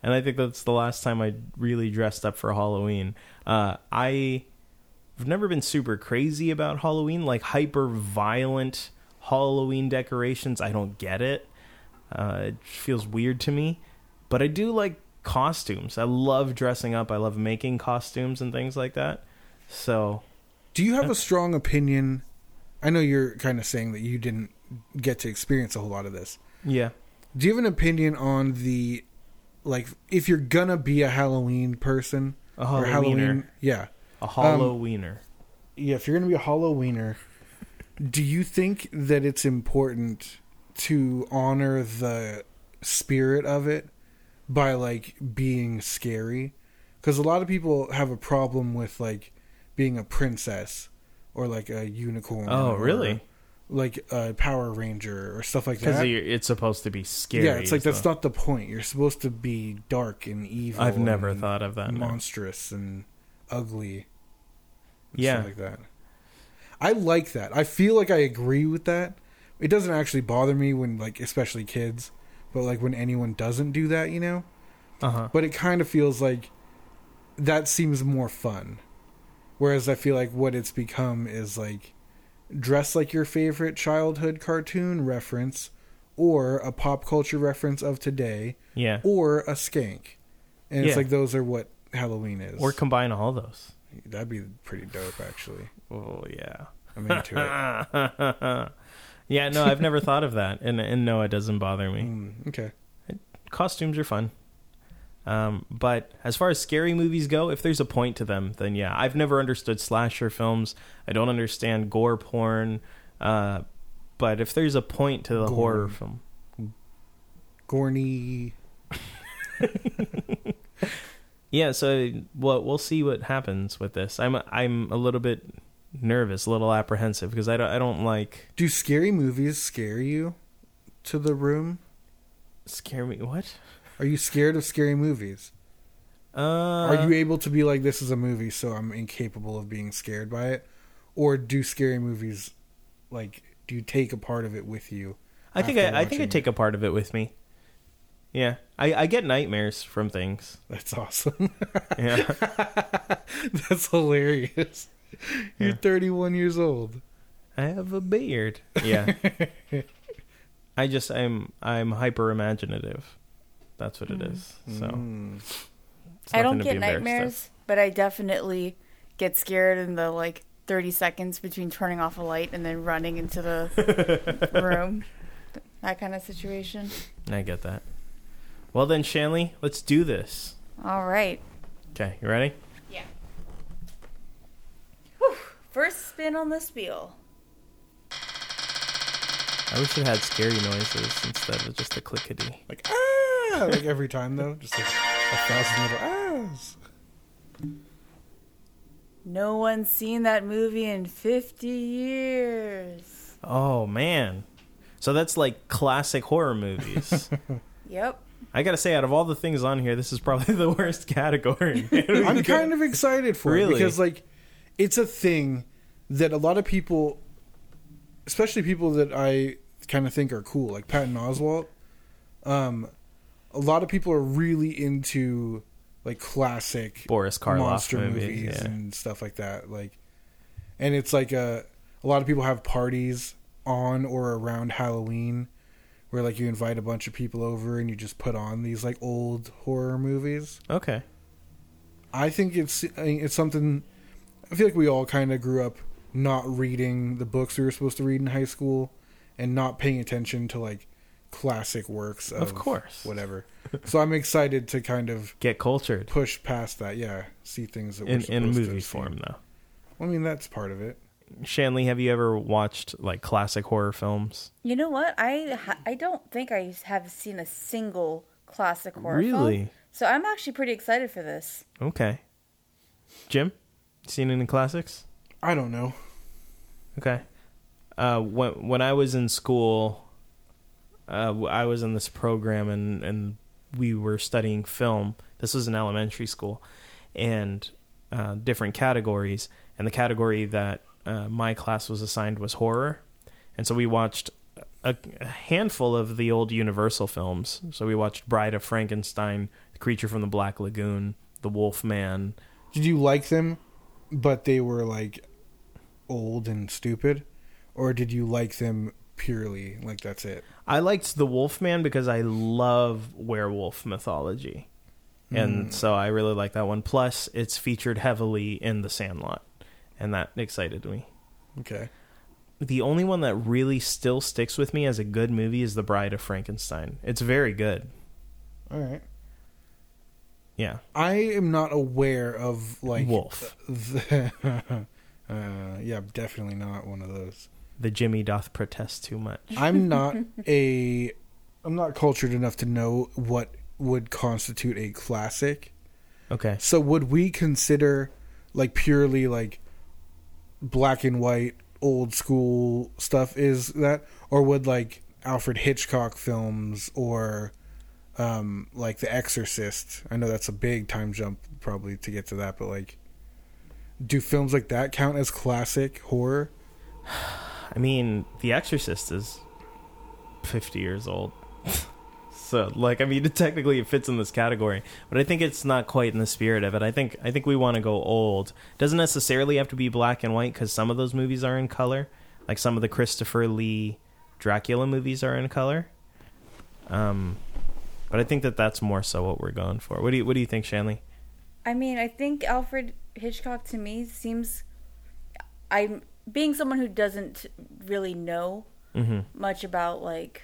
and I think that's the last time I really dressed up for Halloween. Uh, I've never been super crazy about Halloween, like hyper violent Halloween decorations. I don't get it. Uh, it feels weird to me, but I do like costumes. I love dressing up. I love making costumes and things like that. So Do you have a strong opinion? I know you're kind of saying that you didn't get to experience a whole lot of this. yeah, Do you have an opinion on the like if you're gonna be a Halloween person A Halloweener. yeah, a um, Halloweener. yeah, if you're gonna be a Halloweener, do you think that it's important to honor the spirit of it by like being scary? Because a lot of people have a problem with like being a princess or like a unicorn. Oh, or, really? Like a Power Ranger or stuff like Because that. it's supposed to be scary. yeah, it's like that's not the point. You're supposed to be dark and evil. I've never and thought of that. no. monstrous and ugly. and Yeah. stuff like that. I like that. I feel like I agree with that. It doesn't actually bother me when, like, especially kids, but like when anyone doesn't do that, you know. Uh huh. But it kind of feels like that seems more fun. Whereas I feel like what it's become is like dress like your favorite childhood cartoon reference, or a pop culture reference of today, Yeah. or a skank. And Yeah. it's like those are what Halloween is. Or combine all those. That'd be pretty dope, actually. Oh yeah. I'm into it. yeah, no, I've never thought of that, and and no, it doesn't bother me. Mm, okay. Costumes are fun, um, but as far as scary movies go, if there's a point to them, then yeah, I've never understood slasher films. I don't understand gore porn, uh, but if there's a point to the Gore. horror film, Gorny. yeah. So well, we'll see what happens with this. I'm I'm a little bit nervous, a little apprehensive because I don't I don't like Do scary movies scare you to the room? scare me. What? Are you scared of scary movies? Uh, Are you able to be like, this is a movie, so I'm incapable of being scared by it? Or do scary movies, like, do you take a part of it with you? I think I, I think I take a part of it with me. Yeah, I, I get nightmares from things. That's awesome. Yeah, That's hilarious. You're 31 years old. I have a beard. Yeah, I just I'm I'm hyper imaginative. That's what it is. So Mm. I don't nothing to get be embarrassed of. nightmares, but I definitely get scared in the like 30 seconds between turning off a light and then running into the room. That kind of situation. I get that. Well then, Shanley, let's do this. All right. Okay, you ready? Yeah. Whew. First spin on the spiel. I wish it had scary noises instead of just a clickety. Like, ah! Like every time, though. Just like a thousand little ahs. No one's seen that movie in 50 years. Oh man, so that's like classic horror movies. Yep. I gotta say, out of all the things on here, this is probably the worst category. I'm kind of excited for Really? it because like it's a thing that a lot of people, especially people that I kind of think are cool, like Patton Oswalt. Um, a lot of people are really into like classic Boris Karloff monster movies, movies yeah. and stuff like that. Like, and it's like a a lot of people have parties on or around Halloween. Where like you invite a bunch of people over and you just put on these like old horror movies. okay. I think it's it's something. I feel like we all kind of grew up not reading the books we were supposed to read in high school, and not paying attention to like classic works. Of, Of course. whatever. so I'm excited to kind of Get cultured push past that. Yeah, see things that in we're in supposed movie have seen. form, though. I mean, that's part of it. Shanley, have you ever watched like classic horror films? You know what? I ha- I don't think I have seen a single classic horror Really? film. So I'm actually pretty excited for this. Okay. Jim, seen any classics? I don't know. Okay. Uh, when when I was in school, uh, I was in this program and and we were studying film. This was in elementary school, and uh, different categories. And the category that uh, my class was assigned was horror, and so we watched a, a handful of the old Universal films. So we watched Bride of Frankenstein, The Creature from the Black Lagoon, The Wolf Man. Did you like them, but they were like old and stupid, or did you like them purely like that's it? I liked The Wolf Man because I love werewolf mythology. And hmm. so I really like that one. Plus, it's featured heavily in The Sandlot, and that excited me. Okay. The only one that really still sticks with me as a good movie is The Bride of Frankenstein. It's very good. All right. Yeah. I am not aware of like Wolf. The, uh, yeah, definitely not one of those. The Jimmy doth protest too much. I'm not a. I'm not cultured enough to know what would constitute a classic. Okay. So would we consider like purely like black and white old school stuff is that or would like Alfred Hitchcock films or um like The Exorcist. I know that's a big time jump probably to get to that but like do films like that count as classic horror? I mean, The Exorcist is 50 years old. so, like, I mean, technically it fits in this category, but I think it's not quite in the spirit of it. I think I think we want to go old. Doesn't necessarily have to be black and white because some of those movies are in color. Like some of the Christopher Lee Dracula movies are in color. Um, but I think that that's more so what we're going for. What do you What do you think, Shanley? I mean, I think Alfred Hitchcock to me seems. I'm being someone who doesn't really know Mm-hmm. much about like.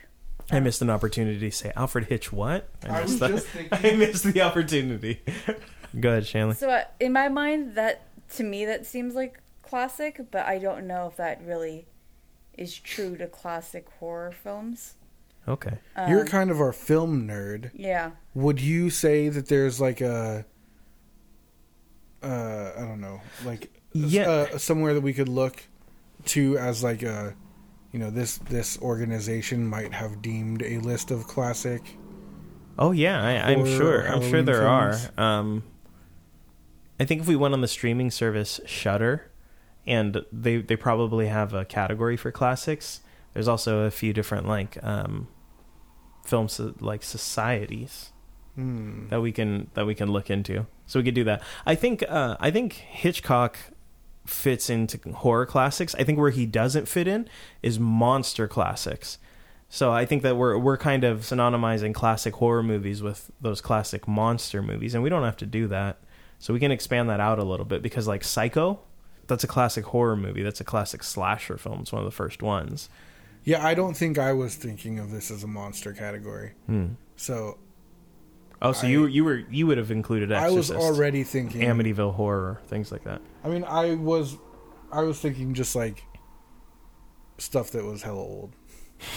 I missed an opportunity to say Alfred Hitch. What? I missed was that. just thinking- I missed the opportunity. Go ahead, Shanley. So uh, in my mind, that to me that seems like classic, but I don't know if that really is true to classic horror films. Okay. You're kind of our film nerd. Yeah. Would you say that there's like a uh I don't know, like Yeah. uh, somewhere that we could look to as like a you know this this organization might have deemed a list of classic Oh yeah, I, I'm Horror sure. I'm sure there films. are. Um, I think if we went on the streaming service Shudder, and they they probably have a category for classics. There's also a few different like um, film so, like societies Hmm. that we can that we can look into. So we could do that. I think uh, I think Hitchcock fits into horror classics. I think where he doesn't fit in is monster classics. So I think that we're we're kind of synonymizing classic horror movies with those classic monster movies, and we don't have to do that. So we can expand that out a little bit because like Psycho, that's a classic horror movie. That's a classic slasher film. It's one of the first ones. Yeah, I don't think I was thinking of this as a monster category. Hmm. So Oh, so I- you you were you would have included I was already thinking Amityville Horror, things like that. I mean, I was I was thinking just like stuff that was hella old.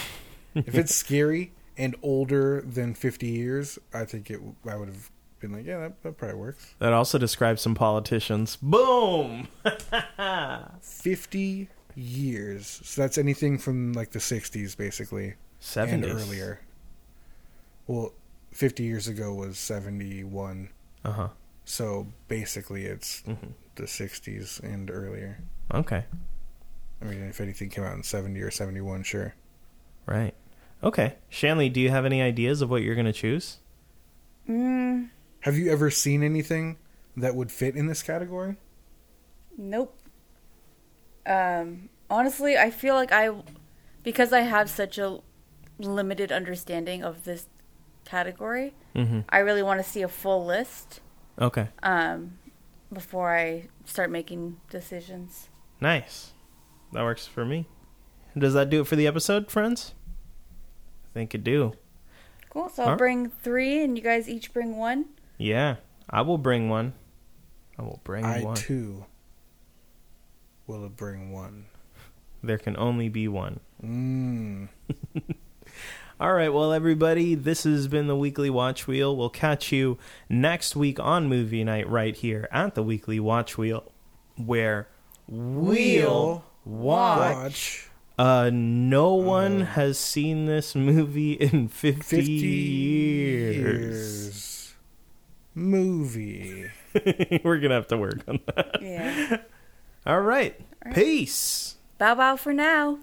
if it's scary and older than 50 years, I think it I would have been like, yeah, that, that probably works. That also describes some politicians. Boom. 50 years. So that's anything from like the 60s basically and earlier. Well, 50 years ago was 71. Uh huh. So basically it's Mm-hmm. the 60s and earlier. Okay. I mean, if anything came out in 70 or 71, sure. Right. Okay. Shanley, do you have any ideas of what you're going to choose? Mm, Have you ever seen anything that would fit in this category? nope. Um, honestly, I feel like I, because I have such a limited understanding of this category, Mm-hmm. I really want to see a full list Okay. um, before I start making decisions. Nice. That works for me. Does that do it for the episode, friends? I think it do. Cool. So I'll bring three, and you guys each bring one. Yeah. I will bring one. I will bring I one. too will it bring one. There can only be one. Mm. All right, well, everybody, this has been the Weekly Watch Wheel. We'll catch you next week on movie night right here at the Weekly Watch Wheel, where we'll watch. Watch Uh, no one has seen this movie in 50, 50 years. years. Movie. We're going to have to work on that. Yeah. All right. right. Peace. bow bow for now.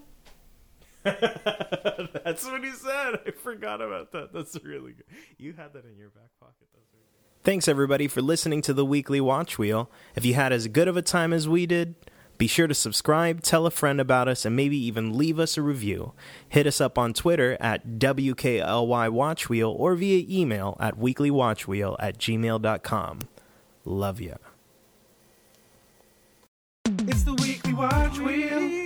That's what he said. I forgot about that. That's really good. You had that in your back pocket. That's really good. Thanks everybody for listening to the weekly Watch Wheel. If you had as good of a time as we did, be sure to subscribe, tell a friend about us, and maybe even leave us a review. Hit us up on Twitter at WKLY Watchwheel or via email at weeklywatchwheel at gmail.com. Love ya. It's the weekly watch wheel.